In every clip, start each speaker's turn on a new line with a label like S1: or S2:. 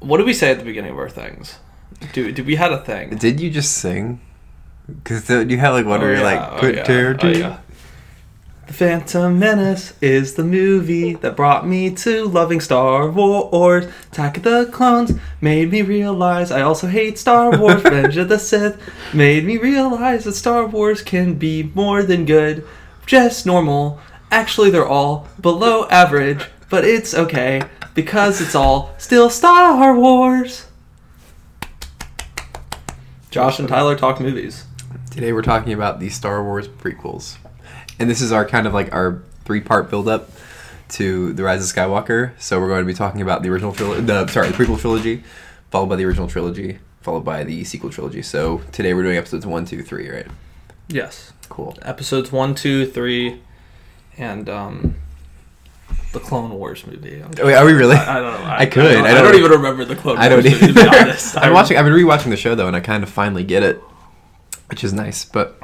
S1: what did we say at the beginning of our things? Do did we had a thing?
S2: Did you just sing? Because you had like one
S1: Oh,
S2: where you're
S1: yeah,
S2: like,
S1: oh,
S2: put
S1: yeah,
S2: tear
S1: oh,
S2: to-
S1: yeah. The Phantom Menace is the movie that brought me to loving Star Wars. Attack of the Clones made me realize I also hate Star Wars. Revenge of the Sith made me realize that Star Wars can be more than good, just normal. Actually, they're all below average, but it's okay because it's all still Star Wars. Josh and Tyler talk movies.
S2: Today we're talking about the Star Wars prequels. And this is our kind of like our three part build up to The Rise of Skywalker. So we're going to be talking about the original trilogy, the sorry, the prequel trilogy, followed by the original trilogy, followed by the sequel trilogy. So today we're doing episodes one, two, three, right?
S1: Yes.
S2: Cool.
S1: episodes one, two, three, and um, the Clone Wars movie. I'm-
S2: wait, are we really?
S1: I, I don't know. I,
S2: I could.
S1: I don't,
S2: I
S1: don't
S2: don't-
S1: even remember the Clone Wars
S2: I don't
S1: movie, to be honest.
S2: I've been watching. I've been rewatching the show though, and I kind of finally get it, which is nice. But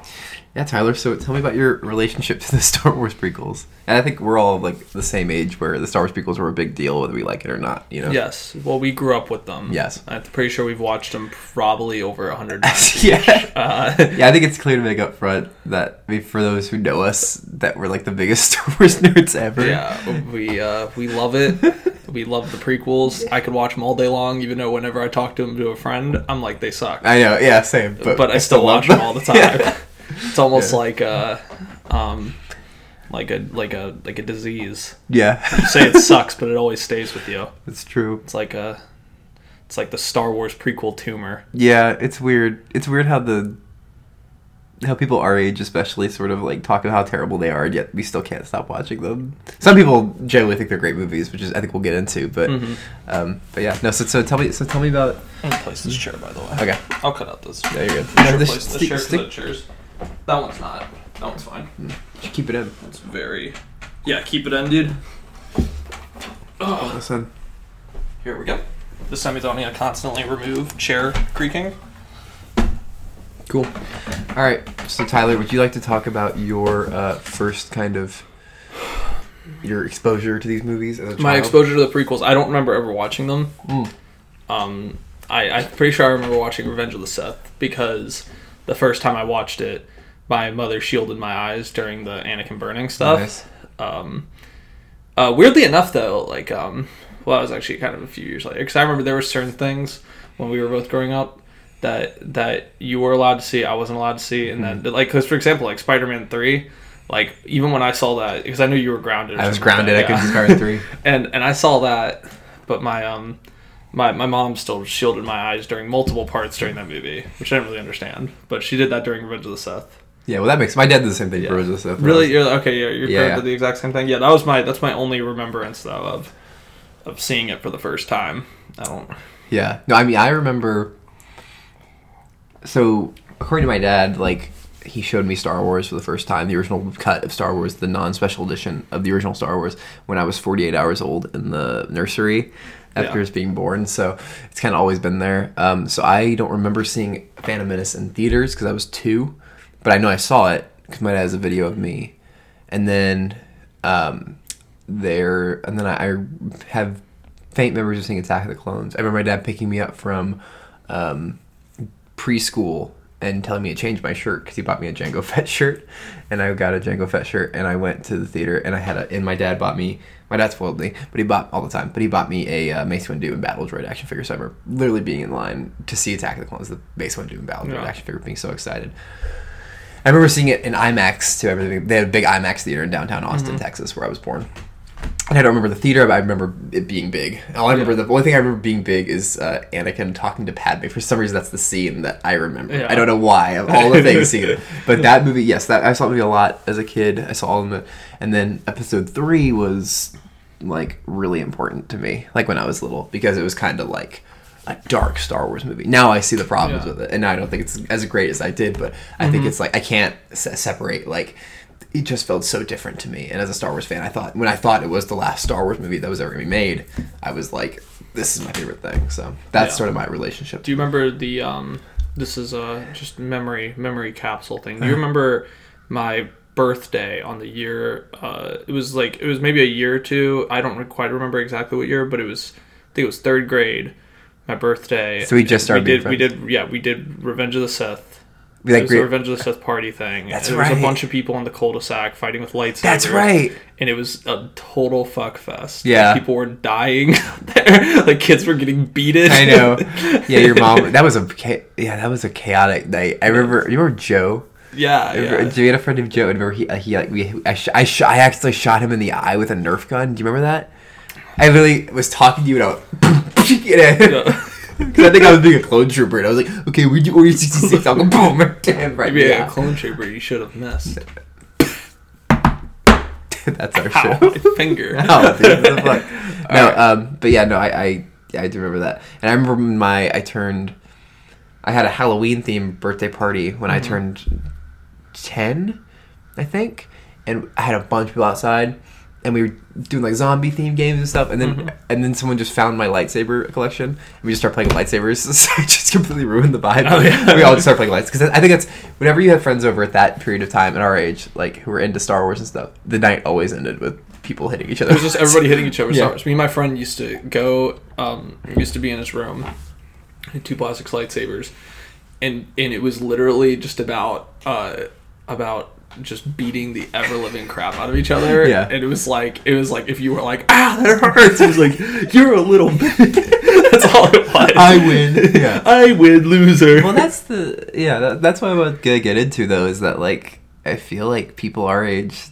S2: yeah, Tyler. So tell me about your relationship to the Star Wars prequels. And I think we're all like the same age where the Star Wars prequels were a big deal, whether we like it or not. You know.
S1: Yes. Well, we grew up with them.
S2: Yes.
S1: I'm pretty sure we've watched them probably over a hundred times.
S2: yeah.
S1: Uh,
S2: Yeah, I think it's clear to make up front that I mean, for those who know us, that we're like the biggest Star Wars nerds ever.
S1: yeah, we uh, we love it. We love the prequels. I could watch them all day long, even though whenever I talk to them to a friend, I'm like they suck.
S2: I know. Yeah, same. But,
S1: but, I still watch them all the time.
S2: Yeah.
S1: It's almost
S2: Yeah.
S1: like uh, um, like a like a like a disease.
S2: Yeah,
S1: You say it sucks, but it always stays with you.
S2: it's true.
S1: It's like a, it's like the Star Wars prequel tumor.
S2: Yeah, it's weird. It's weird how the how people our age, especially, sort of like talk about how terrible they are, and yet we still can't stop watching them. Some people generally think they're great movies, which is I think we'll get into. But
S1: Mhm.
S2: um, but yeah, no. So, so tell me. So tell me about.
S1: I'm gonna place this chair, by the way.
S2: Okay.
S1: I'll cut out this.
S2: Yeah, you're good.
S1: I should
S2: No, this-
S1: place the
S2: stick-
S1: chair 'cause
S2: stick-
S1: the chairs. That one's not. That one's fine.
S2: Just keep it in.
S1: It's very. Yeah, keep it in, dude. Oh,
S2: Listen.
S1: here we go. This time you don't need to constantly remove chair creaking.
S2: Cool. All right. So Tyler, would you like to talk about your uh, first kind of your exposure to these movies as a
S1: My exposure to the prequels, I don't remember ever watching them.
S2: Mm.
S1: Um, I, I'm pretty sure I remember watching Revenge of the Sith because the first time I watched it, my mother shielded my eyes during the Anakin burning stuff.
S2: Nice.
S1: Um, uh, weirdly enough, though, like, um, well, it was actually kind of a few years later because I remember there were certain things when we were both growing up that that you were allowed to see, I wasn't allowed to see, and
S2: Mm-hmm.
S1: then like, because for example, like Spider-Man Three, like even when I saw that, because I knew you were grounded.
S2: I was
S1: something like
S2: grounded. I couldn't see Spider-Man three.
S1: and and I saw that, but my um. My, my mom still shielded my eyes during multiple parts during that movie, which I didn't really understand. But she did that during Revenge of the Sith.
S2: Yeah, well, that makes my dad did the same thing
S1: Yeah.
S2: for Rose of the Sith.
S1: Really, you're okay. You're, you're
S2: Yeah,
S1: with the exact same thing. Yeah, that was my that's my only remembrance though of of seeing it for the first time. I don't.
S2: Yeah. No, I mean, I remember. So, according to my dad, like he showed me Star Wars for the first time, the original cut of Star Wars, the non-special edition of the original Star Wars, when I was 48 hours old in the nursery after
S1: Yeah.
S2: us being born. So it's kind of always been there. Um, so I don't remember seeing Phantom Menace in theaters because I was two, but I know I saw it because my dad has a video of me, and then um, there, and then I, I have faint memories of seeing Attack of the Clones. I remember my dad picking me up from um, preschool and telling me to change my shirt because he bought me a Jango Fett shirt, and I got a Jango Fett shirt, and I went to the theater, and I had a, and my dad bought me. My dad spoiled me, but he bought all the time. But he bought me a uh, Mace Windu and Battle Droid action figure. So I remember literally being in line to see Attack of the Clones, the Mace Windu and Battle Droid
S1: Yeah.
S2: action figure, being so excited. I remember seeing it in IMAX too. Everything they had a big IMAX theater in downtown Austin, Texas, where I was born. And I don't remember the theater, but I remember it being big. All I remember, the only thing I remember being big is uh, Anakin talking to Padme. For some reason, that's the scene that I remember.
S1: Yeah.
S2: I don't know why. Of all the things seen but that movie, yes, that I saw the movie a lot as a kid. I saw all of them, and then Episode Three was like really important to me, like when I was little, because it was kind of like a dark Star Wars movie. Now I see the problems
S1: Yeah.
S2: with it, and I don't think it's as great as I did, but I think it's like I can't se- separate like it just felt so different to me. And as a Star Wars fan, I thought when I thought it was the last Star Wars movie that was ever gonna be made, I was like, this is my favorite thing. So that's
S1: Yeah.
S2: sort of my relationship.
S1: Do you remember the um? This is a just memory memory capsule thing.
S2: Uh-huh.
S1: Do you remember my birthday on the year? Uh, it was like it was maybe a year or two. I don't quite remember exactly what year, but it was. I think it was third grade my birthday.
S2: So we just started
S1: We did. We did. Yeah, we did Revenge of the Sith.
S2: We
S1: It
S2: like
S1: was a
S2: great-
S1: Revenge of the Sith party thing.
S2: That's
S1: There was a bunch of people in the cul-de-sac fighting with lightsabers.
S2: That's right.
S1: And it was a total fuck fest.
S2: Yeah.
S1: Like, people were dying there. Like kids were getting beaten.
S2: I know. Yeah, your mom. That was a yeah. That was a chaotic night. I remember. You remember Joe?
S1: yeah.
S2: Remember-
S1: yeah.
S2: Do you had a friend named Joe? And remember he uh, he like we I sh- I, sh- I actually shot him in the eye with a Nerf gun. Do you remember that? I literally was talking to you and I was, you know, because I think I was being a clone trooper and I was like, okay, we do Order sixty six. I'll go boom, damn right.
S1: Maybe a
S2: Yeah,
S1: clone trooper you should have missed.
S2: that's our
S1: Ow,
S2: show.
S1: my finger.
S2: Oh, dude, the fuck? No,
S1: Alright.
S2: um, but yeah, no, I, I, yeah, I do remember that, and I remember when my I turned, I had a Halloween themed birthday party when I
S1: Mm-hmm.
S2: turned ten, I think, and I had a bunch of people outside, and we were doing like zombie themed games and stuff, and then
S1: Mm-hmm.
S2: and then someone just found my lightsaber collection, and we just started playing lightsabers, so it just completely ruined the vibe.
S1: Oh, yeah.
S2: we all just started playing lights because I think that's whenever you have friends over at that period of time at our age, like who were into Star Wars and stuff, the night always ended with people hitting each other.
S1: It was just everybody hitting each other
S2: Yeah.
S1: Star Wars. Me and my friend used to go, um, used to be in his room, two plastic lightsabers, and and it was literally just about uh about just beating the ever living crap out of each other.
S2: Yeah.
S1: and it was like it was like if you were like ah that hurts, it was like you're a little bit. That's all it was.
S2: I win. Yeah.
S1: I win, loser.
S2: well, that's the yeah. That, that's what I'm gonna get into though. Is that like I feel like people our age,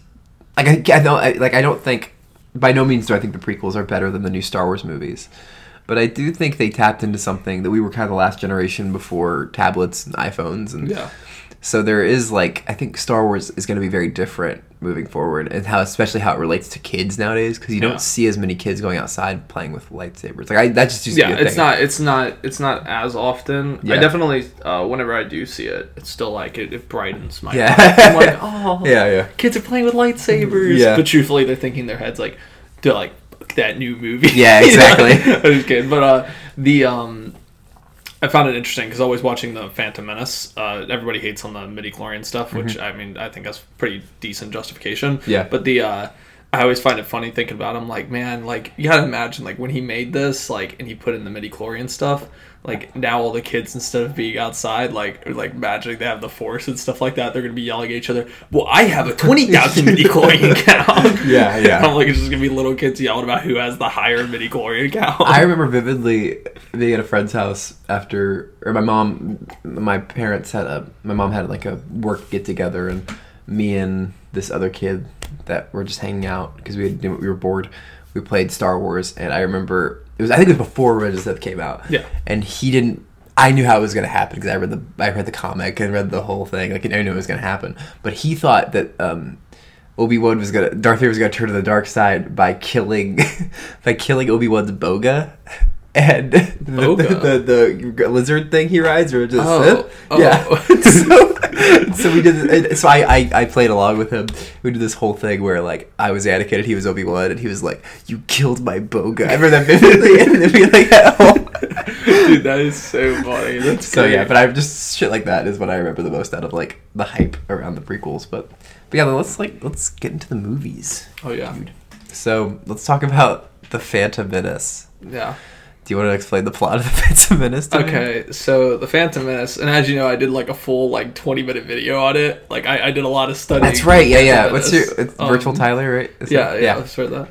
S2: like I, I don't I, like I don't think by no means do I think the prequels are better than the new Star Wars movies, but I do think they tapped into something that we were kind of the last generation before tablets and iPhones and
S1: yeah.
S2: So there is like I think Star Wars is going to be very different moving forward, and how especially how it relates to kids nowadays because you
S1: Yeah.
S2: don't see as many kids going outside playing with lightsabers. Like I, that just used to
S1: yeah
S2: be a
S1: it's
S2: thing.
S1: not it's not it's not as often i definitely uh, whenever i do see it it's still like it, it brightens my
S2: Yeah.
S1: life. i'm like oh
S2: Yeah, yeah.
S1: kids are playing with lightsabers
S2: Yeah.
S1: but truthfully they're thinking their heads like they're like that new movie
S2: Yeah, exactly.
S1: i'm just kidding but uh the um I found it interesting because always watching the Phantom Menace, uh, everybody hates on the midi chlorian stuff, which I mean I think that's pretty decent justification.
S2: Mm-hmm. Yeah.
S1: But the uh, I always find it funny thinking about. him. Like, man, like you gotta imagine like when he made this, like, and he put in the midi chlorian stuff. Like now, all the kids instead of being outside, like like magic, they have the force and stuff like that. They're gonna be yelling at each other. Well, I have a twenty thousand midi chlorian count.
S2: Yeah, yeah.
S1: I'm like, it's just gonna be little kids yelling about who has the higher mini chlorian count.
S2: I remember vividly being at a friend's house after, or my mom, my parents had a, my mom had like a work get together, and me and this other kid that were just hanging out because we had, we were bored. We played Star Wars, and I remember it was I think it was before Revenge of the Sith came out.
S1: Yeah.
S2: and he didn't. I knew how it was gonna happen because I read the I read the comic and read the whole thing. Like I knew it was gonna happen, but he thought that. um Obi Wan was gonna Darth Vader was gonna turn to the dark side by killing by killing Obi Wan's boga and the,
S1: oh,
S2: the, the, the lizard thing he rides or just
S1: Oh, oh.
S2: yeah. so, so we did. So I, I I played along with him. We did this whole thing where like I was Anakin and he was Obi Wan and he was like, "You killed my boga." I remember that vividly, and then we like a.
S1: Dude, that is so funny. That's
S2: So yeah, but I'm just shit like that is what I remember the most out of like the hype around the prequels. But but yeah, let's like let's get into the movies.
S1: oh yeah,
S2: So let's talk about the Phantom Menace.
S1: yeah.
S2: Do you want to explain the plot of the Phantom Menace? to me?
S1: Okay, so the Phantom Menace, and as you know, I did like a full like twenty minute video on it. Like I, I did a lot of studying.
S2: That's right. Yeah, yeah.
S1: Phantom
S2: What's your it's
S1: Um,
S2: virtual Tyler, right? Is
S1: Yeah,
S2: that-
S1: yeah, It's for the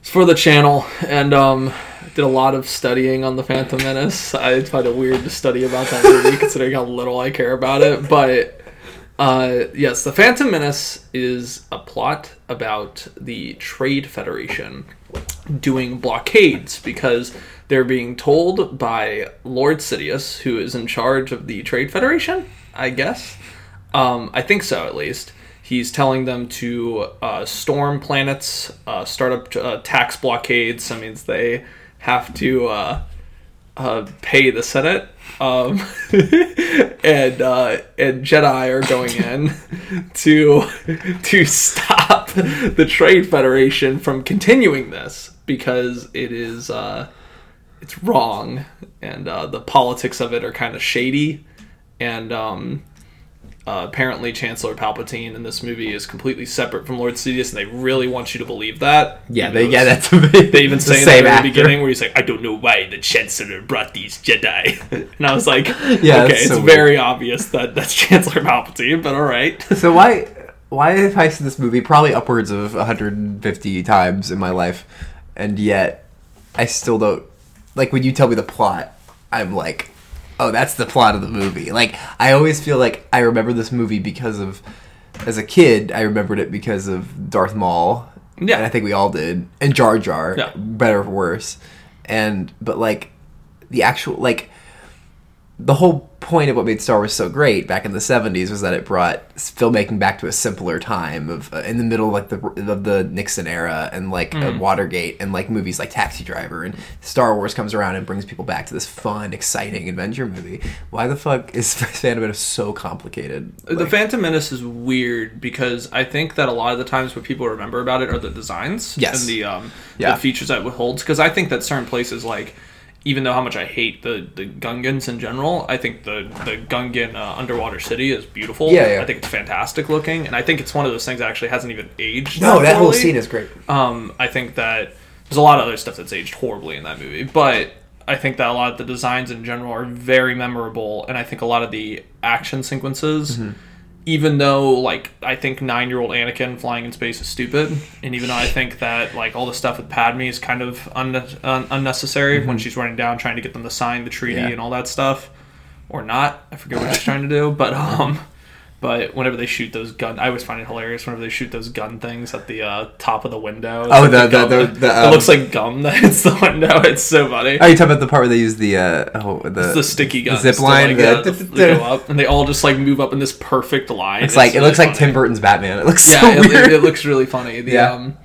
S1: it's for the channel, and um, did a lot of studying on the Phantom Menace. I find it weird to study about that movie considering how little I care about it, but. Uh, yes, the Phantom Menace is a plot about the Trade Federation doing blockades because they're being told by Lord Sidious, who is in charge of the Trade Federation, I guess. Um, I think so, at least. He's telling them to uh, storm planets, uh, start up uh, tax blockades. That means they have to uh, uh, pay the Senate. Um, and uh, and Jedi are going in to to stop the Trade Federation from continuing this because it is uh, it's wrong and uh, the politics of it are kind of shady. And um, uh, apparently Chancellor Palpatine in this movie is completely separate from Lord Sidious, and they really want you to believe that.
S2: Yeah, they, yeah, that's a big,
S1: they even say in
S2: same
S1: the beginning where he's like, "I don't know why the Chancellor brought these Jedi," and I was like,
S2: Yeah,
S1: "Okay,
S2: that's
S1: it's
S2: so weird.
S1: very obvious that that's Chancellor Palpatine, but all right."
S2: So why why have I seen this movie probably upwards of 150 times in my life, and yet I still don't like when you tell me the plot. I'm like, oh, that's the plot of the movie. Like I always feel like I remember this movie because of as a kid I remembered it because of Darth Maul.
S1: Yeah.
S2: and I think we all did, and Jar Jar,
S1: Yeah.
S2: better or worse, and but like the actual like the whole point of what made Star Wars so great back in the 70s was that it brought filmmaking back to a simpler time of uh, in the middle of like the of the Nixon era and like uh, Watergate and like movies like Taxi Driver and Star Wars comes around and brings people back to this fun exciting adventure movie. Why the fuck is Phantom Menace so complicated?
S1: the Phantom Menace is weird because I think that a lot of the times what people remember about it are the designs
S2: Yes.
S1: and the um,
S2: Yeah.
S1: the features that it holds. Because I think that certain places like. Even though how much I hate the, the Gungans in general, I think the the Gungan uh, underwater city is beautiful.
S2: Yeah, yeah.
S1: I think it's fantastic looking, and I think it's one of those things that actually hasn't even aged.
S2: no, that whole scene is great.
S1: Um, I think that there's a lot of other stuff that's aged horribly in that movie, but I think that a lot of the designs in general are very memorable, and I think a lot of the action sequences,
S2: Mm-hmm.
S1: Even though like I think nine year old Anakin flying in space is stupid, and even though I think that like all the stuff with Padme is kind of un- un- unnecessary when she's running down trying to get them to sign the treaty
S2: Mm-hmm. Yeah.
S1: and all that stuff, or not, I forget what she's trying to do, but um. But whenever they shoot those gun, I always find it hilarious. Whenever they shoot those gun things at the uh, top of the window.
S2: Oh,
S1: like
S2: the- the- the- the,
S1: it
S2: um,
S1: looks like gum that hits the window. It's so funny.
S2: Are you talking about the part where they use the uh oh the,
S1: the sticky guns.
S2: zip
S1: to,
S2: line?
S1: like,
S2: the-
S1: to- go up, and they all just like move up in this perfect line.
S2: It's like it
S1: really
S2: looks like. Tim Burton's Batman. It looks
S1: Yeah,
S2: so
S1: it,
S2: weird.
S1: it, it looks really funny. The
S2: Yeah.
S1: um,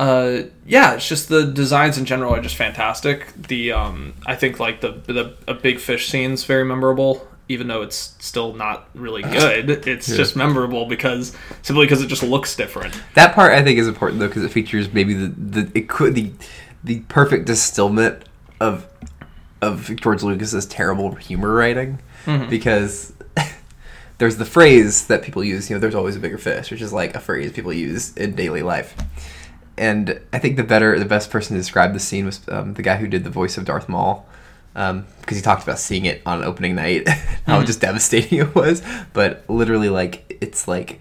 S1: uh, yeah, it's just the designs in general are just fantastic. The um, I think like the the a big fish scene's very memorable. Even though it's still not really good, it's just memorable because simply because it just looks different.
S2: That part I think is important though because it features maybe the the it could the the perfect distillment of of George Lucas's terrible humor writing
S1: Mm-hmm.
S2: because there's the phrase that people use you know there's always a bigger fish which is like a phrase people use in daily life and I think the better the best person to describe the scene was um, the guy who did the voice of Darth Maul because he talked about seeing it on opening night how
S1: Mm-hmm.
S2: just devastating it was but literally like it's like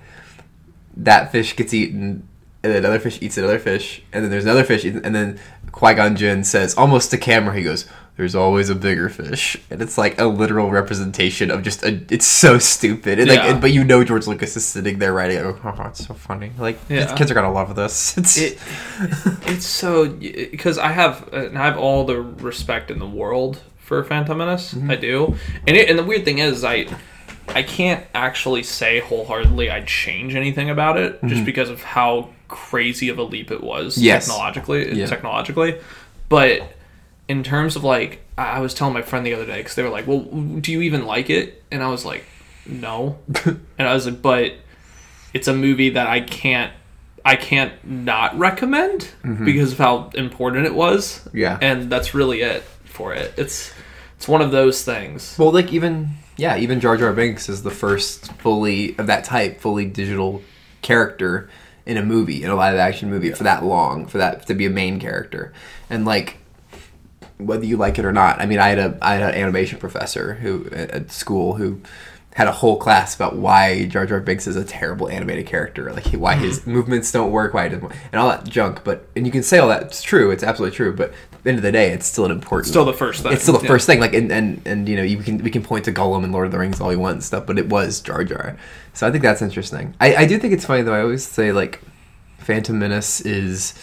S2: that fish gets eaten, and another fish eats another fish, and then there's another fish, and then Qui Gon Jinn says, almost to camera, he goes, "There's always a bigger fish," and it's like a literal representation of just a. It's so stupid, and like, and- but you know George Lucas is sitting there writing, it, oh, it's so funny. Like,
S1: Yeah.
S2: these kids are gonna love this. It's
S1: it it's so because I have and I have all the respect in the world for Phantom Menace.
S2: Mm-hmm.
S1: I do, and it, and the weird thing is I I can't actually say wholeheartedly I'd change anything about it just because of how crazy of a leap it was
S2: Mm-hmm. Yes.
S1: technologically
S2: Yeah.
S1: technologically, but in terms of like I was telling my friend the other day because they were like, "Well, do you even like it?" And I was like, "No," and I was like, "But." it's a movie that I can't I can't not recommend because of how important it was.
S2: Mm-hmm. Yeah.
S1: And that's really it for it. It's it's one of those things.
S2: well, like even yeah, even Jar Jar Binks is the first fully of that type, fully digital character in a movie, in a live action movie for that long, for that to be a main character, and like whether you like it or not. I mean, I had a I had an animation professor who at school who had a whole class about why Jar Jar Binks is a terrible animated character, like why his movements don't work, why he doesn't, and all that junk. But and you can say all that it's true, it's absolutely true. But at the end of the day, it's still an important.
S1: Still the first thing.
S2: It's still the
S1: Yeah.
S2: first thing. Like and, and and you know you can we can point to Gollum and Lord of the Rings all we want and stuff, but it was Jar Jar. So I think that's interesting. I, I do think it's funny though. I always say like Phantom Menace is.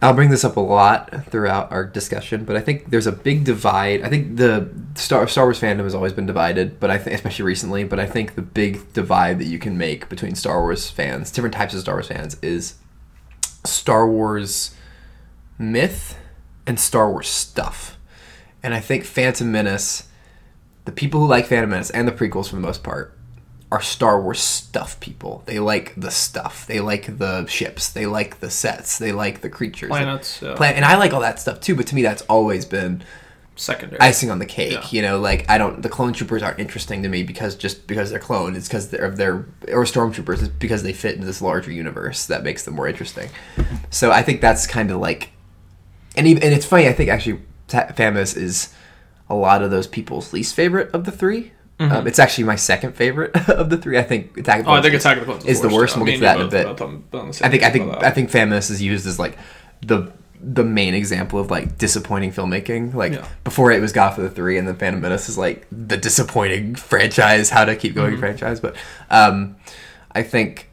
S2: I'll bring this up a lot throughout our discussion, but I think there's a big divide. I think the Star Star Wars fandom has always been divided, but I think especially recently. But I think the big divide that you can make between Star Wars fans, different types of Star Wars fans, is Star Wars myth and Star Wars stuff. And I think Phantom Menace, the people who like Phantom Menace and the prequels for the most part, are Star Wars stuff people. They like the stuff. They like the ships. They like the sets. They like the creatures.
S1: Planets, yeah.
S2: Plan- and I like all that stuff too, but to me that's always been
S1: secondary.
S2: icing on the cake.
S1: Yeah.
S2: You know, like I don't the clone troopers aren't interesting to me because just because they're clone. It's because they're they're or stormtroopers. It's because they fit into this larger universe that makes them more interesting. So I think that's kind of like, and even and it's funny. I think actually Famus is a lot of those people's least favorite of the 3 Um, it's actually my second favorite of the three. I think Attack of the
S1: Mm-hmm. oh, I think Attack of the Clones
S2: is the worst.
S1: yeah.
S2: We'll get to that in a bit.
S1: both on- both on the same
S2: I think I think
S1: about.
S2: I think Famous is used as like the the main example of like disappointing filmmaking. Like
S1: Yeah.
S2: before it was Godfather three, and then Phantom Menace is like the disappointing franchise, how to keep going
S1: Mm-hmm.
S2: franchise. But um, I think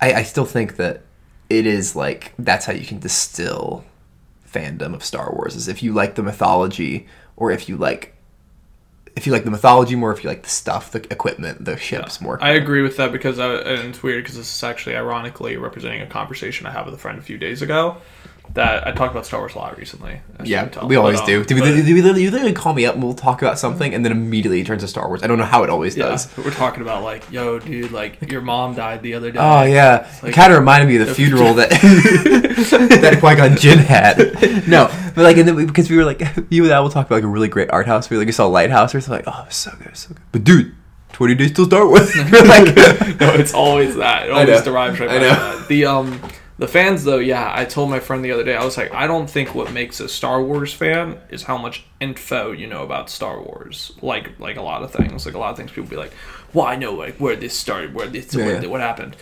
S2: I, I still think that it is like that's how you can distill fandom of Star Wars is if you like the mythology or if you like if you like the mythology more, if you like the stuff, the equipment, the ships more.
S1: I agree with that because I, and it's weird because this is actually ironically representing a conversation I had with a friend a few days ago. That I talked about Star Wars a lot recently.
S2: Yeah,
S1: tell.
S2: we always
S1: But, um,
S2: do. Do we,
S1: but-
S2: do we literally, you literally call me up and we'll talk about something, and then immediately it turns to Star Wars. I don't know how it always
S1: yeah,
S2: does.
S1: we're talking about like, yo, dude, like your mom died the other day.
S2: Oh yeah, it
S1: Like-
S2: kind of reminded me of the funeral that that Qui Gon Jinn had. No, but like, and then we, because we were like, you and I will talk about like a really great art house. We like we saw Lighthouse, or something. Like, oh, it was so good, so good. But dude, twenty days till Star Wars. Like,
S1: no, it's always that. It always derives right
S2: I know.
S1: that. The um the fans though, yeah, I told my friend the other day, I was like, I don't think what makes a Star Wars fan is how much info you know about Star Wars. Like like a lot of things. Like a lot of things people be like, Well, I know like where this started, where this
S2: Yeah,
S1: where,
S2: yeah.
S1: what happened.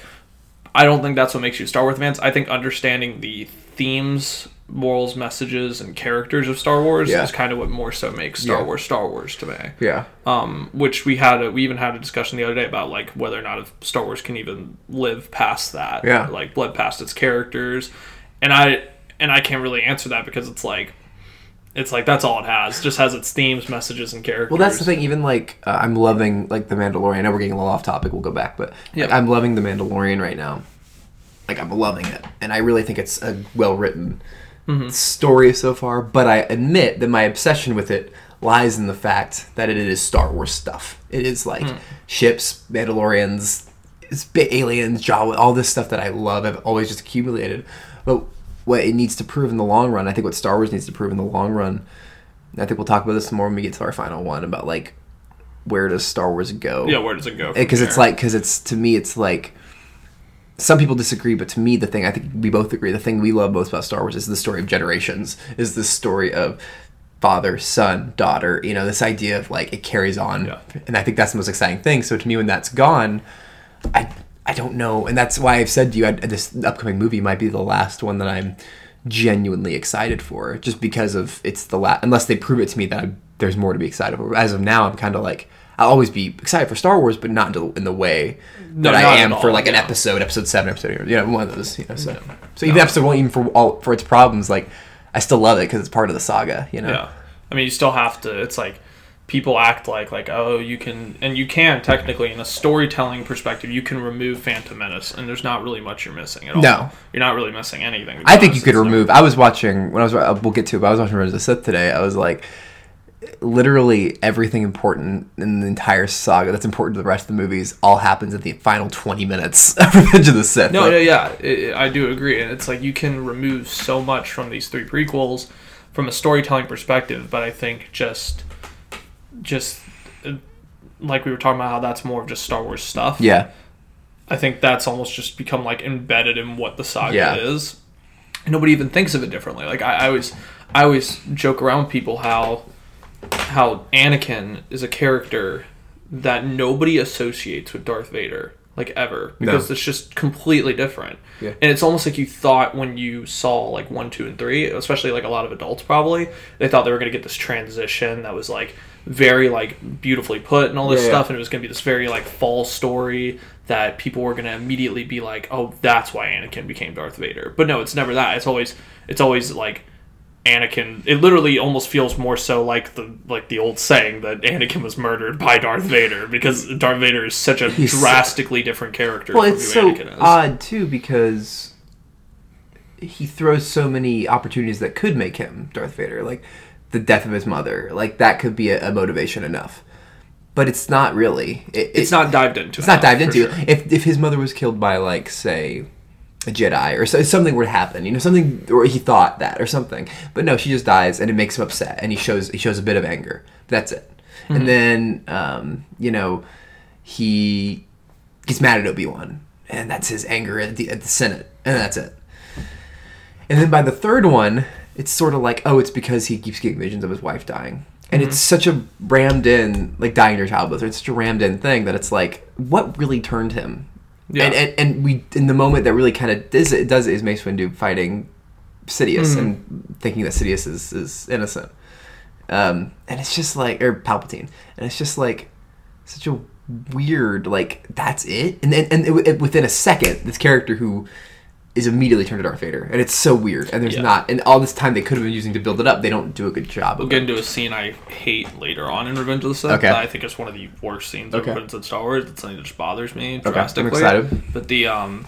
S1: I don't think that's what makes you Star Wars fans. I think understanding the themes, morals, messages, and characters of Star Wars
S2: Yeah.
S1: is kind of what more so makes Star
S2: Yeah.
S1: Wars Star Wars to me
S2: yeah,
S1: um, which we had a, we even had a discussion the other day about like whether or not if Star Wars can even live past that,
S2: Yeah.
S1: like live past its characters, and I and I can't really answer that because it's like it's like that's all it has, just has its themes, messages, and characters.
S2: Well, that's the thing. Even like uh, I'm loving like the Mandalorian. I know we're getting a little off topic. We'll go back, but
S1: Yeah.
S2: like, I'm loving the Mandalorian right now. Like I'm loving it, and I really think it's a well written Mm-hmm. story so far. But I admit that my obsession with it lies in the fact that it is Star Wars stuff. It is like hmm. ships, Mandalorians, it's ba- aliens, Jawa, all this stuff that I love. I've always just accumulated, but what it needs to prove in the long run, I think what Star Wars needs to prove in the long run. I think we'll talk about this more when we get to our final one about like where does Star Wars go?
S1: yeah. Where does it go?
S2: because eh,
S1: it's
S2: like because it's to me it's like some people disagree but to me the thing i think we both agree the thing we love most about star wars is the story of generations is the story of father son daughter you know this idea of like it carries on.
S1: Yeah.
S2: and i think that's the most exciting thing. So to me when that's gone i i don't know. And that's why i've said to you I, this upcoming movie might be the last one that i'm genuinely excited for just because of it's the last unless they prove it to me that i there's more to be excited for. As of now i'm kind of like I'll always be excited for Star Wars, but not in the, in the way
S1: No,
S2: that I am for like an episode, episode seven, episode eight, you know, one of those. You know, so
S1: No.
S2: so even episode one, even for all for its problems, like I still love it because it's part of the saga. You know,
S1: Yeah, I mean, you still have to. It's like people act like like oh you can and you can technically in a storytelling perspective you can remove Phantom Menace and there's not really much you're missing at all.
S2: No.
S1: you're not really missing anything.
S2: I think you could remove. I was watching when I was. uh, We'll get to it. But I was watching Revenge of the Sith today. I was like, literally everything important in the entire saga that's important to the rest of the movies all happens in the final twenty minutes of Revenge of the Sith.
S1: No,
S2: Like,
S1: no, yeah, i I do agree, and it's like you can remove so much from these three prequels from a storytelling perspective, but I think just, just like we were talking about how that's more of just Star Wars stuff.
S2: yeah,
S1: I think that's almost just become like embedded in what the saga
S2: Yeah.
S1: is. Nobody even thinks of it differently. Like I, I always, I always joke around with people how, how Anakin is a character that nobody associates with Darth Vader, like ever, because it's just completely different.
S2: Yeah.
S1: And it's almost like you thought when you saw like one, two, and three, especially like a lot of adults probably, they thought they were gonna get this transition that was like very like beautifully put and all this
S2: Yeah, yeah.
S1: stuff, and it was gonna be this very like fall story that people were gonna immediately be like, oh, that's why Anakin became Darth Vader. But no, it's never that. It's always it's always like Anakin. It literally almost feels more so like the like the old saying that Anakin was murdered by Darth Vader because Darth Vader is such a
S2: He's so-
S1: drastically different character.
S2: well,
S1: from
S2: it's
S1: who
S2: so
S1: Anakin is.
S2: odd too because he throws so many opportunities that could make him Darth Vader, like the death of his mother. Like that could be a, a motivation enough, but it's not really. It,
S1: It's
S2: it-
S1: not dived into.
S2: It's not dived into.
S1: sure.
S2: If if his mother was killed by like say a Jedi or so, something would happen, you know, something or he thought that or something. But no, she just dies and it makes him upset and he shows he shows a bit of anger. That's it. And then um, you know, he gets mad at Obi-Wan and that's his anger at the, at the Senate and that's it. And then by the third one, it's sort of like, oh, it's because he keeps getting visions of his wife dying. And it's such a rammed in, like dying in your childbirth. It's such a rammed in thing that it's like, what really turned him?
S1: Yeah.
S2: And, and and we in the moment that really kind of does it does it is Mace Windu fighting Sidious and thinking that Sidious is, is innocent. Um, and it's just like or Palpatine, and it's just like such a weird like that's it. And then and it, it- within a second, this character who is immediately turned to Darth Vader, and it's so weird. And there's
S1: Yeah.
S2: not, and all this time they could have been using to build it up, they don't do a good job.
S1: We'll
S2: of
S1: get into a scene I hate later on in Revenge of the Sith.
S2: Okay.
S1: I think it's one of the worst scenes
S2: Okay.
S1: of Revenge of Star Wars. It's something that just bothers me drastically. Okay.
S2: I'm excited.
S1: But the um,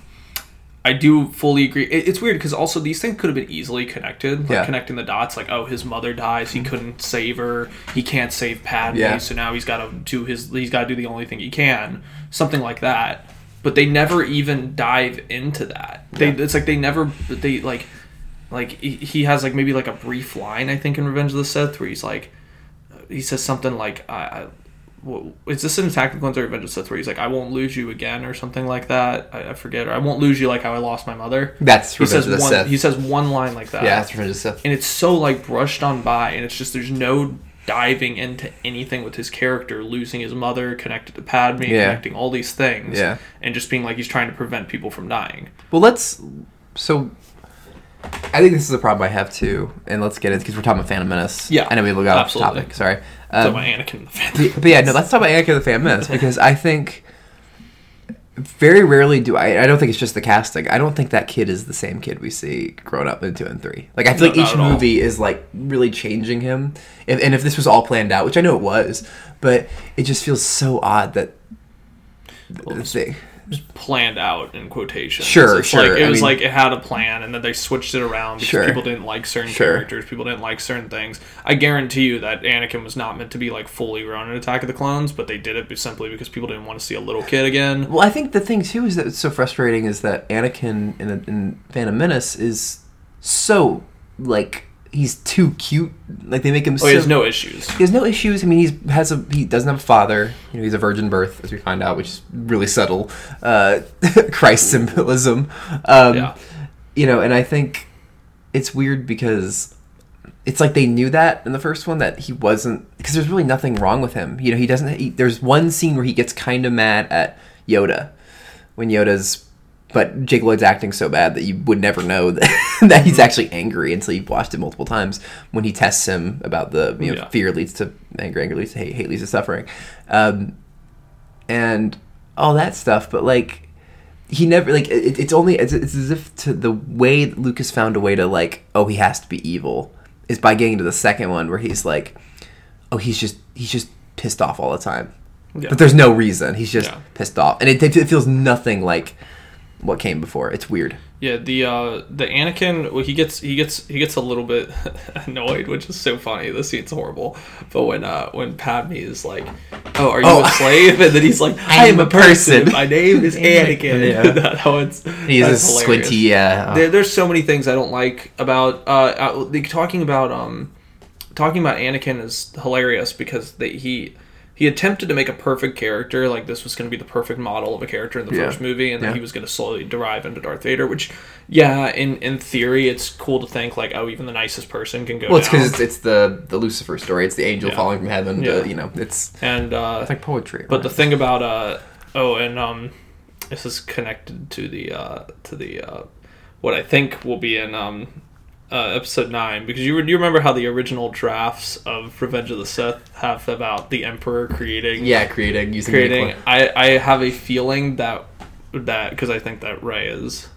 S1: I do fully agree. It, it's weird because also these things could have been easily connected. Like
S2: Yeah.
S1: connecting the dots, like oh, his mother dies, he couldn't save her, he can't save Padme,
S2: Yeah.
S1: so now he's got to do his. He's got to do the only thing he can, something like that. But they never even dive into that. They
S2: Yeah.
S1: it's like they never they like like he- has like maybe like a brief line I think in Revenge of the Sith where he's like he says something like I, I is this in Attack of the Clones or Revenge of the Sith where he's like I won't lose you again or something like that I, I forget or I won't lose you like how I lost my mother
S2: That's
S1: he
S2: Revenge
S1: says
S2: of the
S1: one
S2: Sith.
S1: he says one line like that
S2: yeah, that's Revenge of the Sith.
S1: and it's so like brushed on by and it's just there's no diving into anything with his character losing his mother connected to Padme
S2: Yeah.
S1: connecting all these things
S2: Yeah.
S1: and just being like he's trying to prevent people from dying
S2: Well, let's. So, I think this is a problem I have too, and let's get it because we're talking about Phantom Menace.
S1: Yeah,
S2: I know we got off topic. Sorry.
S1: so
S2: Um,
S1: my Anakin and the Phantom
S2: but, but yeah, no, let's talk about Anakin the Phantom Menace because I think very rarely do I. I don't think it's just the casting. I don't think that kid is the same kid we see growing up in two and three. Like I feel
S1: No,
S2: like each
S1: at all.
S2: movie is like really changing him. If, and if this was all planned out, which I know it was, but it just feels so odd that.
S1: Well, it's-
S2: they,
S1: planned out in quotations.
S2: Sure,
S1: It's
S2: sure,
S1: Like, it
S2: I
S1: was
S2: mean-
S1: like it had a plan, and then they switched it around because
S2: Sure.
S1: people didn't like certain
S2: Sure.
S1: characters. People didn't like certain things. I guarantee you that Anakin was not meant to be like fully grown in Attack of the Clones, but they did it simply because people didn't want to see a little kid again.
S2: Well, I think the thing too is that it's so frustrating is that Anakin in, in Phantom Menace is so like he's too cute. Like they make him.
S1: Oh,
S2: so,
S1: he has no issues.
S2: He has no issues. I mean, he's has a he doesn't have a father. You know, he's a virgin birth, as we find out, which is really subtle. Uh, Christ symbolism. Um,
S1: Yeah.
S2: You know, and I think it's weird because it's like they knew that in the first one that he wasn't because there's really nothing wrong with him. You know, he doesn't. He, there's one scene where he gets kind of mad at Yoda when Yoda's. But Jake Lloyd's acting so bad that you would never know that, that he's actually angry until you've watched it multiple times. When he tests him about the you know
S1: Yeah.
S2: fear leads to anger, anger leads to hate, hate leads to suffering, um, and all that stuff. But like he never like it, it's only it's, it's as if to the way that Lucas found a way to like oh he has to be evil is by getting to the second one where he's like oh he's just he's just pissed off all the time
S1: Yeah.
S2: but there's no reason he's just
S1: Yeah.
S2: pissed off and it, it feels nothing like what came before it's weird
S1: Yeah, the uh, the Anakin, well, he gets he gets he gets a little bit annoyed, which is so funny. The scene's horrible. But when uh, when Padme is like, "Oh, are you
S2: Oh.
S1: a slave?" and then he's like, "I am a person. My name is Anakin."
S2: Yeah.
S1: that how it's
S2: he's a squinty yeah
S1: There, there's so many things I don't like about uh, uh like, talking about um talking about Anakin is hilarious because they, he he attempted to make a perfect character like this was going to be the perfect model of a character in the
S2: Yeah.
S1: first movie and then
S2: Yeah.
S1: he was going to slowly derive into Darth Vader which yeah in in theory it's cool to think like oh even the nicest person can go
S2: well it's because it's, it's the the lucifer story it's the angel
S1: Yeah.
S2: falling from heaven
S1: Yeah.
S2: to, you know it's
S1: and uh
S2: it's like poetry
S1: But the thing about uh oh and um this is connected to the uh to the uh what I think will be in um uh, episode nine because you, you remember how the original drafts of Revenge of the Sith have about the Emperor creating
S2: yeah creating using
S1: creating. I I have a feeling that that because I think that Rey is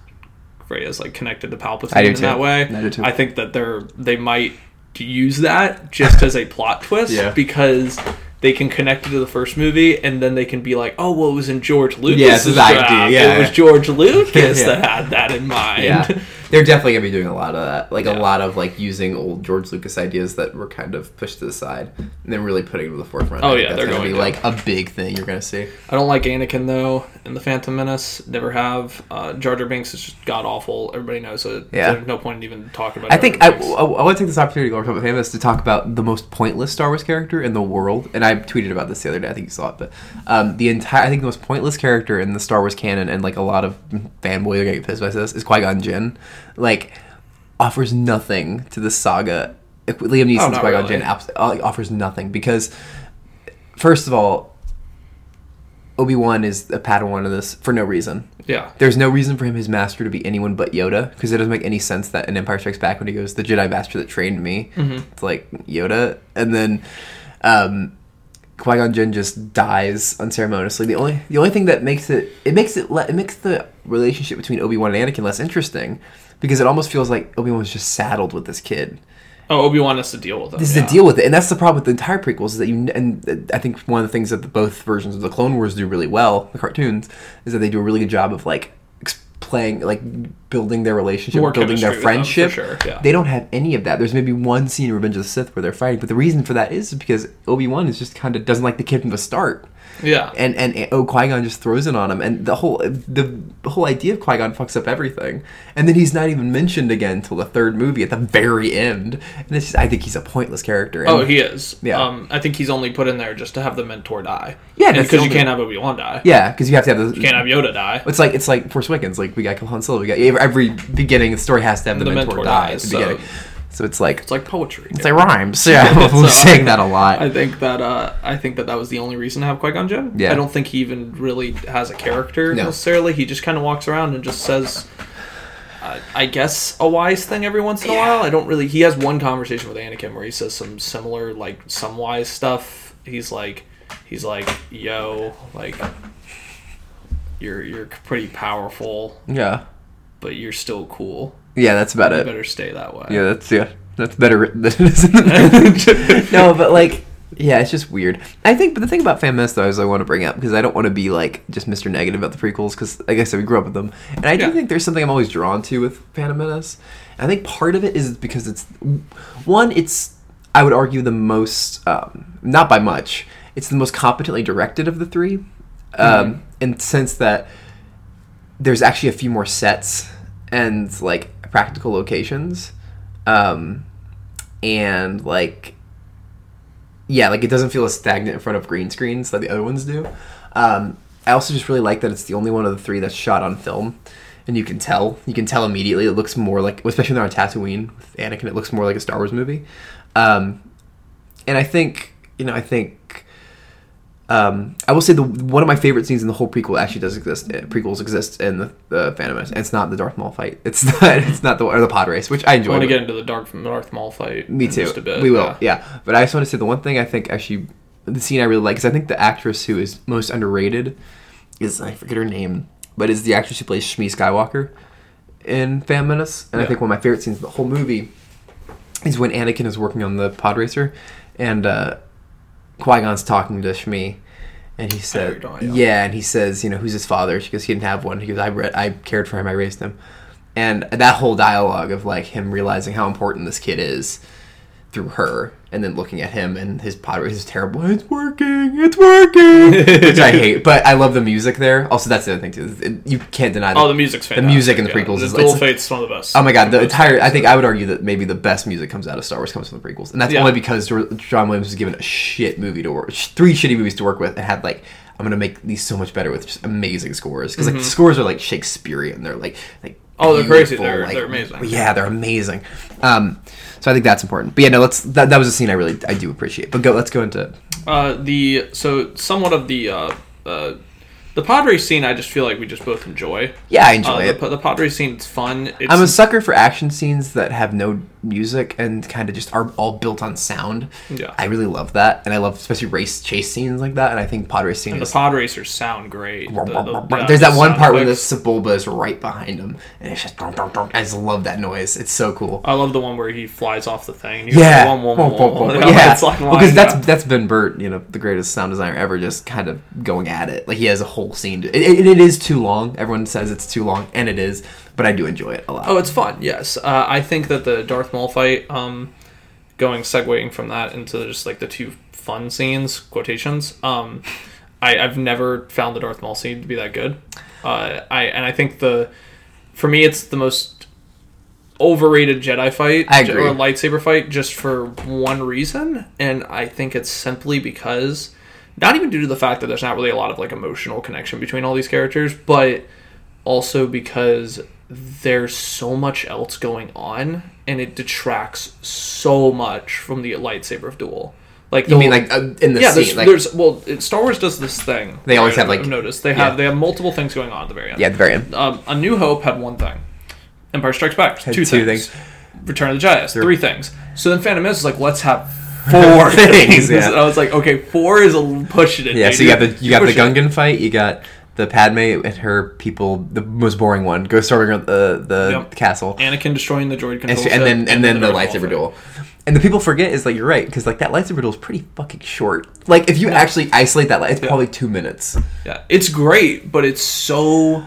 S1: Rey is like connected to Palpatine in
S2: too.
S1: that way.
S2: I do too.
S1: I think that they're they might use that just as a plot twist
S2: Yeah.
S1: because they can connect it to the first movie and then they can be like, oh well, it was in George Lucas.
S2: Yeah, idea, yeah.
S1: it was George Lucas
S2: Yeah.
S1: that had that in mind.
S2: Yeah. they're definitely gonna be doing a lot of that, like
S1: Yeah.
S2: a lot of like using old George Lucas ideas that were kind of pushed to the side, and then really putting them to the forefront.
S1: Oh, yeah,
S2: that's
S1: they're
S2: gonna
S1: going
S2: be
S1: to.
S2: like a big thing you're gonna see.
S1: I don't like Anakin though in the Phantom Menace. Never have. Uh, Jar Jar Binks is just god awful. Everybody knows it.
S2: Yeah.
S1: There's no point in even talking about. It.
S2: I
S1: Jar
S2: think
S1: Jar
S2: I,
S1: Binks.
S2: I, want to take this opportunity to talk about famous to talk about the most pointless Star Wars character in the world, and I tweeted about this the other day. I think you saw it, but um, the entire I think the most pointless character in the Star Wars canon, and like a lot of fanboys are gonna get pissed by this, is Qui Gon Jinn. Like, offers nothing to the saga. Liam Neeson's
S1: Oh,
S2: Qui Gon
S1: really.
S2: Jinn offers nothing because, first of all, Obi Wan is a Padawan of this for no reason.
S1: yeah.
S2: There's no reason for him, his master, to be anyone but Yoda, because it doesn't make any sense that in Empire Strikes Back when he goes, "The Jedi master that trained me," it's like Yoda, and then um, Qui Gon Jinn just dies unceremoniously. The only the only thing that makes it it makes it le- it makes the relationship between Obi Wan and Anakin less interesting, because it almost feels like Obi Wan was just saddled with this kid.
S1: Oh, Obi Wan has to deal with it.
S2: This is
S1: yeah.
S2: the deal with it, and that's the problem with the entire prequels is that you and uh, I think one of the things that the, both versions of the Clone Wars do really well, the cartoons, is that they do a really good job of like playing like building their relationship,
S1: More
S2: building their
S1: with them,
S2: friendship.
S1: sure, yeah.
S2: They don't have any of that. There's maybe one scene in Revenge of the Sith where they're fighting, but the reason for that is because Obi Wan is just kind of doesn't like the kid from the start.
S1: Yeah.
S2: And and oh Qui Gon just throws it on him, and the whole the whole idea of Qui Gon fucks up everything, and then he's not even mentioned again until the third movie at the very end, and it's just, I think he's a pointless character. And,
S1: Oh, he is.
S2: Yeah.
S1: Um, I think he's only put in there just to have the mentor die.
S2: Yeah,
S1: because you can't have Obi Wan die.
S2: yeah, because you have to have the
S1: You can't have Yoda die.
S2: It's like it's like Force Awakens. Like we got Han Solo. We got every beginning the story has to have the,
S1: The
S2: mentor,
S1: mentor
S2: die
S1: dies,
S2: at the beginning.
S1: So-
S2: So it's like
S1: It's like poetry.
S2: it's like rhymes. Yeah,
S1: So
S2: we're
S1: I-
S2: saying that a lot.
S1: I think that uh, I think that that was the only reason to have Qui Gon Jinn.
S2: Yeah.
S1: I don't think he even really has a character
S2: No.
S1: necessarily. He just kind of walks around and just says, uh, I guess, a wise thing every once in a while. I don't really. He has one conversation with Anakin where he says some similar, like some wise stuff. He's like, he's like, yo, like, you're you're pretty powerful,
S2: yeah,
S1: but you're still cool.
S2: Yeah, that's about
S1: You
S2: it.
S1: better stay that way.
S2: Yeah, that's yeah, that's better written than it is in the movie. no, but like, yeah, it's just weird. I think, but the thing about Fan Mess though is I want to bring up because I don't want to be like just Mr. Negative about the prequels because, like I said, we grew up with them, and I do think there's something I'm always drawn to with Phantom Menace. And I think part of it is because it's one, it's I would argue the most, um, not by much, it's the most competently directed of the three, um, in the sense that there's actually a few more sets and like practical locations um and like yeah like it doesn't feel as stagnant in front of green screens that the other ones do. Um i also just really like that it's the only one of the three that's shot on film and you can tell you can tell immediately it looks more like especially when they're on tatooine with anakin it looks more like a star wars movie. Um and i think you know i think um, I will say the one of my favorite scenes in the whole prequel actually does exist. uh, Prequels exist in the, the Phantom Menace. and It's not the Darth Maul fight. It's not. It's not the or the pod race, which I
S1: I
S2: enjoy.
S1: want to get into the Darth Darth Maul fight.
S2: Me too.
S1: Just a bit.
S2: we will.
S1: yeah.
S2: Yeah. But I just want to say the one thing I think actually the scene I really like is I think the actress who is most underrated is I forget her name, but is the actress who plays Shmi Skywalker in Phantom Menace, and I think one of my favorite scenes of the whole movie is when Anakin is working on the pod racer, and uh, Qui Gon's talking to Shmi. And he said,
S1: about.
S2: "Yeah," and he says, "You know, who's his father?" She goes, "He didn't have one." He goes, "I re- I cared for him. I raised him." And that whole dialogue of like him realizing how important this kid is through her, and then looking at him and his pod race is terrible. It's working. It's working. Which I hate, but I love the music there. Also, that's the other thing too. It- You can't deny that.
S1: Oh, the music's fantastic.
S2: music in the
S1: yeah.
S2: prequels
S1: The
S2: is-
S1: Duel Fate's one of the best.
S2: Oh my god, the
S1: Most
S2: entire I think I would argue that maybe the best music comes out of Star Wars comes from the prequels. And that's
S1: Yeah.
S2: only because John Williams was given a shit movie to work three shitty movies to work with and had like I'm gonna make these so much better with just amazing scores because like the scores are like Shakespearean. They're like like
S1: Mm-hmm. Oh, they're crazy. They're-
S2: like-
S1: they're amazing.
S2: Yeah, they're amazing. Um, so I think that's important. But yeah, no, let's that, that was a scene I really I do appreciate. But go let's go into
S1: Uh, the so somewhat of the uh, uh, the pod race scene. I just feel like we just both enjoy.
S2: yeah I enjoy
S1: Uh,
S2: it.
S1: the, the pod race scene is fun. It's,
S2: I'm a sucker for action scenes that have no music and kind of just are all built on sound.
S1: Yeah.
S2: I really love that, and I love especially race chase scenes like that. And I think pod race scenes.
S1: the pod racers sound great. The- the- yeah,
S2: There's that one part where the
S1: effects.
S2: Sebulba is right behind him, and it's just. I just love that noise. It's so cool.
S1: I love the one where he flies off the thing.
S2: Yeah, yeah.
S1: it's like
S2: because that's that's Ben Burtt, you know, the greatest sound designer ever, just kind of going at it. Like he has a whole whole scene. It, it, it is too long. Everyone says it's too long, and it is. But I do enjoy it a lot.
S1: Oh, it's fun. Yes, uh, I think that the Darth Maul fight, um, going segueing from that into just like the two fun scenes quotations. Um, I, I've never found the Darth Maul scene to be that good. Uh, I and I think the for me it's the most overrated Jedi fight or lightsaber fight just for one reason, and I think it's simply because not even due to the fact that there's not really a lot of like emotional connection between all these characters, but also because there's so much else going on and it detracts so much from the lightsaber of duel. Like
S2: you mean like uh, in the
S1: yeah,
S2: scene?
S1: there's,
S2: like,
S1: there's well, it, Star Wars does this thing.
S2: They always have, like-
S1: I've noticed they have
S2: yeah.
S1: they have multiple things going on at the very end.
S2: yeah, at the very end.
S1: Um, A New Hope had one thing. Empire Strikes Back
S2: Had
S1: two,
S2: two
S1: things.
S2: things.
S1: Return of the Jedi has three things. So then Phantom Menace is like, let's have four
S2: Things, yeah.
S1: And I was like, okay, four is a pushing it.
S2: Yeah, so you got the you got the
S1: Pushing it.
S2: Gungan fight. You got the Padme and her people. The most boring one. Go storming around the the
S1: Yep.
S2: castle.
S1: Anakin destroying the droid
S2: and,
S1: control
S2: so- and then and then the
S1: Maul
S2: lightsaber duel. And the people forget is like you're right because like that lightsaber duel is pretty fucking short. Like if you actually isolate that, light, it's probably two minutes.
S1: Yeah, it's great, but it's so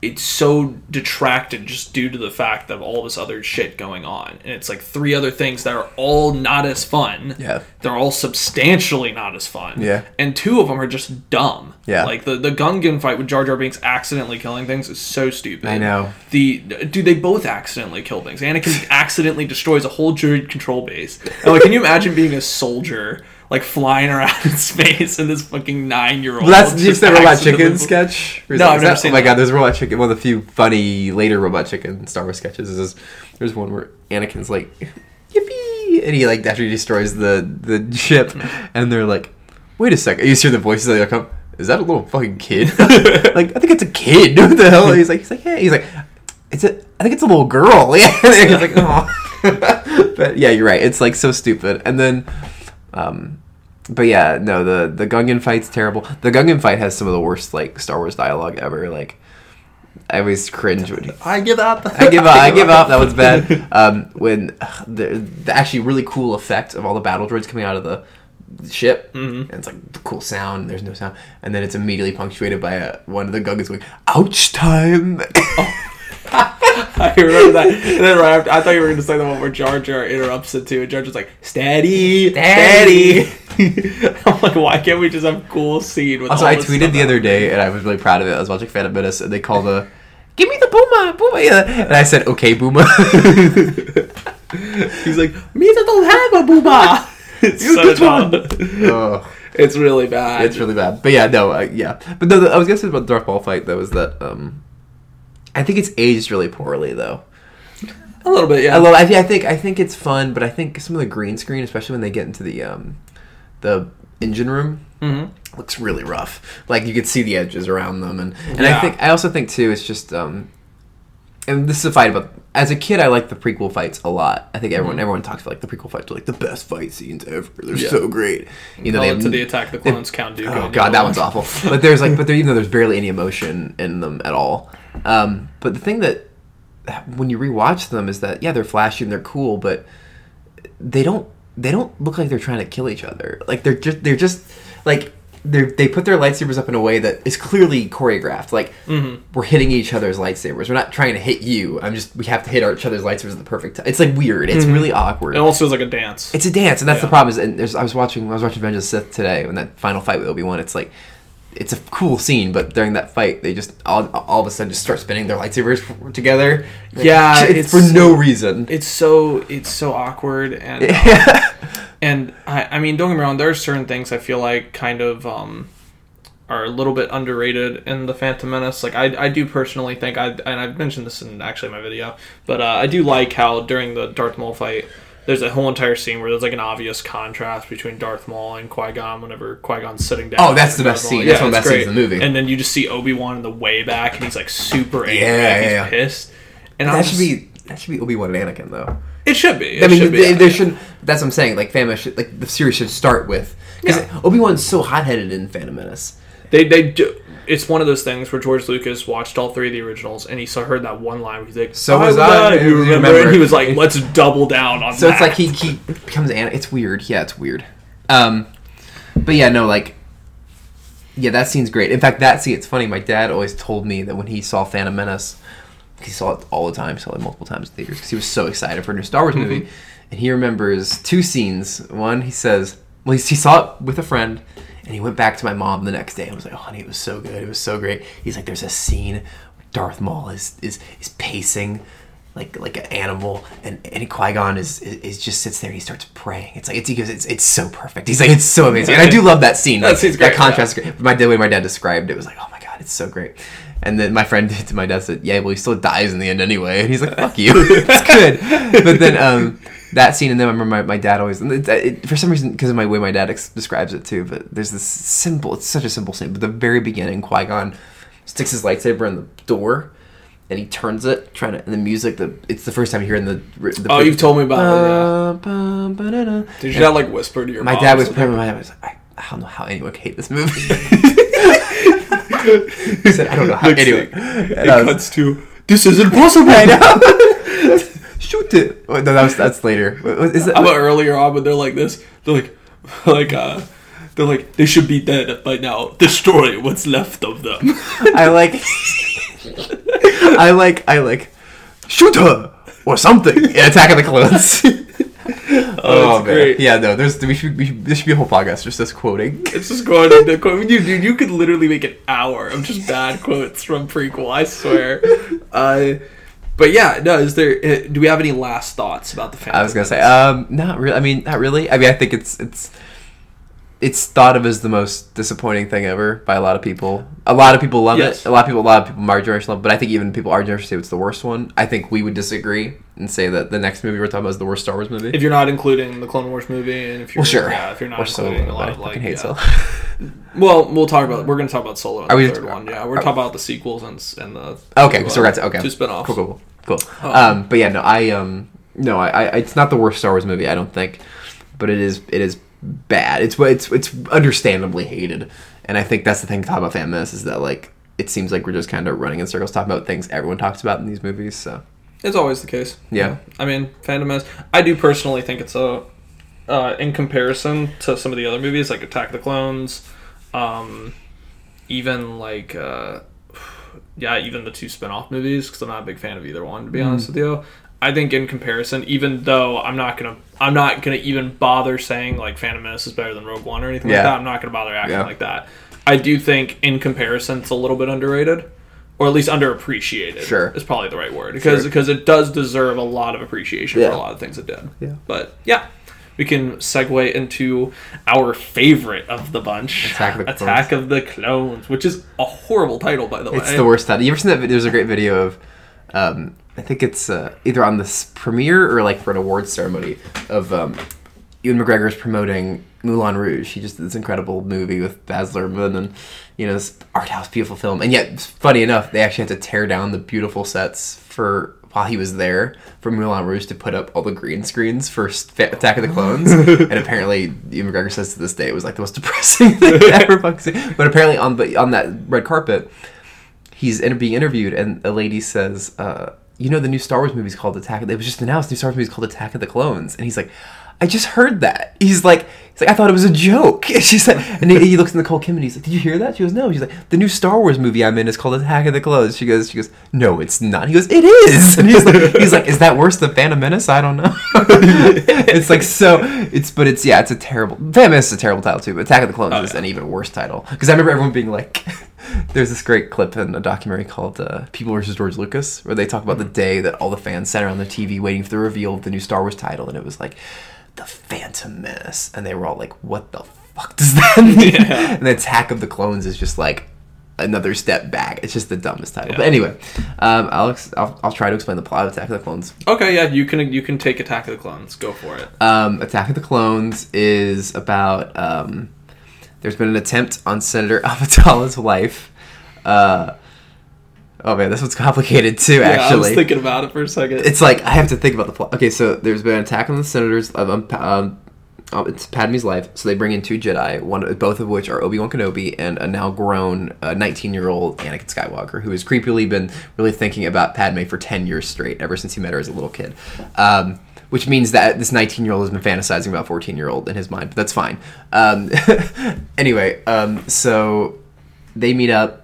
S1: it's so detracted just due to the fact of all this other shit going on, and it's like three other things that are all not as fun.
S2: Yeah.
S1: they're all substantially not as fun.
S2: Yeah.
S1: and two of them are just dumb.
S2: Yeah.
S1: like the the Gungan fight with Jar Jar Binks accidentally killing things is so stupid.
S2: I know.
S1: The dude, they both accidentally kill things. Anakin accidentally destroys a whole droid control base. And, like, can you imagine being a soldier? Like flying around in space and this fucking nine year old.
S2: Well, that's just the Robot Chicken sketch. Or is
S1: No,
S2: that-
S1: I've never seen
S2: Oh my
S1: that.
S2: god, there's Robot Chicken. One of the few funny later Robot Chicken Star Wars sketches is there's one where Anakin's like, "Yippee!" and he like after he destroys the the ship, and they're like, "Wait a second. You hear the voices that like come. Is that a little fucking kid? like I think it's a kid. What the hell? He's like, he's like, yeah. He's like, it's a. I think it's a little girl. Yeah. He's like, oh. but yeah, you're right. It's like so stupid. And then, um, but yeah, no, the the Gungan fight's terrible. The Gungan fight has some of the worst like Star Wars dialogue ever. Like, I always cringe when
S1: I give up.
S2: I give up. I give up. That was bad. Um, when the, the actually really cool effect of all the battle droids coming out of the ship, mm-hmm. and it's like the cool sound. There's no sound, and then it's immediately punctuated by a, one of the Gungans going, "Ouch time."
S1: I remember that. And then right after, I thought you were going to say the one where Jar Jar interrupts it too, and Jar Jar's like, "Steady,
S2: Steady."
S1: steady." I'm like, why can't we just have a cool scene with
S2: Also, I tweeted the other day, and I was really proud of it. I was watching Phantom Menace, and they called a, "Give me the Booma," yeah. and I said, "Okay, Booma."
S1: He's like, "Me that don't have a booba." It's
S2: You
S1: so
S2: good
S1: dumb.
S2: oh,
S1: It's really bad.
S2: it's really bad. But yeah, no, uh, yeah. But no, the, I was gonna say about the Darth Maul fight though is that um, I think it's aged really poorly though.
S1: a little bit, yeah.
S2: I love. I, thi- I think. I think it's fun, but I think some of the green screen, especially when they get into the um, the engine room,
S1: Mhm.
S2: looks really rough. Like you could see the edges around them, and and
S1: Yeah.
S2: I think I also think too, it's just um, and this is a fight about. As a kid, I like the prequel fights a lot. I think everyone everyone talks about like the prequel fights are like the best fight scenes ever. They're
S1: Yeah.
S2: so great. You know,
S1: Call
S2: they have
S1: to the Attack the Clones Count Dooku.
S2: Oh god, that one's awful. But there's like, but there even though there's barely any emotion in them at all. Um, but the thing that when you rewatch them is that yeah, they're flashy and they're cool, but they don't they don't look like they're trying to kill each other. Like they're just they're just like they they put their lightsabers up in a way that is clearly choreographed. Like
S1: Mm-hmm.
S2: we're hitting each other's lightsabers. We're not trying to hit you. I'm just we have to hit our, each other's lightsabers at the perfect time. It's like weird. It's really awkward.
S1: It almost feels like a dance.
S2: It's a dance, and that's the problem. Is and there's I was watching I was watching Revenge of the Sith today when that final fight with Obi Wan. It's like it's a cool scene, but during that fight, they just all, all of a sudden just start spinning their lightsabers together.
S1: Yeah,
S2: it's,
S1: it's-
S2: for no reason.
S1: it's so it's so awkward and um, and I, I mean don't get me wrong there are certain things i feel like kind of um are a little bit underrated in the phantom menace like i, I do personally think i and i've mentioned this in actually my video but uh, i do like how during the darth maul fight there's a whole entire scene where there's like an obvious contrast between Darth Maul and Qui Gon whenever Qui Gon's sitting down.
S2: Oh, that's the best
S1: Maul-
S2: scene. That's one of the best scenes in the movie.
S1: And then you just see Obi Wan in the way back, and he's like super angry.
S2: Yeah, yeah, yeah.
S1: pissed. And I'm
S2: that should
S1: just-
S2: be that should be Obi Wan and Anakin though.
S1: It should be. It
S2: I mean,
S1: should be,
S2: they,
S1: yeah,
S2: there
S1: yeah.
S2: should. That's what I'm saying. Like, Phantom should like the series should start with because
S1: Yeah.
S2: Obi Wan's so hot headed in Phantom Menace.
S1: They they do. It's one of those things where George Lucas watched all three of the originals and he saw heard that one line. Where he's like,
S2: So
S1: "I
S2: was I."
S1: die," You
S2: You
S1: remember?
S2: remember.
S1: And he was like, "Let's double down on that.
S2: So
S1: that."
S2: it's like he he becomes an. It's weird. Yeah, it's weird. Um, but yeah, no, like yeah, that scene's great. In fact, that scene, it's funny. My dad always told me that when he saw Phantom Menace, he saw it all the time, saw it multiple times in theaters because he was so excited for a new Star Wars movie. And he remembers two scenes. One, he says, well, he, he saw it with a friend, and he went back to my mom the next day and was like, "Oh, honey, it was so good. It was so great." He's like, "There's a scene where Darth Maul is is is pacing." Like, like an animal, and and Qui Gon is, is is just sits there and he starts praying. It's like it's he goes, it's it's so perfect. He's like it's so amazing, and I do love that scene.
S1: That
S2: Like, that
S1: great,
S2: contrast is great. But my the way my dad described it was like, oh my god, it's so great. And then my friend to my dad said, yeah, well, he still dies in the end anyway. And he's like, fuck you, it's good. But then um, that scene, and then I remember my, my dad always, it, it, for some reason, because of my way my dad ex- describes it too. But there's this simple, it's such a simple scene. But the very beginning, Qui Gon sticks his lightsaber in the door. And he turns it, trying to, and the music. The it's the first time you hear in the. the
S1: Oh, you've told me about it.
S2: Ba, ba, ba-da-da.
S1: Yeah. Did you not like whisper to your
S2: My dad was. My dad was like, I, I don't know how anyone could hate this movie. he said, I don't know how. Anyway,
S1: It
S2: was-
S1: cuts to this is impossible.
S2: I know. Shoot it. Oh, no, that was that's later. Is that,
S1: How about earlier on when they're like this? They're like, like, uh, they're like, they should be dead by now. Destroy what's left of them.
S2: I like. I like. I like. Shoot her or something. in Attack of the Clones.
S1: Oh, that's great.
S2: Yeah, no. There's we should, we should this should be a whole podcast just us quoting.
S1: It's just going into quote. Dude, dude, you could literally make an hour of just bad quotes from prequel. I swear. Uh, but yeah, no. Is there? Uh, do we have any last thoughts about the? Phantom
S2: I was gonna say, um, not really. I mean, not really. I mean, I think it's it's it's thought of as the most disappointing thing ever by a lot of people. A lot of people love
S1: Yes.
S2: it. A lot of people, a lot of people, my generation love. it, But I think even people our generation say it's the worst one. I think we would disagree and say that the next movie we're talking about is the worst Star Wars movie.
S1: if you're not including the Clone Wars movie, and if you're
S2: well, sure.
S1: yeah, if you're not
S2: Or Solo,
S1: including a lot
S2: but
S1: of
S2: I
S1: like,
S2: fucking hate
S1: yeah.
S2: Solo.
S1: well, we'll talk about. We're gonna talk about Solo in
S2: Are
S1: the
S2: we-
S1: third one. Yeah, we're
S2: are-
S1: talking about the sequels and and the
S2: Okay,
S1: two,
S2: so
S1: uh,
S2: we're at okay.
S1: two spinoffs.
S2: Cool, cool, cool. Cool.
S1: Oh.
S2: Um, but yeah, no, I um, no, I, I, it's not the worst Star Wars movie. I don't think, but it is, it is bad. It's what it's, it's understandably hated, and I think that's the thing to talk about Fan Menace is that like it seems like we're just kind of running in circles talking about things everyone talks about in these movies. So
S1: It's always the case.
S2: Yeah.
S1: I mean, Phantom Menace. I do personally think it's a, uh, in comparison to some of the other movies like Attack of the Clones, um, even like, uh, yeah, even the two spin-off movies because I'm not a big fan of either one to be hmm. honest with you. I think in comparison, even though I'm not gonna, I'm not gonna even bother saying like Phantom Menace is better than Rogue One or anything like that. I'm not gonna bother acting
S2: Yeah.
S1: like that. I do think in comparison, it's a little bit underrated, or at least underappreciated.
S2: Sure.
S1: is probably the right word because
S2: Sure.
S1: because it does deserve a lot of appreciation
S2: Yeah.
S1: for a lot of things it did.
S2: Yeah.
S1: But yeah, we can segue into our favorite of the bunch,
S2: Attack of the
S1: Attack of the Clones, which is a horrible title by the way.
S2: it's the worst title. You ever seen that? vid- There's a great video of. Um, I think it's uh, either on this premiere or like for an awards ceremony of um, Ewan McGregor's promoting Moulin Rouge. He just did this incredible movie with Baz Luhrmann and you know this art house beautiful film. And yet, funny enough, they actually had to tear down the beautiful sets for while he was there for Moulin Rouge to put up all the green screens for Attack of the Clones. and apparently, Ewan McGregor says to this day it was like the most depressing thing ever. But apparently, on the on that red carpet he's in, being interviewed and a lady says uh, you know the new star wars movie's called attack of, it was just announced the new star wars movie's called attack of the clones and he's like i just heard that he's like he's like i thought it was a joke. And she's like and he, he looks in the nicole and he's like did you hear that? She goes no. She's like the new star wars movie i'm in is called attack of the clones. She goes she goes no it's not. He goes it is. And he's like he's like is that worse than phantom menace? I don't know. It's like so it's but it's yeah it's a terrible phantom menace is a terrible title too but attack of the clones
S1: Oh,
S2: is
S1: yeah.
S2: an even worse title. Because i remember everyone being like there's this great clip in a documentary called uh, People versus George Lucas, where they talk about the day that all the fans sat around the TV waiting for the reveal of the new Star Wars title, and it was like the Phantom Menace, and they were all like, "What the fuck does that mean?"
S1: Yeah.
S2: And the Attack of the Clones is just like another step back. It's just the dumbest title.
S1: Yeah.
S2: But anyway, um, I'll, ex- I'll I'll try to explain the plot of Attack of the Clones.
S1: Okay, yeah, you can you can take Attack of the Clones. Go for it.
S2: Um, Attack of the Clones is about. Um, there's been an attempt on Senator Amidala's life. Uh, oh man, this one's complicated too.
S1: Yeah, I was thinking about it for a second.
S2: it's like I have to think about the plot. Okay, so there's been an attack on the senators of um, um, um, it's Padme's life. So they bring in two Jedi, one both of which are Obi Wan Kenobi and a now grown 19 year old Anakin Skywalker, who has creepily been really thinking about Padme for 10 years straight ever since he met her as a little kid. Um, which means that this 19 year old has been fantasizing about 14 year old in his mind, but that's fine. Um, anyway, um, so they meet up.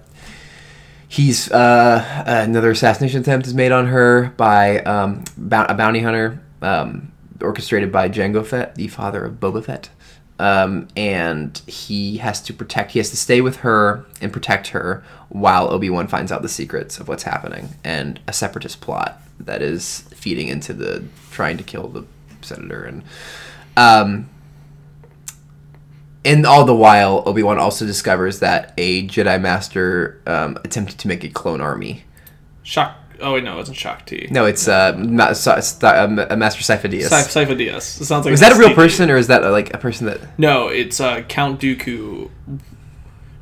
S2: He's uh, another assassination attempt is made on her by um, a bounty hunter, um, orchestrated by Jango Fett, the father of Boba Fett. Um, and he has to protect. He has to stay with her and protect her while Obi Wan finds out the secrets of what's happening and a separatist plot that is feeding into the trying to kill the senator and um, and all the while, Obi Wan also discovers that a Jedi Master um, attempted to make a clone army.
S1: Shock. Oh wait, no, it wasn't Shaak Ti.
S2: No, it's uh, Ma- Sa- Sta- uh, Master Sifo-Dyas.
S1: Sif- Sifo Dyas. It sounds like
S2: Was that a real person, or is that uh, like a person that?
S1: No, it's uh, Count Dooku.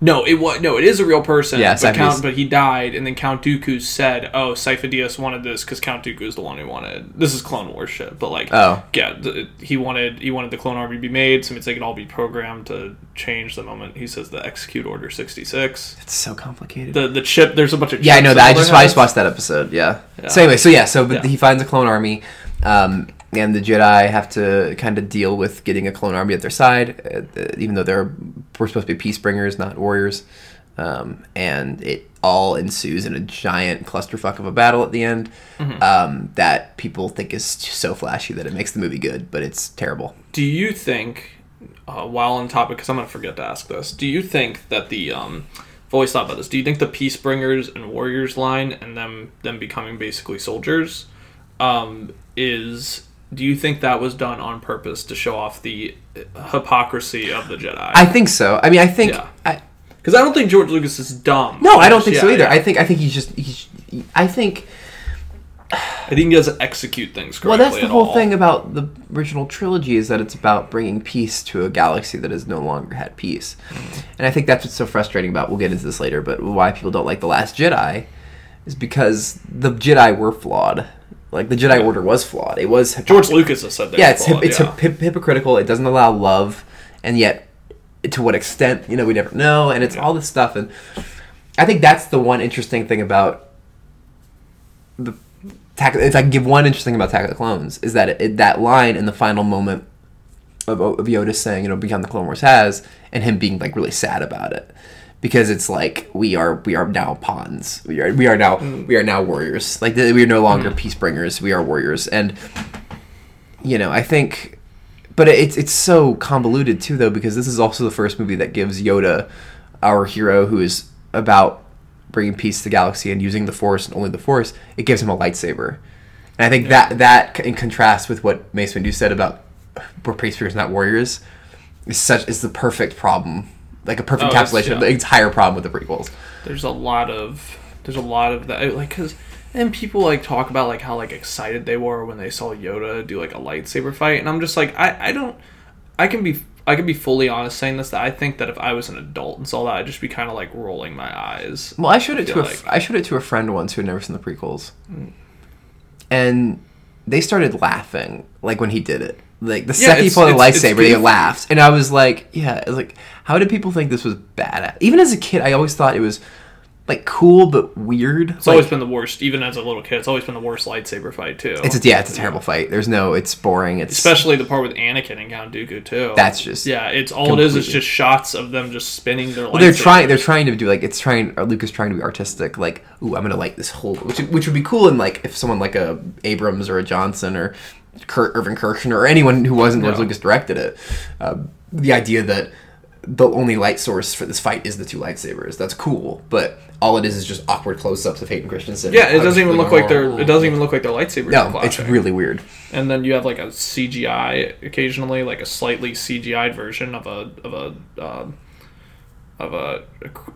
S1: No, it was no, it is a real person.
S2: Yeah,
S1: but Count, but he died, and then Count Dooku said, "Oh, Sifo Dyas wanted this because Count Dooku is the one who wanted this is Clone Wars shit." But like,
S2: Oh.
S1: yeah, th- he wanted he wanted the clone army to be made, so it's they could all be programmed to change the moment he says the execute order sixty six.
S2: It's so complicated.
S1: The the chip, there's a bunch of
S2: yeah, I know that. I just I just watched that episode. Yeah.
S1: Yeah.
S2: So anyway, so yeah, so but
S1: Yeah.
S2: he finds a clone army, um, and the Jedi have to kind of deal with getting a clone army at their side, uh, even though they're we're supposed to be peace bringers, not warriors. Um, and it all ensues in a giant clusterfuck of a battle at the end
S1: Mm-hmm.
S2: um, that people think is so flashy that it makes the movie good, but it's terrible.
S1: Do you think, uh, while on topic, because I'm going to forget to ask this, do you think that the, um, I've always thought about this, do you think the Peace Bringers and Warriors line and them, them becoming basically soldiers um, is, do you think that was done on purpose to show off the hypocrisy of the Jedi?
S2: I think so. I mean, I think.
S1: Yeah.
S2: I,
S1: Because I don't think George Lucas is dumb.
S2: no, I don't think so either.
S1: yeah.
S2: I think I think he's just he's. I think
S1: I think he doesn't execute things correctly
S2: Well, that's the whole
S1: all.
S2: thing about the original trilogy is that it's about bringing peace to a galaxy that has no longer had peace. Mm-hmm. And I think that's what's so frustrating about, we'll get into this later, but why people don't like The Last Jedi is because the Jedi were flawed. Like, the Jedi Order was flawed. It was.
S1: George Lucas has said that.
S2: Yeah, it's, hip,
S1: before,
S2: it's
S1: yeah.
S2: hip- hypocritical. It doesn't allow love. And yet, to what extent, you know, we never know. And it's all this stuff. And I think that's the one interesting thing about the Attack, if I can give one interesting thing about Attack of the Clones is that it, that line in the final moment of, of Yoda saying, you know, Beyond the Clone Wars has, and him being like really sad about it, because it's like we are we are now pawns. We are we are now we are now warriors. Like we are no longer mm. peace bringers. We are warriors, and you know, I think, but it's it's so convoluted too, though, because this is also the first movie that gives Yoda, our hero, who is about bringing peace to the galaxy and using the Force and only the Force, it gives him a lightsaber, and I think that that in contrast with what Mace Windu said about we're peace bringers, not warriors, is such is the perfect problem, like a perfect
S1: Oh,
S2: encapsulation of the entire problem with the prequels.
S1: there's a lot of there's a lot of that like because and people like talk about like how like excited they were when they saw Yoda do like a lightsaber fight and I'm just like I I don't I can be I can be fully honest saying this that I think that if I was an adult and saw that I'd just be kind of like rolling my eyes.
S2: Well, I showed it
S1: feel
S2: to a
S1: like-
S2: I showed it to a friend once who had never seen the prequels, mm. and they started laughing like when he did it. Like the second he
S1: it's-
S2: pulled the
S1: it's- it's
S2: lightsaber, they laughed, and I was like, "Yeah." Was like, how did people think this was bad? Even as a kid, I always thought it was like cool but weird.
S1: It's always been the worst, even as a little kid. It's always been the worst lightsaber fight too.
S2: It's a, yeah, it's a terrible fight. There's no, it's boring. It's
S1: Especially the part with Anakin and Count Dooku too.
S2: That's just
S1: yeah. It's all it is. Is just shots of them just spinning their.
S2: Well, they're trying. They're trying to do like it's trying. Uh, or Lucas trying to be artistic. Like, ooh, I'm gonna light this whole, which which would be cool. And like if someone like a Abrams or a Johnson or Kurt Irvin Kershner or anyone who wasn't George
S1: Yeah.
S2: Lucas directed it. Uh, the idea that the only light source for this fight is the two lightsabers. That's cool, but all it is is just awkward close-ups of Hayden Christensen.
S1: Yeah, it doesn't even look like they're.
S2: oh.
S1: It doesn't even look like their lightsabers.
S2: No, it's really weird.
S1: and then you have like a CGI occasionally, like a slightly CGI'd version of a of a um, of a,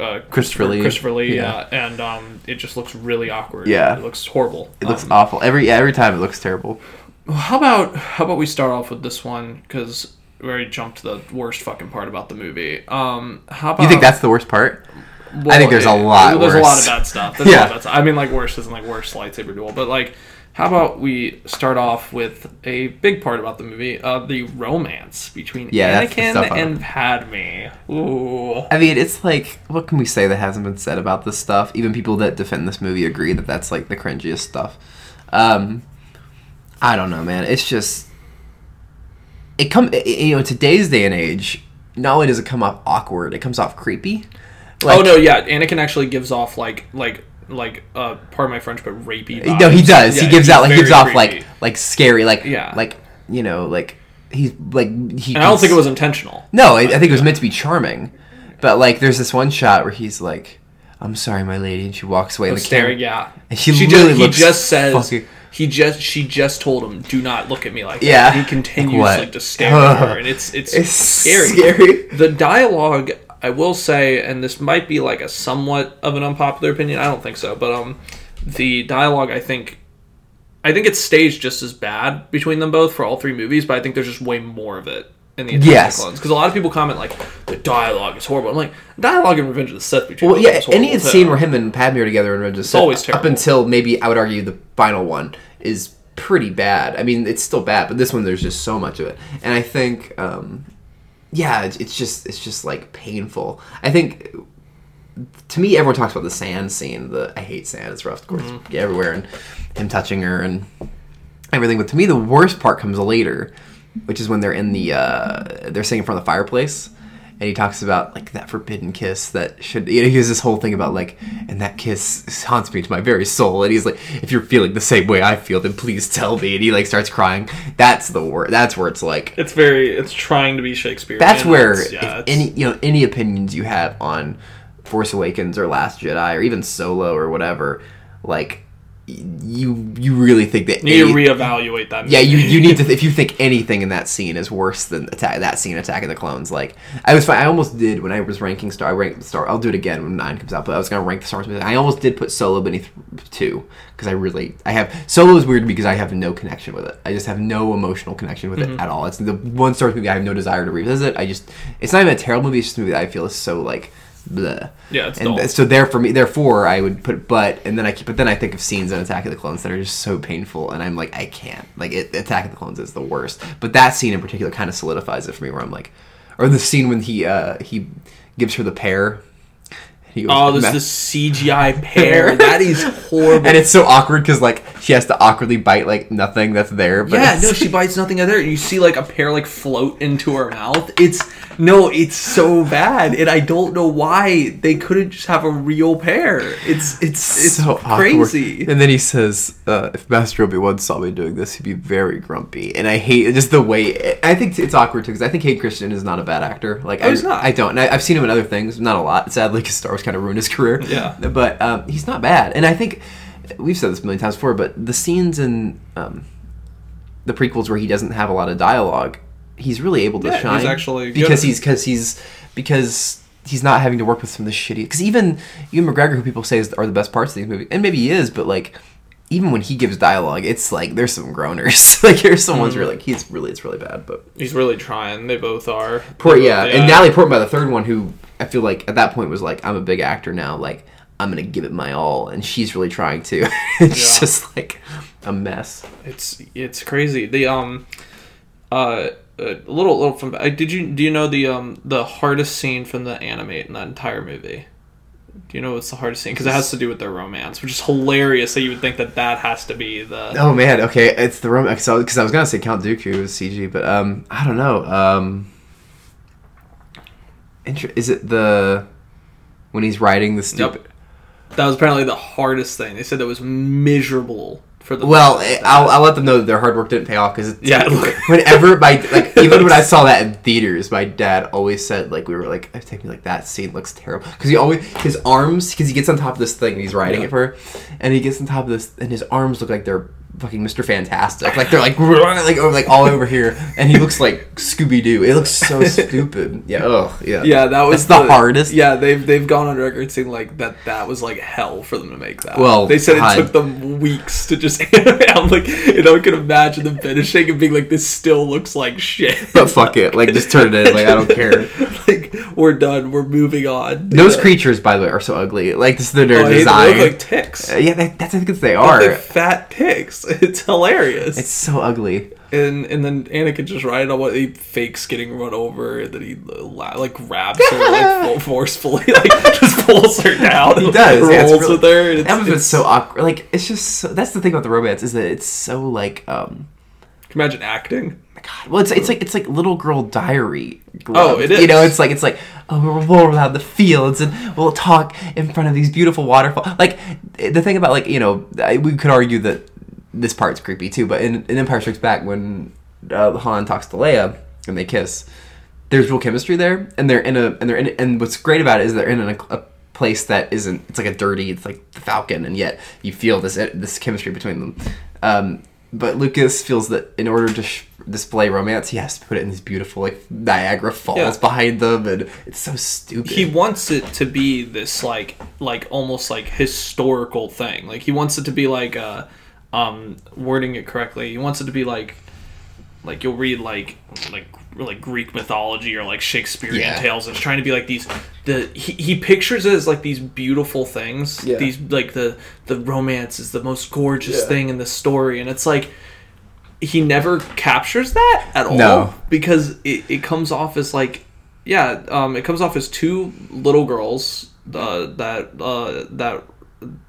S1: uh,
S2: Christopher Lee.
S1: Christopher Lee,
S2: Yeah.
S1: yeah. and um, it just looks really awkward.
S2: Yeah.
S1: it looks horrible.
S2: It looks
S1: Um,
S2: awful every every time. It looks terrible.
S1: How about how about we start off with this one because we already jumped to the worst fucking part about the movie. Um, how about
S2: You think that's the worst part?
S1: Well,
S2: I think there's a lot
S1: There's a lot of bad stuff. There's a lot
S2: Yeah.
S1: of bad stuff. I mean, like worse isn't like worst lightsaber duel, but like, how about we start off with a big part about the movie, uh, the romance between
S2: Yeah,
S1: Anakin and Padme. Ooh.
S2: I mean, it's like, what can we say that hasn't been said about this stuff? Even people that defend this movie agree that that's like the cringiest stuff. Um, I don't know, man. It's just it come i- you know in today's day and age. Not only does it come off awkward, it comes off creepy. Like,
S1: oh no, yeah, Anakin actually gives off like like like uh pardon my French, but rapey. Vibes.
S2: No, he does.
S1: Yeah,
S2: he gives out like gives off
S1: creepy.
S2: like like scary, like
S1: Yeah.
S2: like you know, like he's like he.
S1: And I don't think it was intentional.
S2: No, I, I think it was meant to be charming, but like there's this one shot where he's like, "I'm sorry, my lady," and she walks away. And the
S1: staring,
S2: camera,
S1: yeah.
S2: And she
S1: just,
S2: literally
S1: he
S2: looks
S1: just says
S2: fucking-
S1: he just she just told him, "Do not look at me like that."
S2: Yeah.
S1: And he continues
S2: What?
S1: like to stare at her, and it's it's,
S2: It's
S1: scary.
S2: scary.
S1: The dialogue, I will say, and this might be like a somewhat of an unpopular opinion. I don't think so, but um, the dialogue, I think. I think it's staged just as bad between them both for all three movies, but I think there's just way more of it in the Attack
S2: Yes.
S1: Clones because a lot of people comment like the dialogue is horrible. I'm like dialogue in Revenge of the Sith between
S2: Well, yeah, any
S1: too.
S2: scene where him and Padme are together in Revenge of the Sith,
S1: always
S2: up until maybe I would argue the final one is pretty bad. I mean, it's still bad, but this one there's just so much of it, and I think, um, yeah, it's, it's just it's just like painful. I think to me, everyone talks about the sand scene. The I hate sand; it's rough, of course,
S1: Mm-hmm.
S2: everywhere, and him touching her and everything. But to me, the worst part comes later, which is when they're in the uh, they're sitting in front of the fireplace, and he talks about like that forbidden kiss that should. You know, he has this whole thing about like, and that kiss haunts me to my very soul. And he's like, if you're feeling the same way I feel, then please tell me. And he like starts crying. That's the word. That's where it's like.
S1: It's very. It's trying to be Shakespeare.
S2: That's where
S1: It's, yeah, it's-
S2: any you know any opinions you have on Force Awakens or Last Jedi or even Solo or whatever, like you you really think that
S1: you need
S2: any-
S1: to reevaluate that.
S2: yeah, you, you need to if you think anything in that scene is worse than attack that scene Attack of the Clones. Like I was fine, I almost did when I was ranking Star. I ranked Star. I'll do it again when nine comes out. But I was gonna rank the Star Wars movies. I almost did put Solo beneath two because I really I have Solo is weird because I have no connection with it. I just have no emotional connection with
S1: Mm-hmm.
S2: it at all. It's the one Star Wars movie I have no desire to revisit. I just it's not even a terrible movie. It's just a movie that I feel is so like. Bleh.
S1: Yeah, it's
S2: and
S1: dull.
S2: so there for me, therefore I would put but, and then I keep, but then I think of scenes in Attack of the Clones that are just so painful, and I'm like, I can't. Like, it, Attack of the Clones is the worst, but that scene in particular kind of solidifies it for me, where I'm like, or the scene when he uh he gives her the pear.
S1: Oh, there's
S2: "Ma-"
S1: this CGI pear. that is horrible.
S2: and it's so awkward because like she has to awkwardly bite like nothing that's there. But
S1: yeah, no, she bites nothing other. You see like a pear like float into her mouth. It's no, it's so bad, and I don't know why they couldn't just have a real pair. It's it's it's
S2: so awkward.
S1: crazy.
S2: And then he says, uh, "If Master Obi Wan saw me doing this, he'd be very grumpy." And I hate just the way. I think it's awkward too because I think Hayden Christian is not a bad actor. Like, I,
S1: he's not.
S2: I don't. And I, I've seen him in other things, not a lot. Sadly, because Star Wars kind of ruined his career.
S1: Yeah.
S2: But um, he's not bad. And I think we've said this a million times before, but the scenes in um, the prequels where he doesn't have a lot of dialogue, he's really able to
S1: Yeah, he's
S2: shine.
S1: actually good.
S2: because he's because he's because he's not having to work with some of the shitty. Because even Ewan McGregor, who people say is, are the best parts of these movies, and maybe he is, but like even when he gives dialogue, it's like there's some groaners. like here's someone's
S1: Mm.
S2: really like he's really it's really bad. But
S1: He's really trying. They both are.
S2: Port, yeah, and Natalie Portman by the third one, who I feel like at that point was like I'm a big actor now, like. I'm gonna give it my all, and she's really trying to. it's
S1: Yeah.
S2: just like a mess.
S1: It's it's crazy. The um, uh, a little little from. uh, Did you do you know the um the hardest scene from the animate in that entire movie? Do you know what's the hardest scene? Because it has to do with their romance, which is hilarious. That you would think that that has to be the.
S2: Oh man, okay, it's the romance. because I, I was gonna say Count Dooku was CG, but um, I don't know. Um, is it the when he's riding the stupid?
S1: Yep. That was apparently the hardest thing. They said that was miserable for the.
S2: Well, eh, I'll, I'll let them know that their hard work didn't pay off because
S1: Yeah.
S2: whenever my like even when I saw that in theaters, my dad always said like we were like I take me like that scene looks terrible because he always his arms because he gets on top of this thing and he's riding
S1: Yeah.
S2: it for her, and he gets on top of this and his arms look like they're fucking Mr. Fantastic like they're like like over like all over here and he looks like Scooby Doo. It looks so stupid. Yeah. Oh yeah.
S1: Yeah, that was
S2: That's the hardest.
S1: Yeah, they've they've gone on record saying like that that was like hell for them to make that.
S2: Well,
S1: they said
S2: God.
S1: it took them weeks to just animate. I'm like, you know, I can imagine them finishing and being like, this still looks like shit.
S2: But fuck it, like just turn it in. Like I don't care.
S1: like we're done. We're moving on.
S2: Those
S1: Yeah.
S2: creatures, by the way, are so ugly. Like this, their
S1: Oh, them. They
S2: design.
S1: look like ticks.
S2: Uh, yeah, that, that's I think it's they
S1: They
S2: are.
S1: like fat ticks. It's hilarious.
S2: It's so ugly.
S1: and and then Anakin just riding on what he fakes getting run over, and then he like grabs her like forcefully, like just pulls her down.
S2: He does. yeah, it's
S1: rolls
S2: really-
S1: with her. And it's,
S2: that was so awkward. Like it's just so, that's the thing about the romance is that it's so like um.
S1: You imagine acting.
S2: God, well, it's it's like it's like little girl diary Oh,
S1: it is.
S2: You know, it's like it's like oh, we'll roll around the fields and we'll talk in front of these beautiful waterfalls. Like the thing about like you know, I- we could argue that this part's creepy too, but in, in Empire Strikes Back, when uh, Han talks to Leia and they kiss, there's real chemistry there, and they're in a and they're in and what's great about it is they're in a, a place that isn't it's like a dirty it's like the Falcon, and yet you feel this this chemistry between them. Um, but Lucas feels that in order to sh- display romance, he has to put it in these beautiful like Niagara Falls
S1: Yeah.
S2: behind them, and it's so stupid.
S1: he wants it to be this like like almost like historical thing like he wants it to be like uh um wording it correctly he wants it to be like like you'll read like like like greek mythology or like shakespearean
S2: Yeah.
S1: tales it's trying to be like these the he, he pictures it as like these beautiful things
S2: Yeah.
S1: these like the the romance is the most gorgeous
S2: Yeah.
S1: thing in the story and it's like he never captures that at all
S2: No.
S1: because it, it comes off as like yeah um it comes off as two little girls uh, that uh that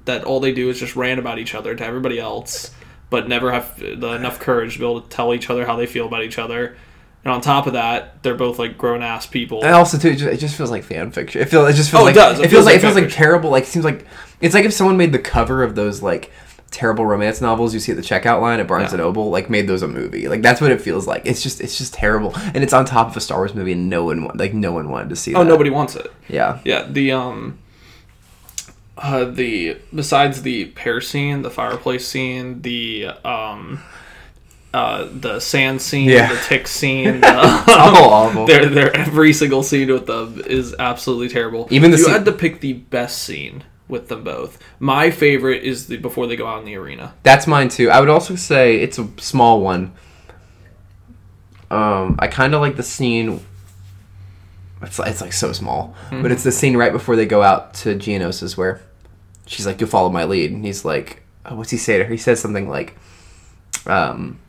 S1: that all they do is just rant about each other to everybody else but never have the, enough courage to be able to tell each other how they feel about each other and on top of that they're both like grown-ass people
S2: And also too, it just, it just feels like fan fiction. It feels. It just feels
S1: Oh, it
S2: like
S1: does. It
S2: It,
S1: feels
S2: feels like it feels like terrible. Like it seems like it's like if someone made the cover of those like terrible romance novels you see at the checkout line at Barnes
S1: Yeah.
S2: and Noble, like made those a movie. Like that's what it feels like. It's just it's just terrible, and it's on top of a Star Wars movie, and no one like no one wanted to see.
S1: oh
S2: that.
S1: nobody wants it
S2: Yeah.
S1: yeah the um uh the besides the pear scene the fireplace scene the um uh the sand scene
S2: Yeah.
S1: the tick scene the,
S2: all awful.
S1: Their, their every single scene with them is absolutely terrible.
S2: Even the
S1: you
S2: scene-
S1: had to pick the best scene with them both. My favorite is the before they go out in the arena.
S2: That's mine too. I would also say it's a small one. Um, I kind of like the scene. It's like, it's like so small, but it's the scene right before they go out to Geonosis where she's like, "You'll follow my lead," and he's like, oh, "What's he say to her?" He says something like, um,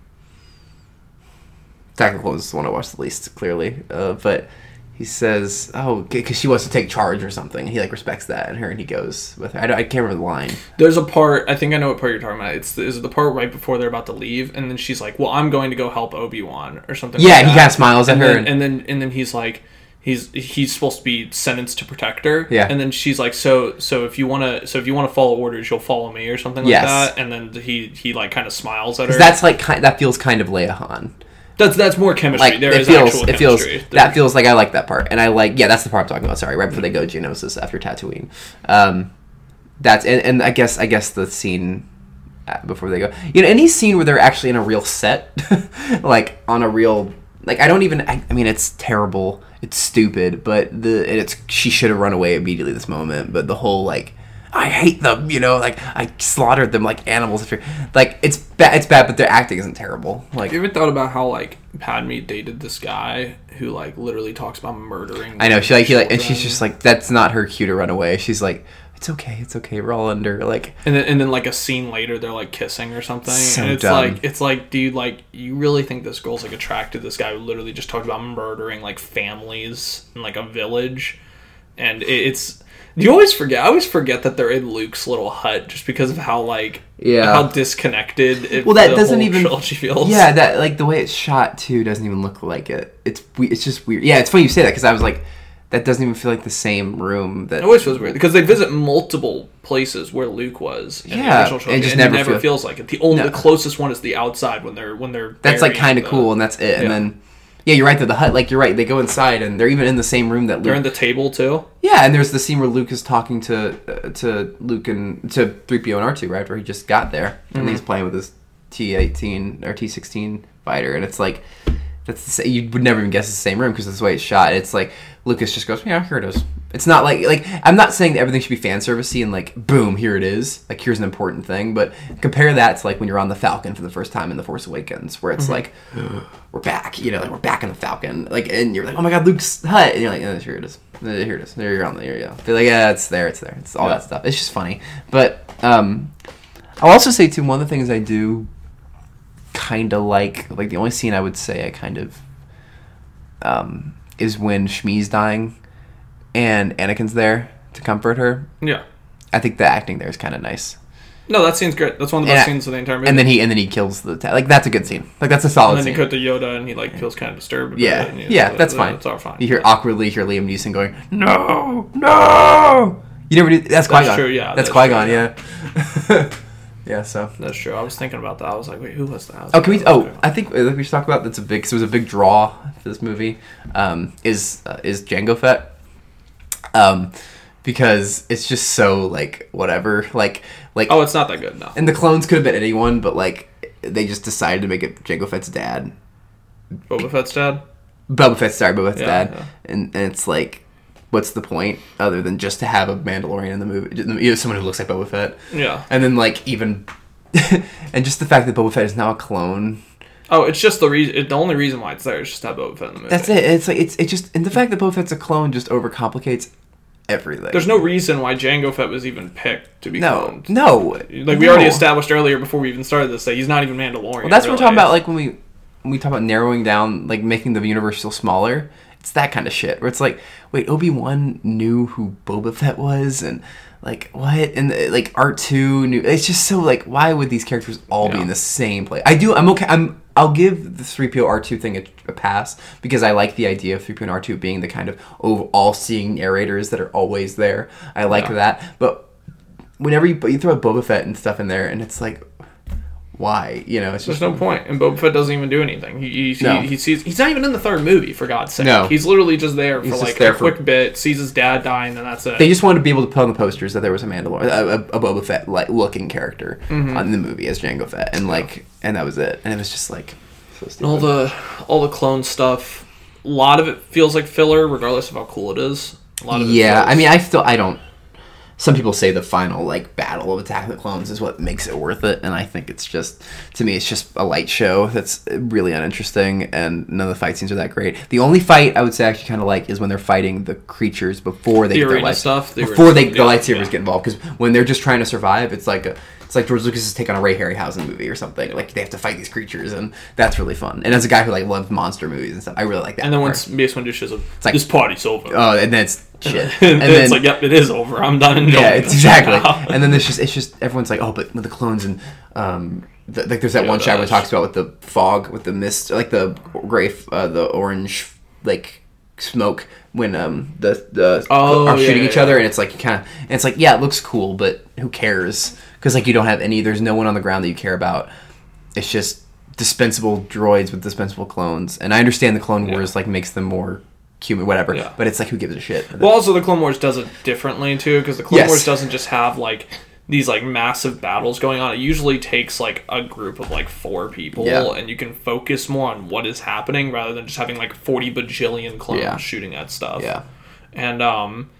S2: "Technical is the one I watched the least clearly," uh, but he says, "Oh, because she wants to take charge or something." He like respects that in her, and he goes with her. I, don't, I can't remember the line.
S1: There's a part I think I know what part you're talking about. It's the, is it the part right before they're about to leave, and then she's like, "Well, I'm going to go help Obi Wan" or something.
S2: Yeah,
S1: like
S2: and he kinda smiles at
S1: and
S2: her
S1: then,
S2: and-
S1: and then and then he's like. He's he's supposed to be sentenced to protect her.
S2: Yeah.
S1: And then she's like, so so if you wanna so if you wanna follow orders, you'll follow me or something like
S2: Yes.
S1: that. And then he he like kind of smiles at her.
S2: That's like that feels kind of Leia Han.
S1: That's that's more chemistry.
S2: Like
S1: there
S2: it
S1: is
S2: feels,
S1: actual
S2: it feels
S1: chemistry.
S2: that feels like I like that part, and I like yeah, that's the part I'm talking about. Sorry, right before they go Geonosis after Tatooine. Um, that's and, and I guess I guess the scene uh, before they go, you know, any scene where they're actually in a real set, like on a real like I don't even I, I mean it's terrible, it's stupid, but the and it's she should have run away immediately this moment, but the whole like. I hate them, you know. Like I slaughtered them like animals. If you're like, it's bad. It's bad, but their acting isn't terrible. Like
S1: You ever thought about how like Padme dated this guy who like literally talks about murdering?
S2: I know she like he like, and she's just like that's not her cue to run away. She's like, it's okay, it's okay, we're all under. Like,
S1: and then and then like a scene later they're like kissing or something.
S2: So
S1: and it's
S2: dumb.
S1: like it's like, dude, like you really think this girl's like attracted to this guy who literally just talked about murdering like families in like a village, and it, it's. You always forget. I always forget that they're in Luke's little hut just because of how like
S2: Yeah.
S1: how disconnected. It,
S2: Well, that doesn't even-
S1: feels.
S2: yeah, that like the way it's shot too doesn't even look like it. It's it's just weird. Yeah, it's funny you say that because I was like, that doesn't even feel like the same room that.
S1: It always feels weird because they visit multiple places where Luke was. In
S2: Yeah, it just
S1: and
S2: never
S1: it never
S2: feel-
S1: feels like it. The only
S2: No.
S1: the closest one is the outside when they're when they're.
S2: that's like kind of cool, and that's it. And then, yeah, you're right. The hut, like you're right. They go inside, and they're even in the same room that
S1: They're
S2: Luke.
S1: in the table too.
S2: yeah, and there's the scene where Luke is talking to uh, to Luke and to three PO and R two right where he just got there, and he's playing with his T eighteen or T sixteen fighter, and it's like. That's the you would never even guess it's the same room because that's the way it's shot. It's like Lucas just goes, yeah, here it is. It's not like like I'm not saying that everything should be fan servicey and like boom, here it is. Like here's an important thing, but compare that to like when you're on the Falcon for the first time in the Force Awakens, where it's like we're back, you know, like we're back in the Falcon, like and you're like, oh my god, Luke's hut, and you're like, oh, here it is, here it is, there you're on the, here you go. Feel like yeah, it's there, it's there, it's all
S1: Yeah.
S2: that stuff. It's just funny, but um, I'll also say too one of the things I do kind of like like the only scene I would say I kind of um is when Shmi's dying and Anakin's there to comfort her.
S1: Yeah.
S2: I think the acting there is kind of nice.
S1: No, that scene's great. That's one of the
S2: And
S1: best
S2: I-
S1: scenes of the entire movie.
S2: And then he and then he kills the ta- like that's a good scene. Like that's a solid.
S1: And then
S2: scene.
S1: you cut to Yoda, and he like feels kind of disturbed.
S2: Yeah,
S1: and he's
S2: yeah,
S1: like,
S2: that's
S1: "Uh,
S2: fine.
S1: It's all fine.
S2: You hear awkwardly hear Liam Neeson going, "No, no." You never do. That's Qui Gon.
S1: yeah,
S2: That's
S1: that's
S2: Qui Gon. Yeah. yeah. So.
S1: That's true. I was thinking about that. I was like, wait, who was that? Was
S2: Oh,
S1: like,
S2: can we?
S1: oh,
S2: I think uh, we should talk about that's a big. Cause it was a big draw for this movie. Um, is uh, is Jango Fett? Um, because it's just so like whatever. Like like.
S1: oh, it's not that good. No.
S2: and the clones could have been anyone, but like they just decided to make it Jango Fett's dad.
S1: Boba Fett's dad.
S2: Boba Fett's sorry, Boba Fett's
S1: Yeah,
S2: dad,
S1: yeah.
S2: And, and it's like, what's the point other than just to have a Mandalorian in the movie, you know, someone who looks like Boba Fett,
S1: Yeah.
S2: and then like even, and just the fact that Boba Fett is now a clone.
S1: Oh, it's just the reason. The only reason why it's there is just to have Boba Fett in the movie.
S2: That's it. It's like it's it just and the fact that Boba Fett's a clone just overcomplicates everything.
S1: There's no reason why Jango Fett was even picked to be
S2: no
S1: cloned.
S2: no
S1: Like we
S2: no.
S1: already established earlier before we even started this that he's not even Mandalorian.
S2: Well, that's what we're talking about. Like when we when we talk about narrowing down, like making the universe still smaller. It's that kind of shit where it's like, wait, Obi Wan knew who Boba Fett was, and like what, and uh, like R two knew. It's just so like, why would these characters all be in the same place? I do. I'm okay. I'm. I'll give the three PO R two thing a, a pass because I like the idea of three PO and R two being the kind of all seeing narrators that are always there. I like
S1: Yeah.
S2: that, but whenever you you throw Boba Fett and stuff in there, and it's like, why? You know, it's
S1: There's
S2: just
S1: no point, and Boba Fett doesn't even do anything. He he,
S2: No.
S1: he, he sees he's not even in the third movie for God's sake.
S2: No.
S1: he's literally just there
S2: He's
S1: for like
S2: there
S1: a
S2: for-
S1: quick bit. Sees his dad dying, and that's it.
S2: They just wanted to be able to put on the posters that there was a Mandalorian, a, a, Boba Fett like looking character
S1: Mm-hmm.
S2: on the movie as Jango Fett, and like, and that was it. And it was just like so
S1: all the all the clone stuff. A lot of it feels like filler, regardless of how cool it is. A lot of it
S2: yeah, I mean, I still I don't. Some people say the final like battle of Attack of the Clones is what makes it worth it, and I think it's just to me it's just a light show that's really uninteresting, and none of the fight scenes are that great. The only fight I would say I actually kind of like is when they're fighting the creatures before they
S1: The
S2: get their light-
S1: stuff, the
S2: before they the lightsabers
S1: yeah.
S2: get involved because when they're just trying to survive, it's like a it's like George Lucas's take on a Ray Harryhausen movie or something. Like they have to fight these creatures, and that's really fun. And as a guy who like loves monster movies and stuff, I really like that.
S1: and then
S2: part.
S1: once Mace Windu shows up,
S2: like-
S1: this party's over.
S2: oh, and then it's shit,
S1: and,
S2: and then
S1: it's like, yep, it is over. I'm done. And
S2: yeah, it's exactly. and then there's just it's just everyone's like, oh, but with the clones and um, th- like there's that one shot where it talks about with the fog, with the mist, like the gray, uh, the orange, like smoke when um the the
S1: Oh,
S2: are
S1: yeah,
S2: shooting
S1: yeah,
S2: each other, and it's like kind of, and it's like yeah, it looks cool, but who cares? Because like you don't have any, there's no one on the ground that you care about. It's just dispensable droids with dispensable clones, and I understand the Clone
S1: Yeah.
S2: Wars like makes them more human, whatever.
S1: Yeah.
S2: But it's like who gives a shit?
S1: Well, also the Clone Wars does it differently too, because the Clone
S2: Yes.
S1: Wars doesn't just have like these like massive battles going on. It usually takes like a group of like four people,
S2: Yeah.
S1: and you can focus more on what is happening rather than just having like forty bajillion clones
S2: Yeah.
S1: shooting at stuff.
S2: yeah.
S1: and um,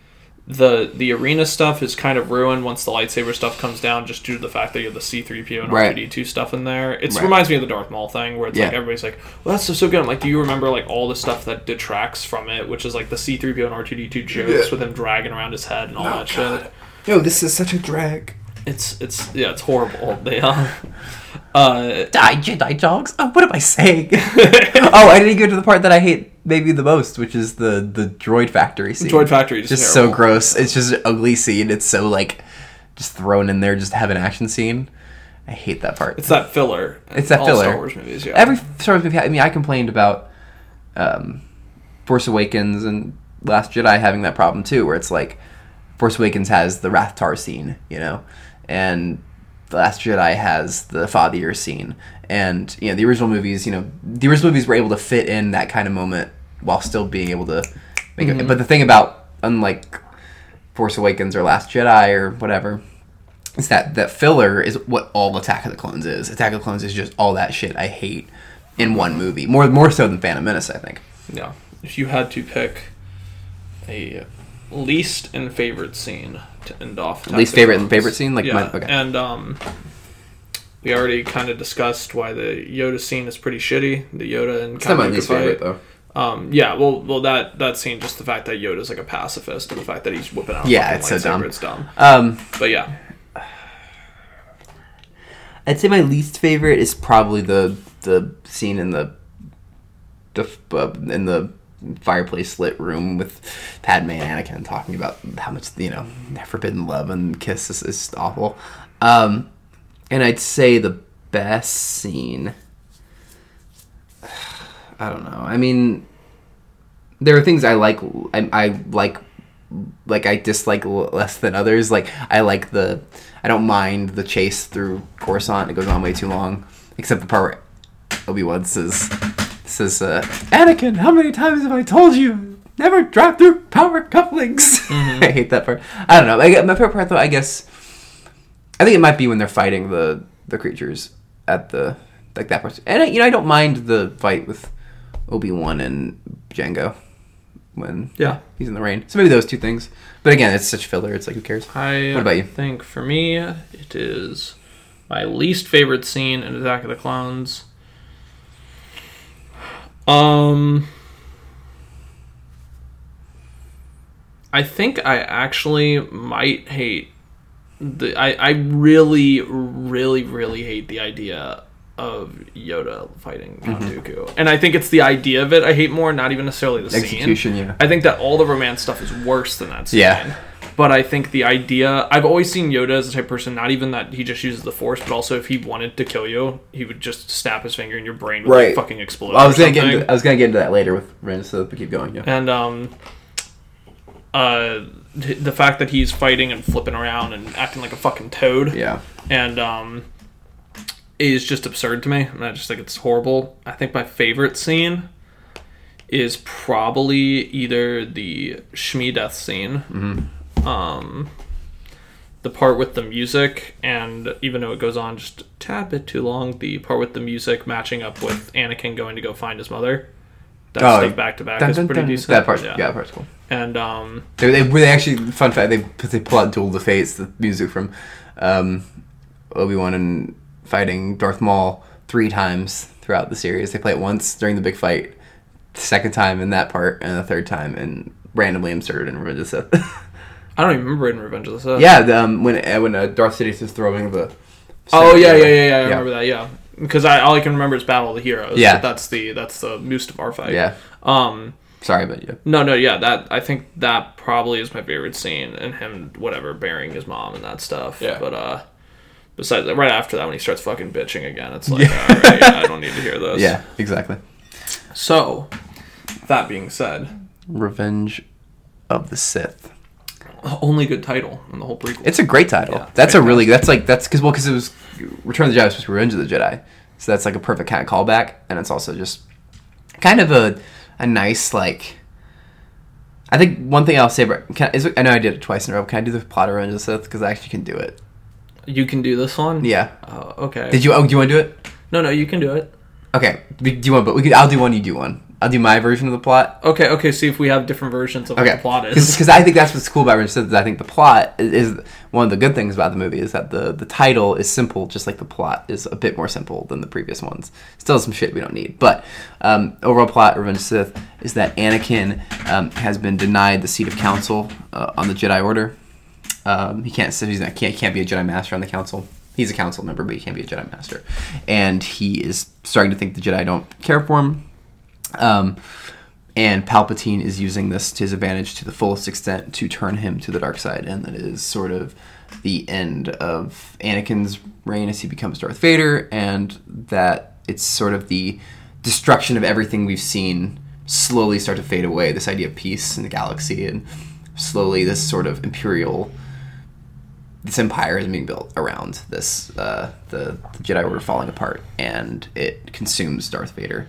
S1: the the arena stuff is kind of ruined once the lightsaber stuff comes down, just due to the fact that you have the C three PO and
S2: Right.
S1: R two D two stuff in there. It
S2: Right.
S1: reminds me of the Darth Maul thing, where it's like everybody's like, "Well, that's so, so good." I'm like, "Do you remember like all the stuff that detracts from it, which is like the C three PO and R two D two jokes
S2: Yeah.
S1: with him dragging around his head and all that shit."
S2: Yo, this is such a drag.
S1: It's it's yeah, it's horrible. They uh, uh
S2: Die, Jedi dogs. Oh, what am I saying? oh, I didn't get to the part that I hate maybe the most, which is the the droid factory scene.
S1: Droid Factory is
S2: just so gross. It's just an ugly scene. It's so like just thrown in there just to have an action scene. I hate that part.
S1: It's that filler.
S2: It's that
S1: all
S2: filler.
S1: Star Wars movies. Yeah.
S2: Every Star Wars movie. I mean, I complained about um, Force Awakens and Last Jedi having that problem too, where it's like Force Awakens has the Rathtar scene, you know, and the Last Jedi has the fathier scene, and you know the original movies. You know, the original movies were able to fit in that kind of moment while still being able to make it. Mm-hmm. But the thing about unlike Force Awakens or Last Jedi or whatever. Is that that filler is what all Attack of the Clones is. Attack of the Clones is just all that shit I hate in one movie. More more so than Phantom Menace, I think.
S1: Yeah. If you had to pick a least and favorite scene to end off,
S2: Least favorite and favorite scene? Like
S1: yeah.
S2: my- okay.
S1: And um, we already kind of discussed why the Yoda scene is pretty shitty. The Yoda and
S2: It's not my least favorite though.
S1: Um, yeah, well, well, that that scene, just the fact that Yoda's like a pacifist, and the fact that he's whipping out.
S2: Yeah, it's so dumb.
S1: It's dumb.
S2: Um,
S1: But yeah,
S2: I'd say my least favorite is probably the the scene in the the uh, in the fireplace lit room with Padme and Anakin talking about how much you know forbidden love and kiss is, is awful. Um, And I'd say the best scene. I don't know. I mean, there are things I like. I, I like, like I dislike less than others. Like I like the. I don't mind the chase through Coruscant. It goes on way too long. Except the part where Obi Wan says, "says uh, Anakin, how many times have I told you never drive through power couplings?" I hate that part. I don't know. Like, my favorite part though, I guess. I think it might be when they're fighting the the creatures at the like that part. And I, you know, I don't mind the fight with Obi Wan and Jango when
S1: Yeah.
S2: he's in the rain. So maybe those two things. But again, it's such filler. It's like who cares?
S1: I
S2: What about you?
S1: think for me, it is my least favorite scene in Attack of the Clones. Um, I think I actually might hate the. I I really, really, really hate the idea of Yoda fighting Count Dooku, and I think it's the idea of it I hate more, not even necessarily the scene.
S2: Execution, yeah.
S1: I think that all the romance stuff is worse than that scene.
S2: Yeah.
S1: But I think the idea I've always seen Yoda as the type of person, not even that he just uses the force, but also if he wanted to kill you, he would just snap his finger and your brain would like, fucking explode.
S2: I was gonna get into, I was gonna get into that later with Ren, so keep going. Yeah.
S1: And um uh the fact that he's fighting and flipping around and acting like a fucking toad
S2: Yeah.
S1: and um is just absurd to me and i just think it's horrible i think my favorite scene is probably either the shmi death scene um the part with the music and even though it goes on just a tad bit too long the part with the music matching up with anakin going to go find his mother that
S2: Oh,
S1: stuff back to back
S2: Dun,
S1: is
S2: dun,
S1: pretty
S2: dun.
S1: decent
S2: That part, yeah. that part's cool.
S1: and um
S2: They, they, they actually fun fact they they pull out Duel of the Fates, the music from um, Obi Wan and fighting Darth Maul three times throughout the series. They play it once during the big fight, the second time in that part, and the third time and randomly inserted in Revenge of Sith.
S1: I don't even remember it in revenge of the sith
S2: yeah, the, um, when uh, when uh, Darth Sidious is throwing the.
S1: Oh yeah, yeah, yeah, yeah. I remember that. Yeah, because I all I can remember is Battle of the Heroes.
S2: Yeah.
S1: but that's the that's the Mustafar fight.
S2: Yeah,
S1: Um.
S2: sorry, but yeah.
S1: No, no, yeah. That I think that probably is my favorite scene, and him whatever burying his mom and that stuff.
S2: Yeah.
S1: But uh, besides that, right after that, when he starts fucking bitching again, it's like, all right, I don't need to hear this.
S2: Yeah, exactly.
S1: So, that being said,
S2: Revenge of the Sith.
S1: Only good title in the whole prequel.
S2: It's a great title.
S1: Yeah,
S2: that's a really that's like that's because well because it was Return of the Jedi was supposed to be Revenge of the Jedi, so that's like a perfect kind of callback, and it's also just kind of a a nice like. I think one thing I'll say about can, is I know I did it twice in a row. Can I do the plot of Revenge of the Sith because I actually can do it?
S1: you can do this one.
S2: Yeah.
S1: Oh, okay.
S2: Did you? Oh, do you want to do it?
S1: No, no, you can do it.
S2: Okay. Do you want? But we could. I'll do one. You do one. I'll do my version of the plot.
S1: Okay, okay. See if we have different versions of what the plot is.
S2: because I think that's what's cool about Revenge of the Sith. Is I think the plot is, is one of the good things about the movie is that the the title is simple, just like the plot is a bit more simple than the previous ones. Still some shit we don't need, but um, overall plot Revenge of the Sith is that Anakin um, has been denied the seat of council uh, on the Jedi Order. Um, he can't. He's not, can't can't be a Jedi Master on the council. He's a council member, but he can't be a Jedi Master, and he is starting to think the Jedi don't care for him. Um, and Palpatine is using this to his advantage to the fullest extent to turn him to the dark side, and that is sort of the end of Anakin's reign as he becomes Darth Vader, and that it's sort of the destruction of everything we've seen slowly start to fade away. This idea of peace in the galaxy, and slowly this sort of imperial this empire is being built around this uh, the, the Jedi Order falling apart, and it consumes Darth Vader.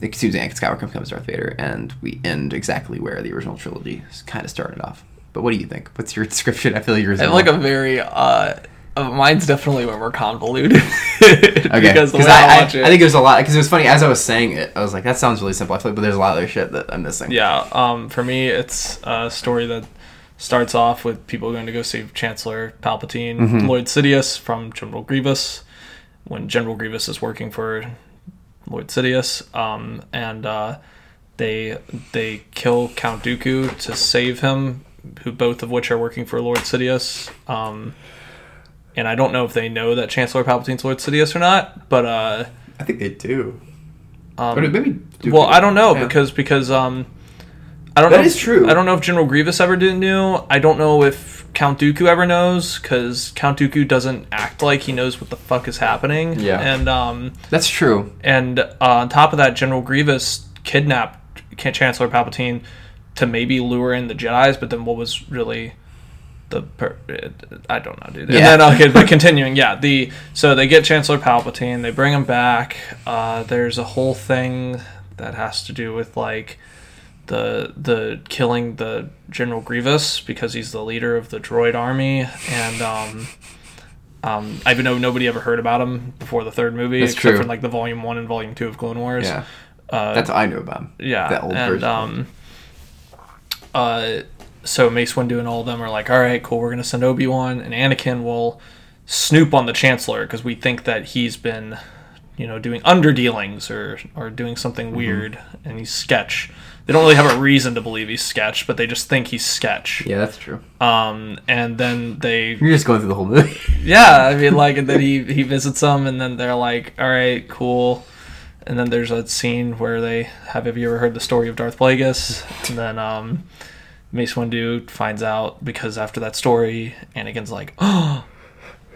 S2: It consumes Anakin Skywalker becomes Darth Vader, and we end exactly where the original trilogy kind of started off. But what do you think? What's your description? I feel like yours.
S1: I
S2: is
S1: like a very uh, uh mine's definitely way more convoluted. okay,
S2: Okay,
S1: because the way
S2: I,
S1: I,
S2: I,
S1: watch it.
S2: I think there's a lot because it was funny as I was saying it. I was like, that sounds really simple. I feel like, but there's a lot of other shit that I'm missing.
S1: yeah, um, for me, it's a story that starts off with people going to go save Chancellor Palpatine,
S2: Mm-hmm.
S1: Lord Sidious from General Grievous, when General Grievous is working for Lord Sidious, um, and uh, they they kill Count Dooku to save him, who both of which are working for Lord Sidious. Um, and I don't know if they know that Chancellor Palpatine's Lord Sidious or not, but uh,
S2: I think they do.
S1: um,
S2: But maybe.
S1: well, I don't know
S2: Yeah.
S1: because because um, I don't
S2: That
S1: know.
S2: is
S1: if-
S2: true.
S1: I don't know if General Grievous ever did knew. I don't know if Count Dooku ever knows because Count Dooku doesn't act like he knows what the fuck is happening.
S2: Yeah.
S1: And um
S2: That's true.
S1: and uh, on top of that, General Grievous kidnapped Chancellor Palpatine to maybe lure in the Jedi's, but then what was really the per- I don't know, dude.
S2: Yeah.
S1: And then okay, but continuing, yeah, the so they get Chancellor Palpatine, they bring him back. Uh, there's a whole thing that has to do with like the the killing the General Grievous because he's the leader of the droid army, and um, um, I know nobody ever heard about him before the third movie,
S2: That's
S1: except
S2: true.
S1: for like the volume one and volume two of Clone Wars.
S2: Yeah.
S1: Uh,
S2: That's what I knew about. him.
S1: yeah,
S2: that old
S1: and
S2: version.
S1: um, uh, so Mace Windu and all of them are like, all right, cool, we're gonna send Obi Wan and Anakin will snoop on the Chancellor because we think that he's been, you know, doing underdealings or or doing
S2: Mm-hmm.
S1: something weird, and he's sketch. They don't really have a reason to believe he's sketch, but they just think he's sketch.
S2: Yeah, that's true.
S1: Um, and then they
S2: You're just going through the whole movie.
S1: yeah, I mean, like, and then he he visits them, and then they're like, "All right, cool." And then there's a scene where they have. Have you ever heard the story of Darth Plagueis? And then um, Mace Windu finds out because after that story, Anakin's like, "Oh,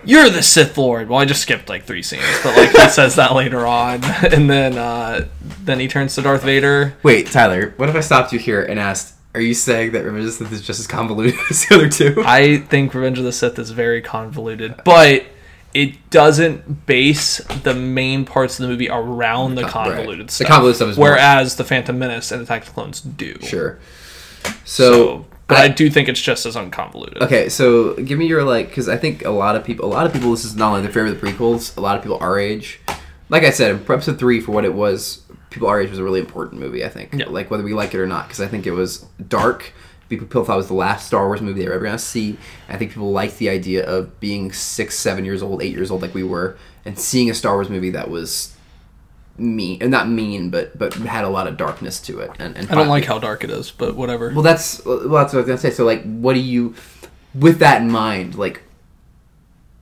S1: you're the Sith Lord." Well, I just skipped like three scenes, but like he says that later on, and then uh, then he turns to Darth Vader.
S2: Wait, Tyler, what if I stopped you here and asked, are you saying that Revenge of the Sith is just as convoluted as the other two?
S1: I think Revenge of the Sith is very convoluted, but it doesn't base the main parts of the movie around the
S2: Right.
S1: convoluted
S2: The
S1: stuff.
S2: convoluted stuff is more-
S1: whereas the Phantom Menace and Attack of the Clones do.
S2: Sure.
S1: So,
S2: So,
S1: but I do think it's just as unconvoluted.
S2: okay, so give me your like, because I think a lot of people, a lot of people, this is not only their favorite of the prequels. A lot of people our age, like I said, episode three for what it was, people our age was a really important movie. I think,
S1: Yeah.
S2: like whether we like it or not, because I think it was dark. People people thought it was the last Star Wars movie they were ever gonna see. I think people liked the idea of being six, seven years old, eight years old, like we were, and seeing a Star Wars movie that was mean, and not mean, but but had a lot of darkness to it. And, and
S1: I don't like how dark it is, but whatever.
S2: well, that's well, that's what I was gonna say. So, like, what do you, with that in mind, like,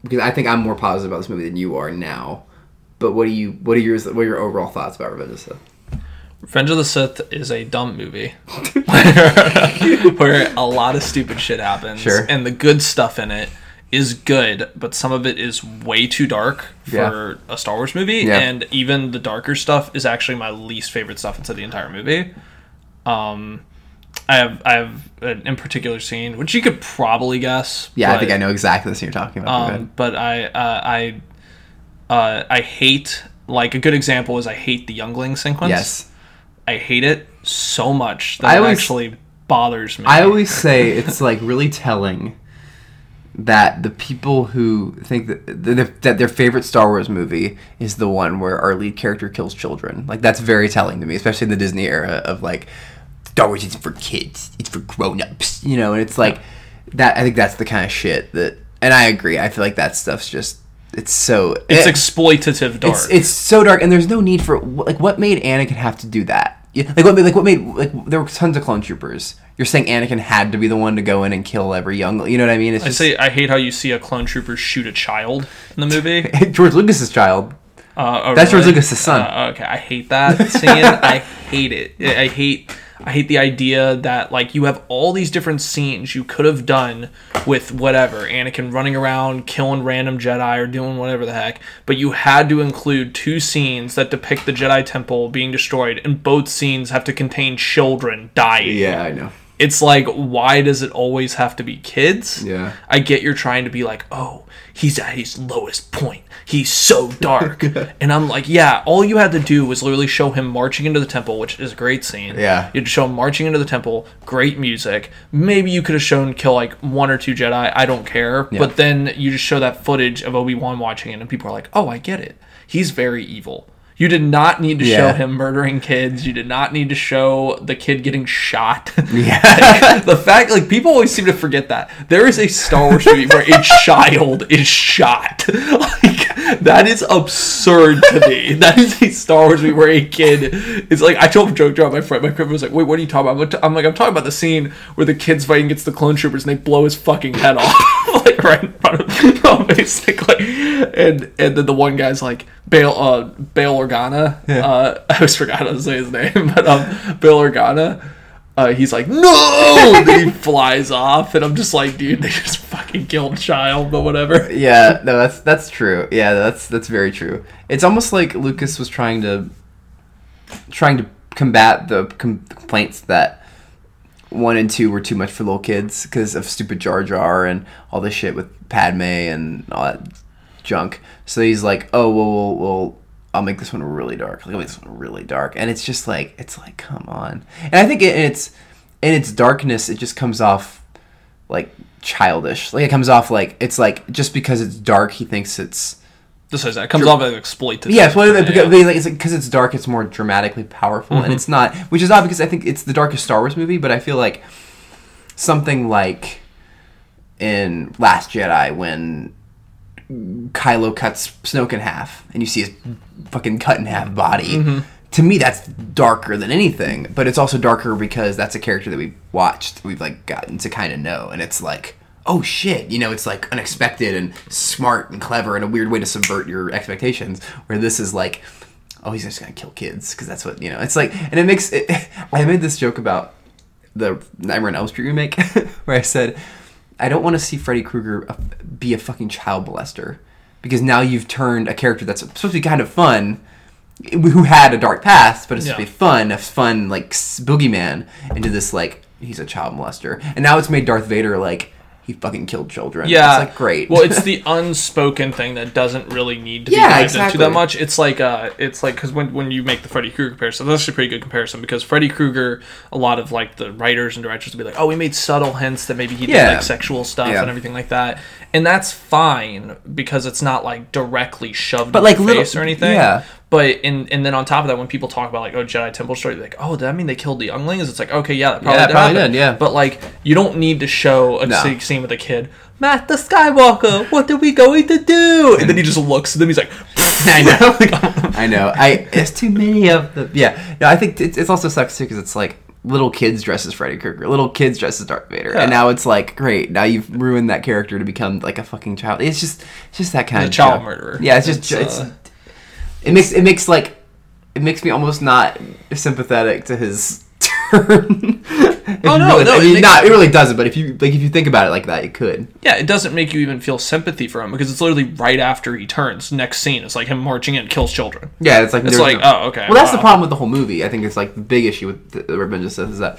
S2: because I think I'm more positive about this movie than you are now. But what do you, what are your, what are your overall thoughts about Revenge of the Sith?
S1: Revenge of the Sith is a dumb movie where a lot of stupid shit happens.
S2: Sure.
S1: And the good stuff in it is good, but some of it is way too dark for
S2: Yeah.
S1: a Star Wars movie.
S2: Yeah.
S1: And even the darker stuff is actually my least favorite stuff inside the entire movie. Um, I have I have an in particular scene which you could probably guess.
S2: Yeah, I think I know exactly the scene you're talking about.
S1: Um, but I uh, I uh, I hate like a good example is I hate the Youngling sequence.
S2: yes,
S1: I hate it so much that
S2: I
S1: it
S2: always-
S1: actually bothers me.
S2: I always say it's like really telling that the people who think that, that that their favorite Star Wars movie is the one where our lead character kills children. Like that's very telling to me, especially in the Disney era of like Star Wars isn't for kids, it's for grown-ups, you know, and it's like that I think that's the kind of shit that and I agree. I feel like that stuff's just it's so
S1: it's
S2: eh,
S1: exploitative dark.
S2: it's it's so dark, and there's no need for like what made Anakin have to do that. Yeah, Like what made like what made like there were tons of clone troopers. You're saying Anakin had to be the one to go in and kill every young. You know what I mean? It's
S1: I
S2: just
S1: say I hate how you see a clone trooper shoot a child in the movie.
S2: George Lucas's child.
S1: Uh, oh,
S2: That's George? Lucas's son.
S1: Uh, okay, I hate that scene. I hate it. I hate. I hate the idea that like you have all these different scenes you could have done with whatever Anakin running around killing random Jedi or doing whatever the heck, but you had to include two scenes that depict the Jedi Temple being destroyed, and both scenes have to contain children dying.
S2: Yeah, I know.
S1: It's like, why does it always have to be kids?
S2: Yeah.
S1: I get you're trying to be like, oh, he's at his lowest point. He's so dark. and I'm like, yeah, all you had to do was literally show him marching into the temple, which is a great scene.
S2: Yeah.
S1: You'd show him marching into the temple, great music. Maybe you could have shown kill like one or two Jedi. I don't care. But then you just show that footage of Obi Wan watching it, and people are like, oh, I get it. He's very evil. You did not need to show him murdering kids. You did not need to show the kid getting shot.
S2: Yeah.
S1: the fact, like, people always seem to forget that there is a Star Wars movie where a child is shot. Like, that is absurd to me. That is a Star Wars movie where a kid is like. I told Joke Joe, my friend, my friend was like, "Wait, what are you talking about?" I'm like- I'm like, "I'm talking about the scene where the kid's fighting against the clone troopers and they blow his fucking head off, like right in front of him, basically." And and then the one guy's like, "Bail, uh, Bail Organa." Uh, I always forgot how to say his name, but um, Bail Organa uh, he's like, no! and then he flies off, and I'm just like, dude, they just fucking killed child, but whatever.
S2: yeah, no, that's that's true. Yeah, that's that's very true. It's almost like Lucas was trying to trying to combat the com- complaints that one and two were too much for little kids because of stupid Jar Jar and all this shit with Padme and all that junk. So he's like, oh well, well, well I'll make this one really dark. I'll make this one really dark, and it's just like it's like come on. And I think it, it's in its darkness, it just comes off like childish. Like it comes off like it's like just because it's dark, he thinks it's
S1: Just as that comes off as exploitative.
S2: yeah, it's,
S1: Yeah,
S2: because, like, it's because it's dark, it's more dramatically powerful, and mm-hmm. it's not. Which is odd because I think it's the darkest Star Wars movie, but I feel like something like in Last Jedi when Kylo cuts Snoke in half, and you see his fucking cut in half body. Mm-hmm. To me, that's darker than anything, but it's also darker because that's a character that we've watched, we've like gotten to kind of know, and it's like, oh shit, you know, it's like unexpected and smart and clever and a weird way to subvert your expectations. Where this is like, oh, he's just gonna kill kids because that's what you know. It's like, and it makes. It, I made this joke about the Nightmare on Elm Street remake, where I said, I don't want to see Freddy Krueger uh, be a fucking child molester because now you've turned a character that's supposed to be kind of fun, who had a dark past, but it's supposed to be fun, a fun like boogeyman, into this like he's a child molester, and now it's made Darth Vader like he fucking killed children.
S1: Yeah,
S2: it's like great.
S1: well, it's the unspoken thing that doesn't really need to
S2: Yeah,
S1: be dived
S2: exactly.
S1: into that much. It's like, uh, it's like because when when you make the Freddy Krueger comparison, that's actually a pretty good comparison because Freddy Krueger, a lot of like the writers and directors would be like, oh, we made subtle hints that maybe he did
S2: Yeah.
S1: like sexual stuff
S2: Yeah.
S1: and everything like that, and that's fine because it's not like directly shoved
S2: But,
S1: in
S2: like,
S1: your
S2: little-
S1: face or anything.
S2: yeah.
S1: But and and then on top of that, when people talk about like oh Jedi Temple story, like oh, does that mean they killed the younglings? It's like okay, yeah, that probably,
S2: that
S1: did,
S2: probably did, yeah.
S1: But like you don't need to show a
S2: No.
S1: scene- with a kid. Master Skywalker, what are we going to do? And then he just looks at them. He's like,
S2: I know. I know. I it's too many of the yeah. No, I think it's, it's also sucks too because it's like little kids dress as Freddy Krueger, little kids dress as Darth Vader,
S1: Yeah.
S2: and now it's like great. Now you've ruined that character to become like a fucking child. It's just it's just that kind of
S1: child
S2: joke.
S1: murderer.
S2: Yeah, it's just
S1: It's,
S2: it's,
S1: uh,
S2: it makes it makes like it makes me almost not sympathetic to his turn.
S1: Oh, no,
S2: really,
S1: no,
S2: I
S1: it makes-
S2: not it really doesn't. But if you like, if you think about it like that, it could.
S1: yeah, it doesn't make you even feel sympathy for him because it's literally right after he turns. Next scene, it's like him marching in, kills children.
S2: Yeah, it's like
S1: It's like,
S2: no-
S1: oh, okay,
S2: Well, that's the problem with the whole movie. I think it's like the big issue with the, the Revenge of Sith is that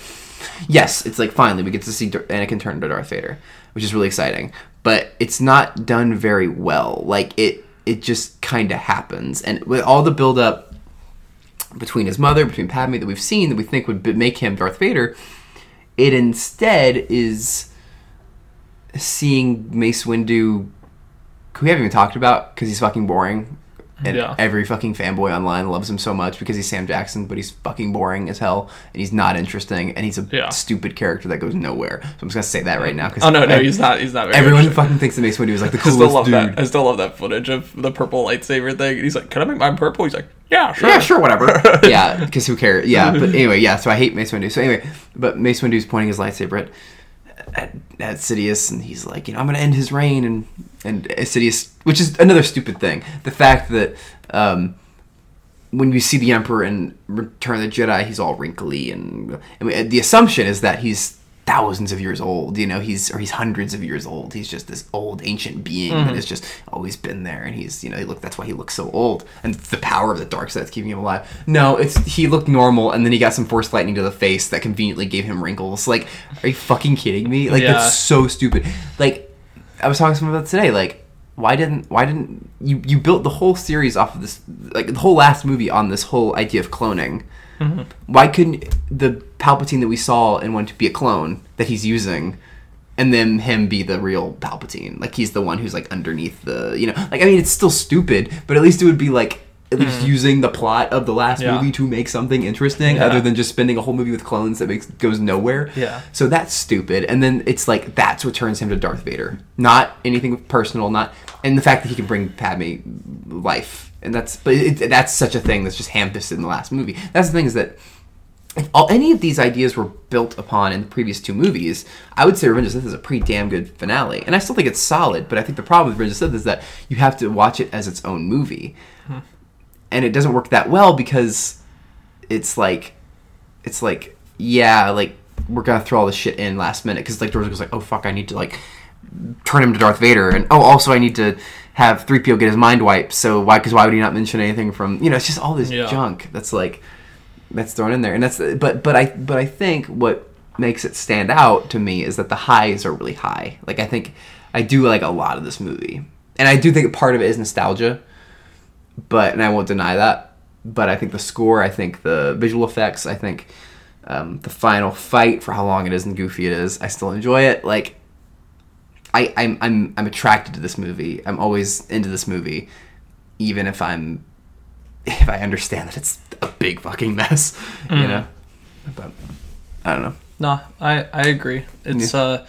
S2: yes, it's like finally we get to see Anakin turn into Darth Vader, which is really exciting. But it's not done very well. Like it, it just kind of happens, and with all the build up between his mother, between Padme that we've seen that we think would make him Darth Vader, it instead is seeing Mace Windu, who we haven't even talked about because he's fucking boring. And
S1: Yeah.
S2: every fucking fanboy online loves him so much because he's Sam Jackson, but he's fucking boring as hell, and he's not interesting, and he's a
S1: Yeah.
S2: stupid character that goes nowhere. So I'm just gonna say that right now because
S1: Oh no, no, he's not. He's not. Very
S2: everyone fucking thinks that Mace Windu is like the
S1: I still
S2: coolest
S1: love
S2: dude.
S1: that. I still love that footage of the purple lightsaber thing. And he's like, "Can I make mine purple?" He's like, "Yeah, sure."
S2: Yeah, sure, whatever. yeah, because who cares? Yeah, but anyway, yeah. So I hate Mace Windu. So anyway, but Mace Windu's pointing his lightsaber at, at, at Sidious, and he's like, you know, I'm gonna end his reign, and and Sidious, which is another stupid thing. The fact that um, when you see the Emperor in Return of the Jedi, he's all wrinkly, and, and the assumption is that he's thousands of years old. You know, he's or he's hundreds of years old. He's just this old ancient being that mm-hmm. has just always been there, and he's you know he look that's why he looks so old, and the power of the dark side's keeping him alive. No, it's he looked normal, and then he got some force lightning to the face that conveniently gave him wrinkles. Like, are you fucking kidding me? Like
S1: Yeah.
S2: that's so stupid. Like, I was talking to someone about today. Like, why didn't why didn't you you built the whole series off of this like the whole last movie on this whole idea of cloning? Mm-hmm. Why couldn't the Palpatine that we saw and want to be a clone that he's using, and then him be the real Palpatine? Like he's the one who's like underneath the you know like I mean it's still stupid, but at least it would be like at least mm-hmm. using the plot of the last
S1: Yeah.
S2: movie to make something interesting,
S1: Yeah.
S2: other than just spending a whole movie with clones that makes goes nowhere.
S1: Yeah.
S2: So that's stupid. And then it's like that's what turns him to Darth Vader. Not anything personal, not and the fact that he can bring Padme life. And that's but it, that's such a thing that's just ham-fisted in the last movie. That's the thing is that if all, any of these ideas were built upon in the previous two movies, I would say Revenge of the Sith is a pretty damn good finale. And I still think it's solid, but I think the problem with Revenge of the Sith is that you have to watch it as its own movie. Hmm. And it doesn't work that well because it's like it's like yeah, like we're gonna throw all this shit in last minute because like George was like, oh fuck, I need to like turn him to Darth Vader, and oh also I need to have 3PO get his mind wiped. So why? Because why would he not mention anything from you know? It's just all this
S1: Yeah.
S2: junk that's like that's thrown in there, and that's but but I but I think what makes it stand out to me is that the highs are really high. Like I think I do like a lot of this movie, and I do think part of it is nostalgia, but and I won't deny that. But I think the score, I think the visual effects, I think um, the final fight for how long it is and goofy it is, I still enjoy it. Like I, I'm I'm I'm attracted to this movie. I'm always into this movie, even if I'm if I understand that it's a big fucking mess, you know. But I don't know.
S1: No, I I agree. It's uh,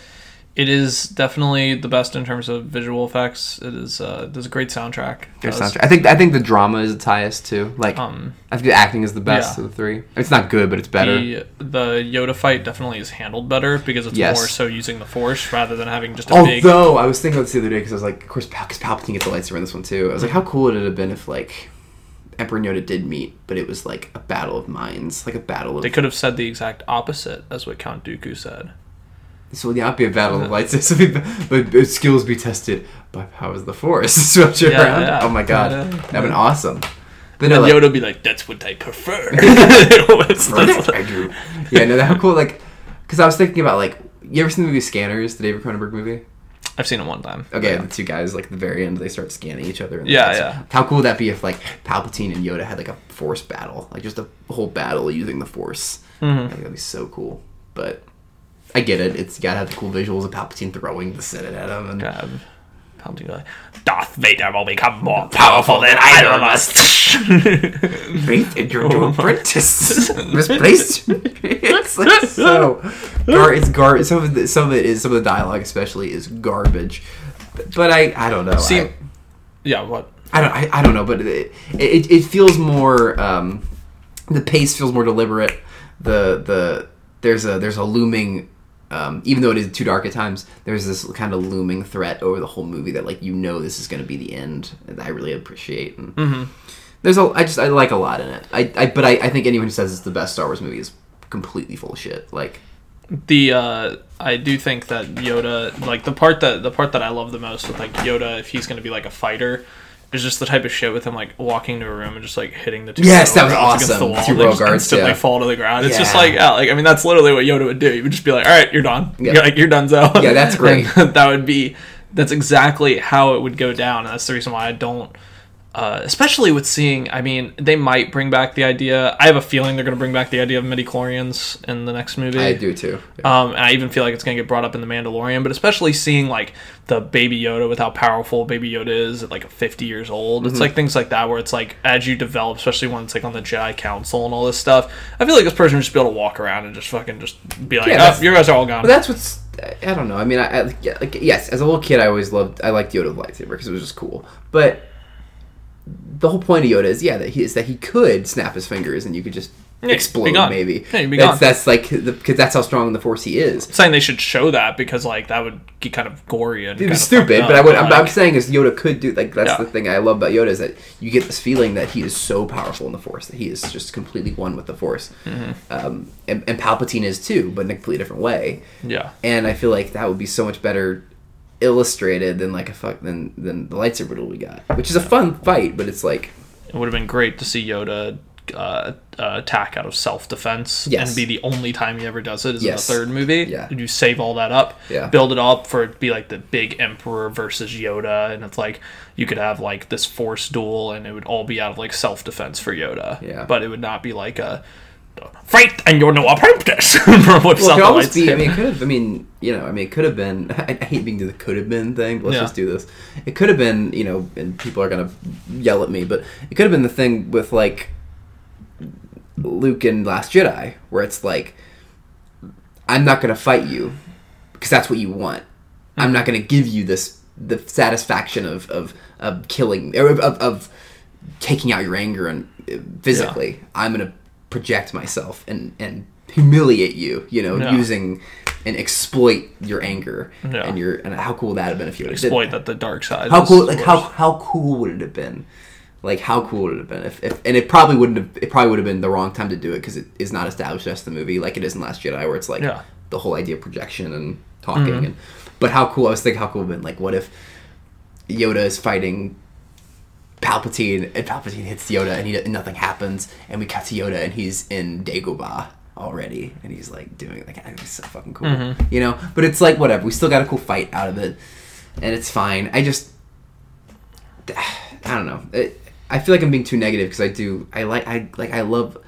S1: it is definitely the best in terms of visual effects. It is uh, there's a great soundtrack. Does-
S2: soundtrack. I think I think the drama is its highest too. Like
S1: Um,
S2: I think the acting is the best
S1: yeah.
S2: of the three. It's not good, but it's better.
S1: The the Yoda fight definitely is handled better because it's
S2: Yes.
S1: more so using the Force rather than having just a big.
S2: Although I was thinking about this the other day because I was like, of course, because Palpatine gets the lightsaber in this one too. I was like, how cool would it have been if like Emperor Yoda did meet, but it was like a battle of minds, like a battle of.
S1: They could have said the exact opposite as what Count Dooku said.
S2: This will not be a battle of it'll be- but, skills be tested by powers of the Force. Switch it
S1: Yeah,
S2: around.
S1: yeah.
S2: Oh my god,
S1: Yeah.
S2: that'd been awesome. But
S1: And
S2: no, like,
S1: Yoda be like, "That's what I prefer." That's-
S2: I do. Yeah, no, that how cool. Like, because I was thinking about like, you ever seen the movie Scanners, the David Cronenberg movie?
S1: I've seen it one time.
S2: Okay,
S1: Yeah.
S2: the two guys like at the very end they start scanning each other. And
S1: Yeah, yeah.
S2: How cool would that be if like Palpatine and Yoda had like a Force battle, like just a whole battle using the Force?
S1: Mm-hmm.
S2: I think that'd be so cool. But I get it. It's gotta have the cool visuals of Palpatine throwing the Senate at him. And
S1: God. Palpatine like, Darth Vader will become more powerful than either of us.
S2: faith in your new apprentice misplaced. it's like so gar. It's gar. Some of the, some of it is some of the dialogue, especially, is garbage. But I I don't know.
S1: See,
S2: I,
S1: yeah, what?
S2: I don't I, I don't know, but it, it it feels more um, the pace feels more deliberate. The the there's a there's a looming um, even though it is too dark at times, there's this kind of looming threat over the whole movie that like you know this is going to be the end. I really appreciate. And There's a I just I like a lot in it. I, I but I, I think anyone who says it's the best Star Wars movie is completely full of shit. Like
S1: the uh I do think that Yoda like the part that the part that I love the most with like Yoda if he's gonna be like a fighter is just the type of shit with him like walking to a room and just like hitting the two
S2: Yes, that was awesome.
S1: the wall
S2: Two
S1: they just
S2: guards,
S1: instantly
S2: yeah.
S1: fall to the ground. It's just like yeah, like I mean that's literally what Yoda would do. He would just be like, all right, you're done.
S2: Yeah.
S1: You're like you're done, so
S2: Yeah, that's great.
S1: that would be that's exactly how it would go down, and that's the reason why I don't. Uh, especially with seeing, I mean, they might bring back the idea. I have a feeling they're going to bring back the idea of midi-chlorians in the next movie.
S2: I do too.
S1: Um, and I even feel like it's going to get brought up in The Mandalorian, but especially seeing like the baby Yoda with how powerful baby Yoda is at like 50 years old.
S2: Mm-hmm.
S1: It's like things like that where it's like as you develop, especially when it's like on the Jedi Council and all this stuff. I feel like this person would just be able to walk around and just fucking just be like,
S2: Yeah,
S1: oh, you guys are all gone.
S2: But that's what's I don't know. I mean, I, I yeah, like yes, as a little kid, I always loved I liked Yoda the lightsaber because it was just cool. But the whole point of Yoda is yeah that he is that he could snap his fingers and you could just
S1: Yeah,
S2: explode maybe.
S1: Yeah,
S2: that's
S1: gone.
S2: that's like because that's how strong the Force he is.
S1: I'm saying they should show that because like that would get kind of gory and
S2: It
S1: kind
S2: was stupid, but I would, I'm, I'm saying is Yoda could do like that's
S1: Yeah.
S2: the thing I love about Yoda is that you get this feeling that he is so powerful in the Force that he is just completely one with the Force,
S1: Mm-hmm.
S2: um, and, and Palpatine is too, but in a completely different way.
S1: yeah.
S2: And I feel like that would be so much better illustrated than like a fuck than than the lightsaber duel we got, which is a fun fight, but it's like
S1: It would have been great to see Yoda uh, uh, attack out of self defense
S2: Yes.
S1: and be the only time he ever does it is
S2: Yes.
S1: in the third movie.
S2: Yeah.
S1: And you save all that up,
S2: Yeah.
S1: build it up for it to be like the big Emperor versus Yoda, and it's like you could have like this Force duel, and it would all be out of like self defense for Yoda.
S2: Yeah.
S1: But it would not be like a fight and you're no apprentice.
S2: Well, it could almost be. I mean, it could have. I mean, you know, I mean, it could have been. I, hate being the could have been thing. Let's
S1: Yeah.
S2: just do this. It could have been. You know, and people are gonna yell at me, but it could have been the thing with like Luke and Last Jedi, where it's like, I'm not gonna fight you because that's what you want. I'm not gonna give you this the satisfaction of of of killing or of, of, taking out your anger and uh, physically. I'm gonna project myself and and humiliate you. You know,
S1: Yeah.
S2: using and exploit your anger
S1: Yeah.
S2: and your and how cool would that have been if you would
S1: exploit
S2: that?
S1: the dark side.
S2: How cool? Like
S1: worse.
S2: how how cool would it have been? Like how cool would it have been if, if and it probably wouldn't have it probably would have been the wrong time to do it because it is not established as the movie like it is in Last Jedi where it's like
S1: Yeah.
S2: the whole idea of projection and talking mm-hmm. and but how cool I was thinking how cool would have been like what if Yoda is fighting Palpatine and Palpatine hits Yoda and, he, and nothing happens and we cut to Yoda and he's in Dagobah already and he's like doing like it's so fucking cool you know? But it's like whatever we still got a cool fight out of it and it's fine. I just I don't know. It, I feel like I'm being too negative because I do I like I like I love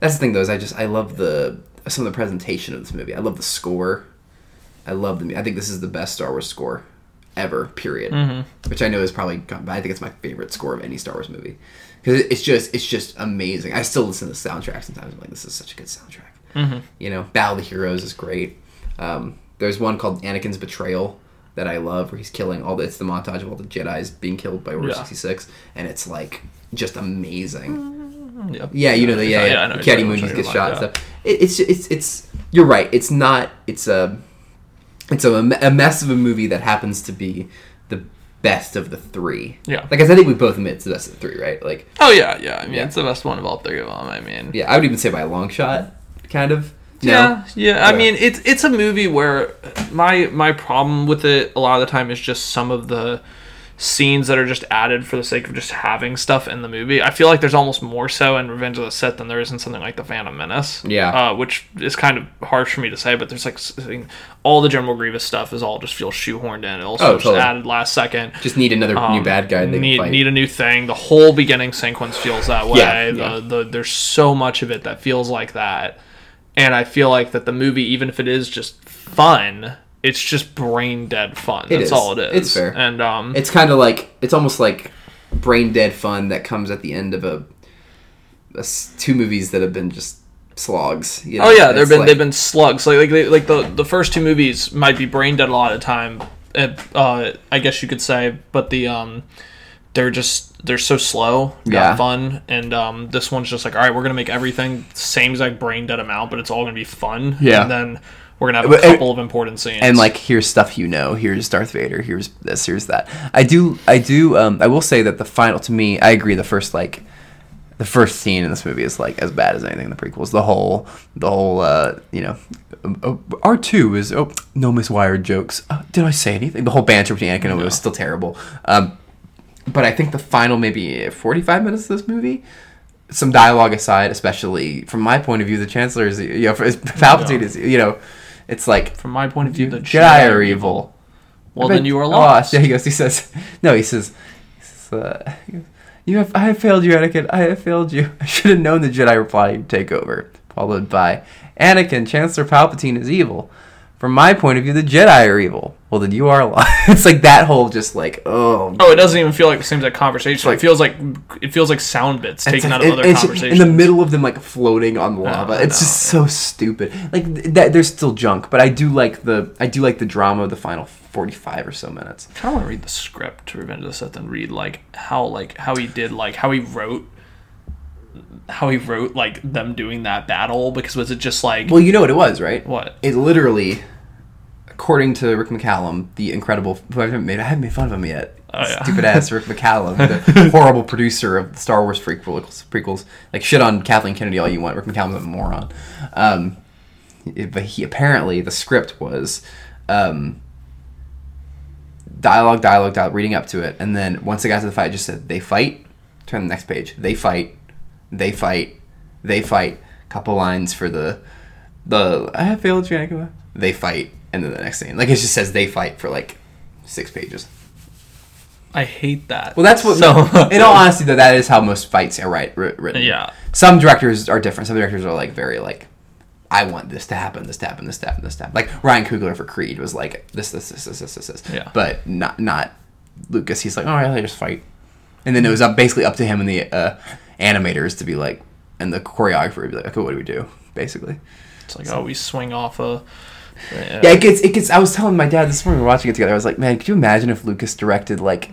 S2: that's the thing though is I just I love the some of the presentation of this movie. I love the score. I love the I think this is the best Star Wars score ever period.
S1: Mm-hmm.
S2: which I know is probably but I think it's my favorite score of any Star Wars movie. Because it's just it's just amazing. I still listen to the soundtrack sometimes I'm like this is such a good soundtrack
S1: Mm-hmm.
S2: you know Battle of the Heroes is great um, there's one called Anakin's Betrayal that I love where he's killing all the it's the montage of all the Jedi's being killed by Order
S1: Yeah.
S2: 66 and it's like just amazing
S1: Yep.
S2: yeah, you know the yeah,
S1: Yeah,
S2: yeah. Ki-Adi-Mundi
S1: what
S2: just
S1: you're
S2: gets shot and stuff. It, it's it's it's you're right. It's not. It's a it's a, a mess of a movie that happens to be the best of the three.
S1: Yeah.
S2: Like I think we both admit it's the best of the three, right? Like
S1: Oh yeah, yeah. I mean,
S2: Yeah.
S1: it's the best one of all three of them. I mean,
S2: yeah, I would even say by a long shot, kind of. No?
S1: Yeah, yeah. I mean, it's it's a movie where my my problem with it a lot of the time is just some of the scenes that are just added for the sake of just having stuff in the movie. I feel like there's almost more so in Revenge of the Sith than there is in something like The Phantom Menace.
S2: Yeah.
S1: uh, which is kind of harsh for me to say, but there's like s- I mean, all the General Grievous stuff is all just feels shoehorned in. It also
S2: Oh,
S1: just
S2: totally.
S1: added last second.
S2: Just need another new
S1: Um,
S2: bad guy. They
S1: need need a new thing. The whole beginning sequence feels that way.
S2: Yeah,
S1: the. The, there's so much of it that feels like that, and I feel like that the movie, even if it is just fun, it's just brain dead fun.
S2: It
S1: That's
S2: is.
S1: all it is.
S2: It's fair.
S1: And um,
S2: It's kind of like it's almost like brain dead fun that comes at the end of a two movies that have been just slogs. You know?
S1: oh yeah, they've been
S2: like-
S1: they've been slugs. Like like they, like the the first two movies might be brain dead a lot of the time. Uh, uh, I guess you could say, but the um. They're just they're so slow, not
S2: Yeah.
S1: fun, and um, this one's just like, all right, we're gonna make everything same exact brain dead amount, but it's all gonna be fun.
S2: Yeah.
S1: and then we're gonna have a couple of important scenes.
S2: and like here's stuff you know here's darth vader here's this here's that i do i do um i will say that the final to me i agree the first like the first scene in this movie is like as bad as anything in the prequels the whole the whole uh you know uh, r2 is oh no miswired jokes uh, did i say anything the whole banter between anakin and Obi was still terrible um but i think the final maybe 45 minutes of this movie some dialogue aside especially from my point of view the chancellor is you know palpatine is you know it's like
S1: from my point of view, the
S2: Jedi are evil.
S1: Well, then you are
S2: oh,
S1: lost.
S2: yeah, he goes. He says, no. He says, he says uh, he goes, you have. I have failed you, Anakin. I have failed you. I should have known the Jedi reply would take over. Followed by, Anakin, Chancellor Palpatine is evil. From my point of view, the Jedi are evil. Well, then you are lost. it's like that whole just like oh.
S1: Oh, it doesn't even feel like the same exact conversation.
S2: like-
S1: it feels like it feels like sound bits taken
S2: like-
S1: out of
S2: it-
S1: other conversations.
S2: in the middle of them like floating on lava. It's just so stupid. Like th- that, there's still junk, but I do like the I do like the drama of the final 45 or so minutes.
S1: I kind of want to read the script to Revenge of the Sith and read like how like how he did like how he wrote how he wrote like them doing that battle because was it just like
S2: Well, you know what it was, right?
S1: what
S2: It literally, according to Rick McCallum, the incredible who I haven't made I haven't made fun of him yet.
S1: Oh, yeah.
S2: Stupid ass Rick McCallum, the horrible producer of the Star Wars prequels. Prequels, like shit on Kathleen Kennedy all you want. Rick McCallum's a moron. Um, it- but he apparently the script was. Um, dialogue, dialogue, dialogue, reading up to it, and then once they got to the fight, just said they fight. Turn the next page. They fight. They fight. They fight. Couple lines for the the I have failed Anakin. They fight, and then the next scene, like it just says they fight for like six pages.
S1: I hate that.
S2: Well, that's what.
S1: So
S2: in all honesty, though, that is how most fights are right written.
S1: Yeah.
S2: Some directors are different. Some directors are like very like, I want this to happen, this to happen, this to happen, this to happen. Like Ryan Coogler for Creed was like this, this, this, this, this, this, this.
S1: Yeah.
S2: But not not Lucas. He's like, all right, they just fight, and then it was up basically up to him and the uh, animators to be like, and the choreographer would be like, okay, what do we do? Basically.
S1: it's like oh we swing off a
S2: Yeah, it gets it gets. I was telling my dad this morning we were watching it together. I was like, man, could you imagine if Lucas directed like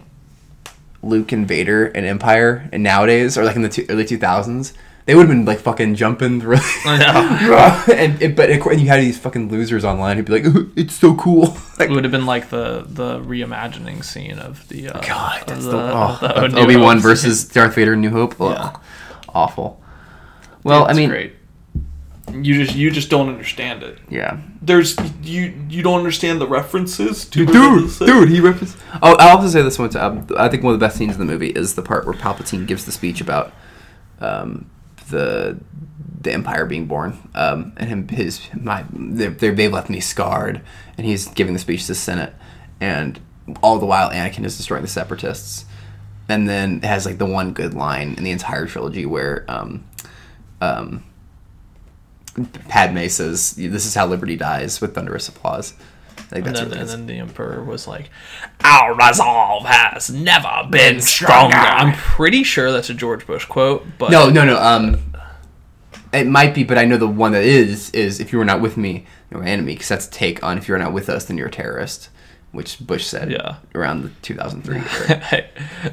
S2: Luke and Vader and Empire and nowadays or like in the two, early two thousands? They would have been like fucking jumping through.
S1: I know.
S2: and, and but and you had these fucking losers online who'd be like, "Ooh, "It's so cool." Like,
S1: It would have been like the the reimagining scene of the uh,
S2: God, that's
S1: the,
S2: the,
S1: of the
S2: oh, Obi Wan versus Darth Vader, New Hope.
S1: Yeah.
S2: awful. Well, I mean,
S1: great. You just you just don't understand it.
S2: yeah,
S3: There's you you don't understand the references to
S2: dude, dude, he references. Oh, I'll also say this one. To, um, I think one of the best scenes in the movie is the part where Palpatine gives the speech about um, the the Empire being born, um, and him his my they they left me scarred, and he's giving the speech to the Senate, and all the while Anakin is destroying the Separatists, and then has like the one good line in the entire trilogy where um, um, Padme says, "This is how liberty dies," with thunderous applause. Like
S1: And
S2: that's
S1: then, and then the Emperor was like, "Our resolve has never been stronger." I'm pretty sure that's a George Bush quote, but
S2: No, no, no. Um, it might be, but I know the one that is is if you were not with me, you're an enemy, because that's a take on if you're not with us, then you're a terrorist, which Bush said.
S1: Yeah.
S2: Around the 2003. era.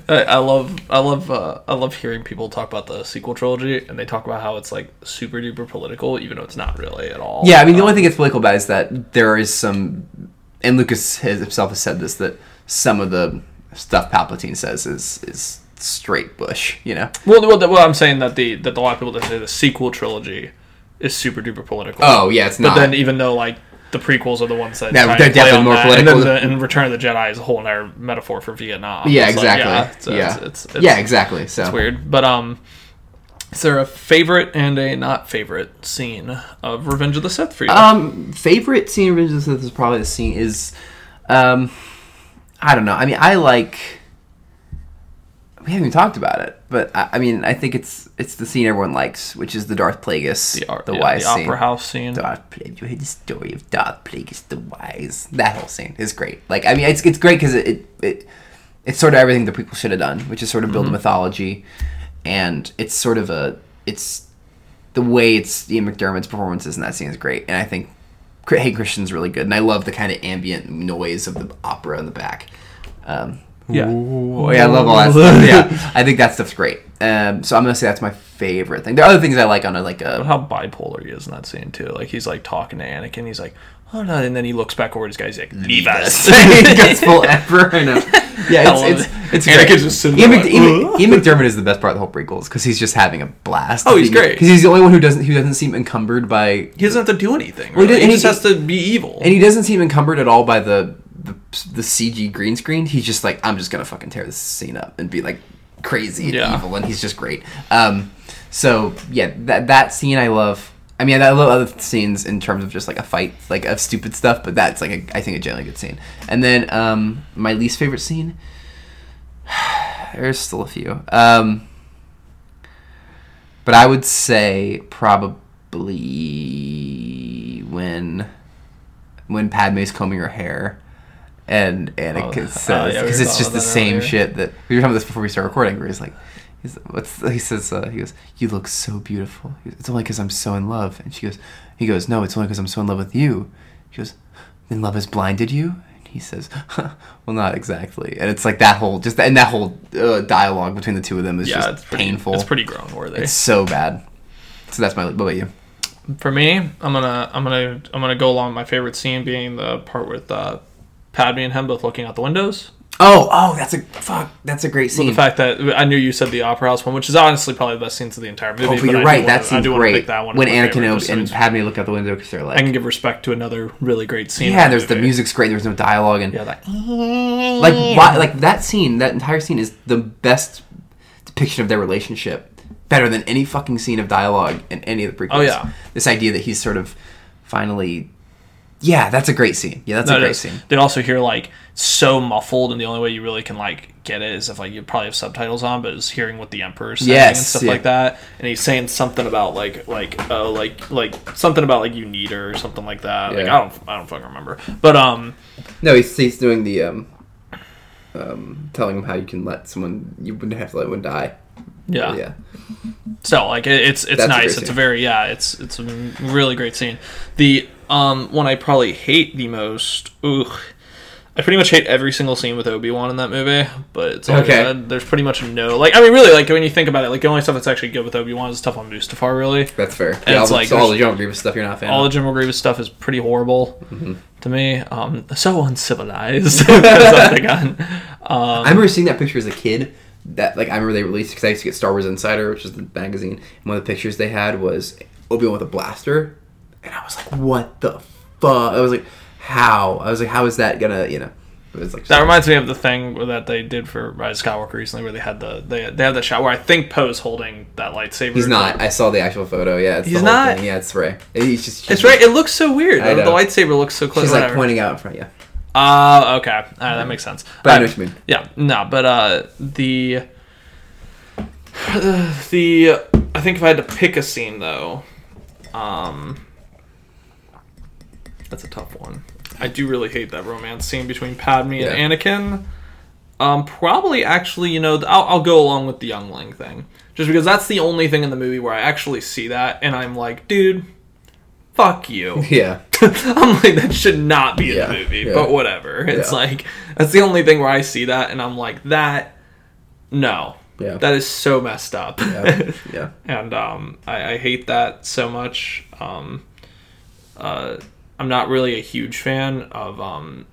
S1: I, I love I love uh, I love hearing people talk about the sequel trilogy and they talk about how it's like super duper political, even though it's not really at all.
S2: yeah, I mean the
S1: Um,
S2: only thing that's political about is that there is some, and Lucas has, himself has said this that some of the stuff Palpatine says is is straight Bush. You know.
S1: Well, well, well, I'm saying that the that a lot of people that say the sequel trilogy is super duper political.
S2: Oh yeah, it's
S1: but
S2: not.
S1: But then even though like the prequels are the ones that
S2: Yeah, they're definitely more
S1: that,
S2: political.
S1: and then the, and Return of the Jedi is a whole other metaphor for Vietnam.
S2: yeah,
S1: It's like,
S2: exactly.
S1: yeah, so
S2: yeah,
S1: it's, it's, it's,
S2: yeah, exactly. So
S1: It's weird, but um, is there a favorite and a not favorite scene of Revenge of the Sith for you?
S2: Um, favorite scene of Revenge of the Sith is probably the scene is, um, I don't know. I mean, I like. We haven't even talked about it, but I, I mean, I think it's it's the scene everyone likes, which is the Darth Plagueis,
S1: the, ar-
S2: the
S1: yeah,
S2: wise
S1: the
S2: scene.
S1: opera house scene.
S2: Darth Plagueis, you heard the story of Darth Plagueis the Wise. That whole scene is great. Like, I mean, it's it's great because it, it it it's sort of everything the prequel should have done, which is sort of build
S1: Mm-hmm.
S2: a mythology, and it's sort of a it's the way it's Ian McDiarmid's performances in that scene is great, and I think Hey Christian's really good, and I love the kind of ambient noise of the opera in the back. Um,
S1: Yeah.
S2: Ooh, yeah, I love all that stuff. Yeah, I think that stuff's great. Um, so I'm gonna say that's my favorite thing. There are other things I like on a like
S1: But
S2: a
S1: how bipolar he is in that scene too. Like he's like talking to Anakin, he's like, "Oh no," and then he looks back over at his guys, he's like, "Leave us."
S2: Gets full emperor. I know. Yeah, it's it's,
S1: it.
S2: it's
S1: Anakin's just sitting
S2: Ian,
S1: like,
S2: Ian, Ian McDiarmid is the best part of the whole prequels because he's just having a blast.
S1: Oh, he's great.
S2: because he's the only one who doesn't who doesn't seem encumbered by
S1: He doesn't have to do anything.
S2: Well, he
S1: Really. he, just
S2: he-
S1: has to be evil.
S2: and he doesn't seem encumbered at all by the the, the CG green screen. He's just like, I'm just gonna fucking tear this scene up and be like crazy and
S1: Yeah.
S2: evil, and he's just great. Um, so yeah, that that scene I love. I mean, I love other scenes in terms of just like a fight, like of stupid stuff, but that's like a, I think a generally good scene. And then um, my least favorite scene. There's still a few. Um, but I would say probably when when Padme's combing her hair and Anakin
S1: Oh,
S2: says
S1: oh, yeah, we
S2: because it's just the same
S1: earlier.
S2: shit that we were talking about this before we start recording. Where he's like, he's what's he says uh, he goes, "You look so beautiful." Goes, it's only because I'm so in love, and she goes, he goes, "No, it's only because I'm so in love with you." She goes, "Then love has blinded you." And he says, huh, "Well, not exactly." And it's like that whole just and that whole uh, dialogue between the two of them is
S1: yeah,
S2: just
S1: it's pretty,
S2: painful.
S1: It's pretty groan worthy.
S2: It's so bad. So that's my. What about you?
S1: For me, I'm gonna I'm gonna I'm gonna go along with my favorite scene being the part with uh, Padme and him both looking out the windows.
S2: Oh, oh, that's a fuck. That's a great
S1: Well,
S2: scene.
S1: the fact that I knew you said the opera house one, which is honestly probably the best scenes of the entire movie.
S2: oh, but you're right. that
S1: I
S2: scene's
S1: do wanna
S2: great.
S1: that one
S2: when Anakin and,
S1: just
S2: and
S1: so
S2: Padme look out the window because they're like, I
S1: can give respect to another really great scene.
S2: yeah, there's the
S1: movie.
S2: music's great. There's no dialogue and
S1: Yeah, like
S2: like why, like that scene. That entire scene is the best depiction of their relationship. Better than any fucking scene of dialogue in any of the prequels.
S1: Oh, yeah.
S2: This idea that he's sort of finally. Yeah, that's a great scene. Yeah, that's
S1: No,
S2: a great
S1: is.
S2: scene.
S1: They'd also hear like so muffled, and the only way you really can like get it is if like you probably have subtitles on, but is hearing what the emperor's saying
S2: Yes,
S1: and stuff
S2: yeah.
S1: like that. And he's saying something about like like uh like like something about like you need her or something like that. Like I don't I don't fucking remember. But um
S2: No, he's, he's doing the um, um, telling him how you can let someone you wouldn't have to let one die.
S1: yeah.
S2: yeah.
S1: So like it, it's it's
S2: That's a great
S1: nice. It's a very yeah. It's it's a really great scene. The um one I probably hate the most. Ooh, I pretty much hate every single scene with Obi Wan in that movie, but it's all
S2: Okay.
S1: good. There's pretty much no like. I mean, really, like when you think about it, like the only stuff that's actually good with Obi Wan is stuff on Mustafar. Really,
S2: That's fair.
S1: And it's
S2: all, the-
S1: like
S2: all the General Grievous stuff you're not a fan
S1: all the. General Grievous stuff is pretty horrible
S2: Mm-hmm.
S1: to me. Um, so uncivilized. Gun.
S2: I remember seeing that picture as a kid. That like I remember they released because I used to get Star Wars Insider, which is the magazine. And one of the pictures they had was Obi Wan with a blaster, and I was like, "What the fuck?" I was like, "How?" I was like, "How is that gonna?" You know, it was like
S1: That reminds me of the thing that they did for Rise of Skywalker recently, where they had the they they have that shot where I think Poe's holding that lightsaber.
S2: He's not. I saw the actual photo. Yeah, it's
S1: He's
S2: the
S1: not?
S2: Thing. Yeah, it's Rey. He's just.
S1: It's right. It looks so weird. The, the lightsaber looks so close.
S2: She's like
S1: whatever.
S2: pointing out in front. Yeah,
S1: Ah, okay. Right, that makes sense.
S2: but I know
S1: Uh,
S2: what you mean.
S1: Yeah, no, but uh, the the I think if I had to pick a scene though, um, that's a tough one. I do really hate that romance scene between Padme
S2: Yeah.
S1: and Anakin. Um, probably actually, you know, I'll, I'll go along with the youngling thing, just because that's the only thing in the movie where I actually see that, and I'm like, dude, fuck you.
S2: Yeah,
S1: I'm like, that should not be in
S2: Yeah,
S1: the movie,
S2: yeah.
S1: but whatever. It's
S2: Yeah.
S1: like, that's the only thing where I see that, and I'm like, that, no.
S2: Yeah.
S1: That is so messed up.
S2: yeah, yeah.
S1: and um, I, I hate that so much. Um, uh, I'm not really a huge fan of. Um,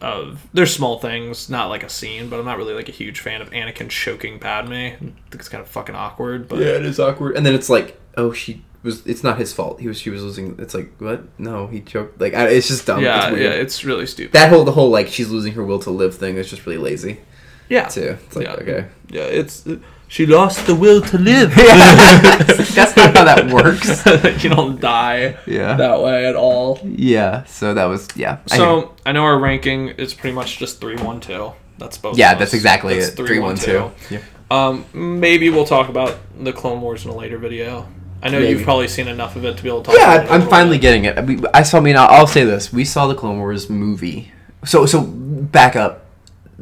S1: of there's small things, not like a scene, but I'm not really like a huge fan of Anakin choking Padme. I think it's kind of fucking awkward, but
S2: Yeah, it is awkward. And then it's like, oh, she was. It's not his fault. He was. She was losing. It's like what? No, he choked. Like I, it's just dumb.
S1: yeah,
S2: it's
S1: yeah, it's really stupid.
S2: that whole the whole like she's losing her will to live thing is just really lazy
S1: yeah,
S2: too. It's like
S1: Yeah.
S2: okay,
S1: Yeah, it's she lost the will to live.
S2: that's not how that works.
S1: you don't die
S2: Yeah.
S1: that way at all.
S2: Yeah. So that was yeah.
S1: So I know our ranking is pretty much just three one two. That's both.
S2: yeah,
S1: of
S2: that's
S1: us.
S2: exactly
S1: That's
S2: it. Three one two. Yeah.
S1: Um, maybe we'll talk about the Clone Wars in a later video. I know
S2: Maybe.
S1: you've probably seen enough of it to be able to talk. about it
S2: Yeah,
S1: a
S2: I'm finally
S1: bit.
S2: getting it. We, I saw. I mean, I'll, I'll say this: we saw the Clone Wars movie. So, so back up.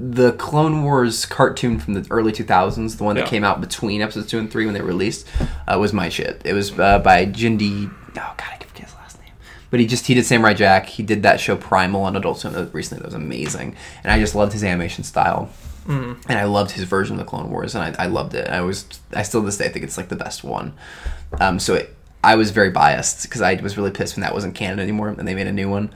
S2: The Clone Wars cartoon from the early 2000s, the one that
S1: Yeah.
S2: came out between episodes two and three when they released, uh, was my shit. It was uh, by Genndy. Oh God, I forget his last name. But he just he did Samurai Jack. He did that show Primal on Adult Swim recently. That was amazing, and I just loved his animation style. and I loved his version of the Clone Wars, and I, I loved it. I was, I still to this day think it's like the best one. Um, so it, I was very biased because I was really pissed when that wasn't canon anymore, and they made a new one.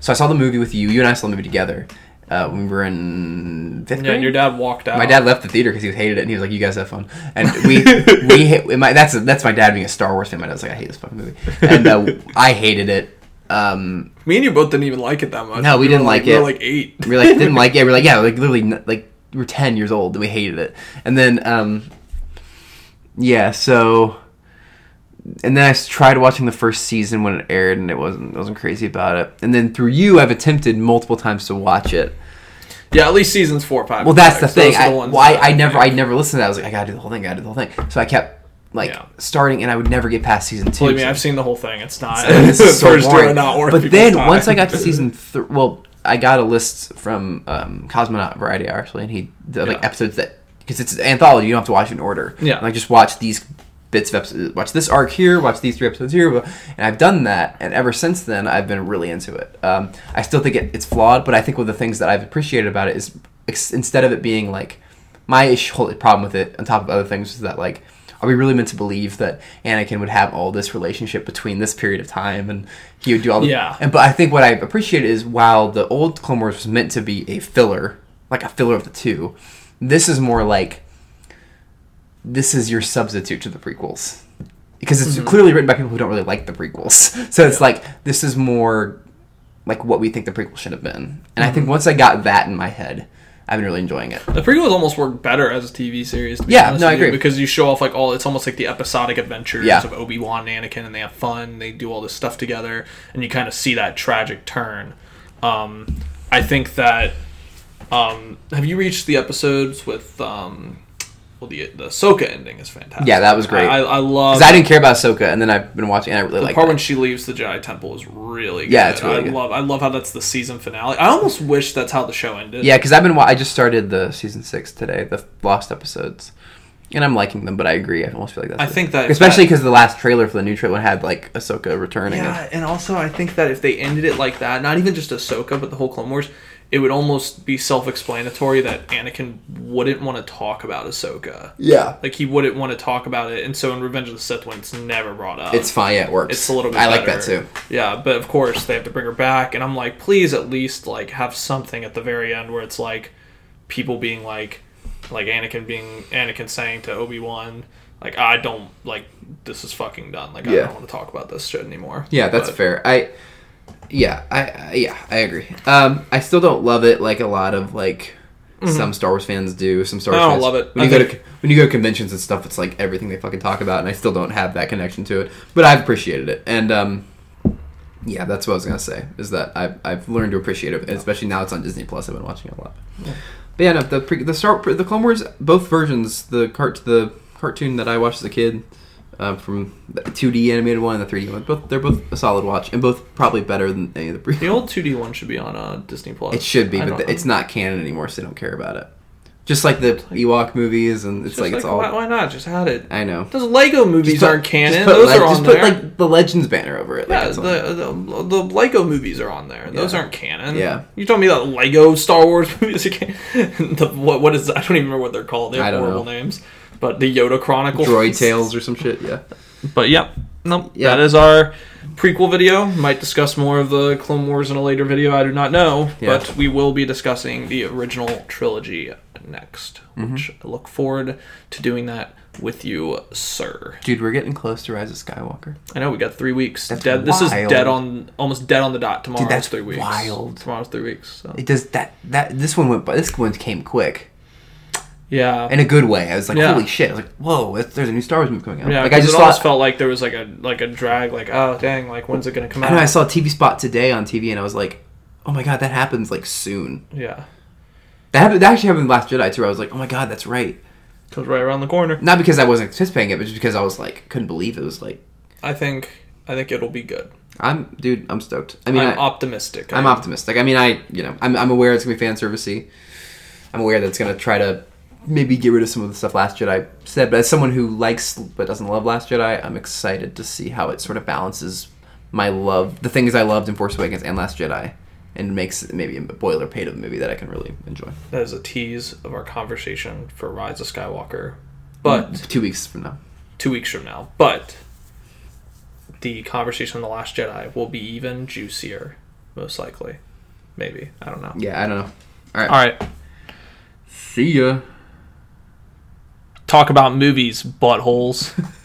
S2: So I saw the movie with you. You and I saw the movie together uh, when we were in fifth
S1: Yeah,
S2: grade.
S1: and your dad walked out.
S2: My dad left the theater because he hated it, and he was like, "You guys have fun." And we we hit, my, that's that's my dad being a Star Wars fan. My dad was like, "I hate this fucking movie," and uh, I hated it. Um,
S1: Me and you both didn't even like it that much.
S2: No, we
S1: were
S2: didn't like
S1: We
S2: it.
S1: were like eight.
S2: we like didn't like it. We are like, yeah, like literally, like we were ten years old and we hated it. And then, um, yeah, so, and then I tried watching the first season when it aired, and it wasn't wasn't crazy about it. And then through you, I've attempted multiple times to watch it.
S1: yeah, at least seasons four, five.
S2: Well,
S1: and
S2: that's the thing. I,
S1: the
S2: why I never I never listened to that. I was like, I gotta do the whole thing. I gotta do the whole thing. So I kept like
S1: Yeah.
S2: starting, and I would never get past season two.
S1: Believe me,
S2: so-
S1: I've seen the whole thing. It's not.
S2: this is so boring.
S1: not worth
S2: but then
S1: time.
S2: once I got to season three, well, I got a list from um, Cosmonaut Variety actually, and he did like
S1: Yeah.
S2: episodes that because it's an anthology, you don't have to watch it in order.
S1: Yeah.
S2: like just watch these bits of episodes, watch this arc here, watch these three episodes here, and I've done that, and ever since then I've been really into it. Um, I still think it, it's flawed, but I think one of the things that I've appreciated about it is ex- instead of it being like my issue, whole problem with it, on top of other things, is that like, are we really meant to believe that Anakin would have all this relationship between this period of time and he would do all the
S1: Yeah.
S2: And but I think what I appreciate is while the old Clone Wars was meant to be a filler, like a filler of the two, this is more like this is your substitute to the prequels because it's clearly written by people who don't really like the prequels. So it's like this is more like what we think the prequel should have been. And I think once I got that in my head, I've been really enjoying it.
S1: The prequels almost work better as a TV series.
S2: Yeah, no, I
S1: with you,
S2: agree.
S1: because you show off like all. It's almost like the episodic adventures
S2: Yeah.
S1: of Obi Wan and Anakin, and they have fun. They do all this stuff together, and you kind of see that tragic turn. Um, I think that. Um, have you reached the episodes with? Um, well, the the Ahsoka ending is fantastic.
S2: Yeah, that was great.
S1: I, I love.
S2: Because I didn't care about Ahsoka, and then I've been watching, and I really
S1: the
S2: like
S1: part
S2: that.
S1: when she leaves the Jedi Temple is really good.
S2: Yeah, it's really
S1: I
S2: good.
S1: love I love how that's the season finale. I almost wish that's how the show ended.
S2: Yeah, because I've been. wa- I just started the season six today, the lost episodes, and I'm liking them. But I agree. I almost feel like that's.
S1: I
S2: it.
S1: think that
S2: especially because the last trailer for the new trailer had like Ahsoka returning.
S1: Yeah, and also I think that if they ended it like that, not even just Ahsoka, but the whole Clone Wars, it would almost be self-explanatory that Anakin wouldn't want to talk about Ahsoka.
S2: Yeah.
S1: Like he wouldn't want to talk about it, and so in Revenge of the Sith, when it's never brought up,
S2: It's fine. Yeah, it works.
S1: it's a little bit.
S2: I like that too.
S1: Yeah, but of course they have to bring her back, and I'm like, please at least like have something at the very end where it's like people being like, like Anakin being Anakin saying to Obi Wan, like I don't like this is fucking done. Like I don't want to talk about this shit anymore.
S2: Yeah, that's
S1: But-
S2: fair. I yeah, I, I yeah, I agree. Um, I still don't love it like a lot of like some Star Wars fans do. Some Star Wars
S1: Mm-hmm. I don't
S2: fans,
S1: love it.
S2: When
S1: I
S2: you go to when you go to conventions and stuff, it's like everything they fucking talk about, and I still don't have that connection to it. But I've appreciated it, and um, yeah, that's what I was gonna say. Is that I've I've learned to appreciate it, especially now it's on Disney Plus. I've been watching it a lot. Yeah. But yeah, no, the pre, the Star the Clone Wars both versions, the cart the cartoon that I watched as a kid. Uh, from the 2D animated one and the 3D one, both they're both a solid watch, and both probably better than any of the previous.
S1: The old 2D one should be on uh, Disney Plus.
S2: It should be,
S1: I
S2: but
S1: don't
S2: th-
S1: know.
S2: it's not canon anymore, so they don't care about it. Just like the Ewok movies, and it's
S1: Just
S2: like, it's all.
S1: why, why not just had it?
S2: I know.
S1: Those Lego movies
S2: put-
S1: aren't canon. Those
S2: le-
S1: are on
S2: just
S1: there.
S2: put like the Legends banner over it.
S1: Yeah,
S2: on-
S1: the, the the Lego movies are on there. Those
S2: Yeah.
S1: aren't canon.
S2: Yeah.
S1: you told me that Lego Star Wars movies are canon. the, what what is I don't even remember what they're called. They have horrible
S2: know.
S1: names. But the Yoda Chronicles.
S2: Droid Tales or some shit. Yeah.
S1: But yep. Nope.
S2: Yeah.
S1: That is our prequel video. Might discuss more of the Clone Wars in a later video. I do not know,
S2: Yeah.
S1: but we will be discussing the original trilogy next,
S2: Mm-hmm.
S1: which I look forward to doing that with you, sir.
S2: Dude, we're getting close to Rise of Skywalker.
S1: I know we got three weeks.
S2: That's
S1: dead. This is dead on almost dead on the dot. Tomorrow's
S2: that's
S1: three weeks.
S2: wild.
S1: Tomorrow's three weeks. So.
S2: It does that. That this one went, this one came quick
S1: Yeah.
S2: in a good way. I was like,
S1: Yeah.
S2: holy shit! I was like, whoa, there's a new Star Wars movie coming out.
S1: yeah,
S2: like I just
S1: almost
S2: thought.
S1: felt like there was like a like a drag, like oh dang, like when's it gonna come
S2: I
S1: out?
S2: know I saw a TV spot today on TV, and I was like, oh my god, that happens like soon.
S1: Yeah,
S2: That happened. That actually happened Last Jedi too. I was like, oh my god, that's right.
S1: comes right around the corner.
S2: Not because I wasn't anticipating it, but just because I was like, couldn't believe it was like,
S1: I think I think it'll be good.
S2: I'm, dude, I'm stoked. I mean,
S1: I'm
S2: I,
S1: optimistic.
S2: I'm optimistic. I mean, I, you know, I'm, I'm aware it's gonna be fan servicey. I'm aware that it's gonna try to maybe get rid of some of the stuff Last Jedi said. But as someone who likes but doesn't love Last Jedi, I'm excited to see how it sort of balances my love, the things I loved in Force Awakens and Last Jedi, and makes maybe a boilerplate of a movie that I can really enjoy.
S1: That is a tease of our conversation for Rise of Skywalker, but mm,
S2: Two weeks from now.
S1: two weeks from now. But the conversation on the Last Jedi will be even juicier, most likely. Maybe I don't know.
S2: Yeah, I don't know. All right.
S1: All right,
S2: See ya.
S1: Talk about movies, buttholes.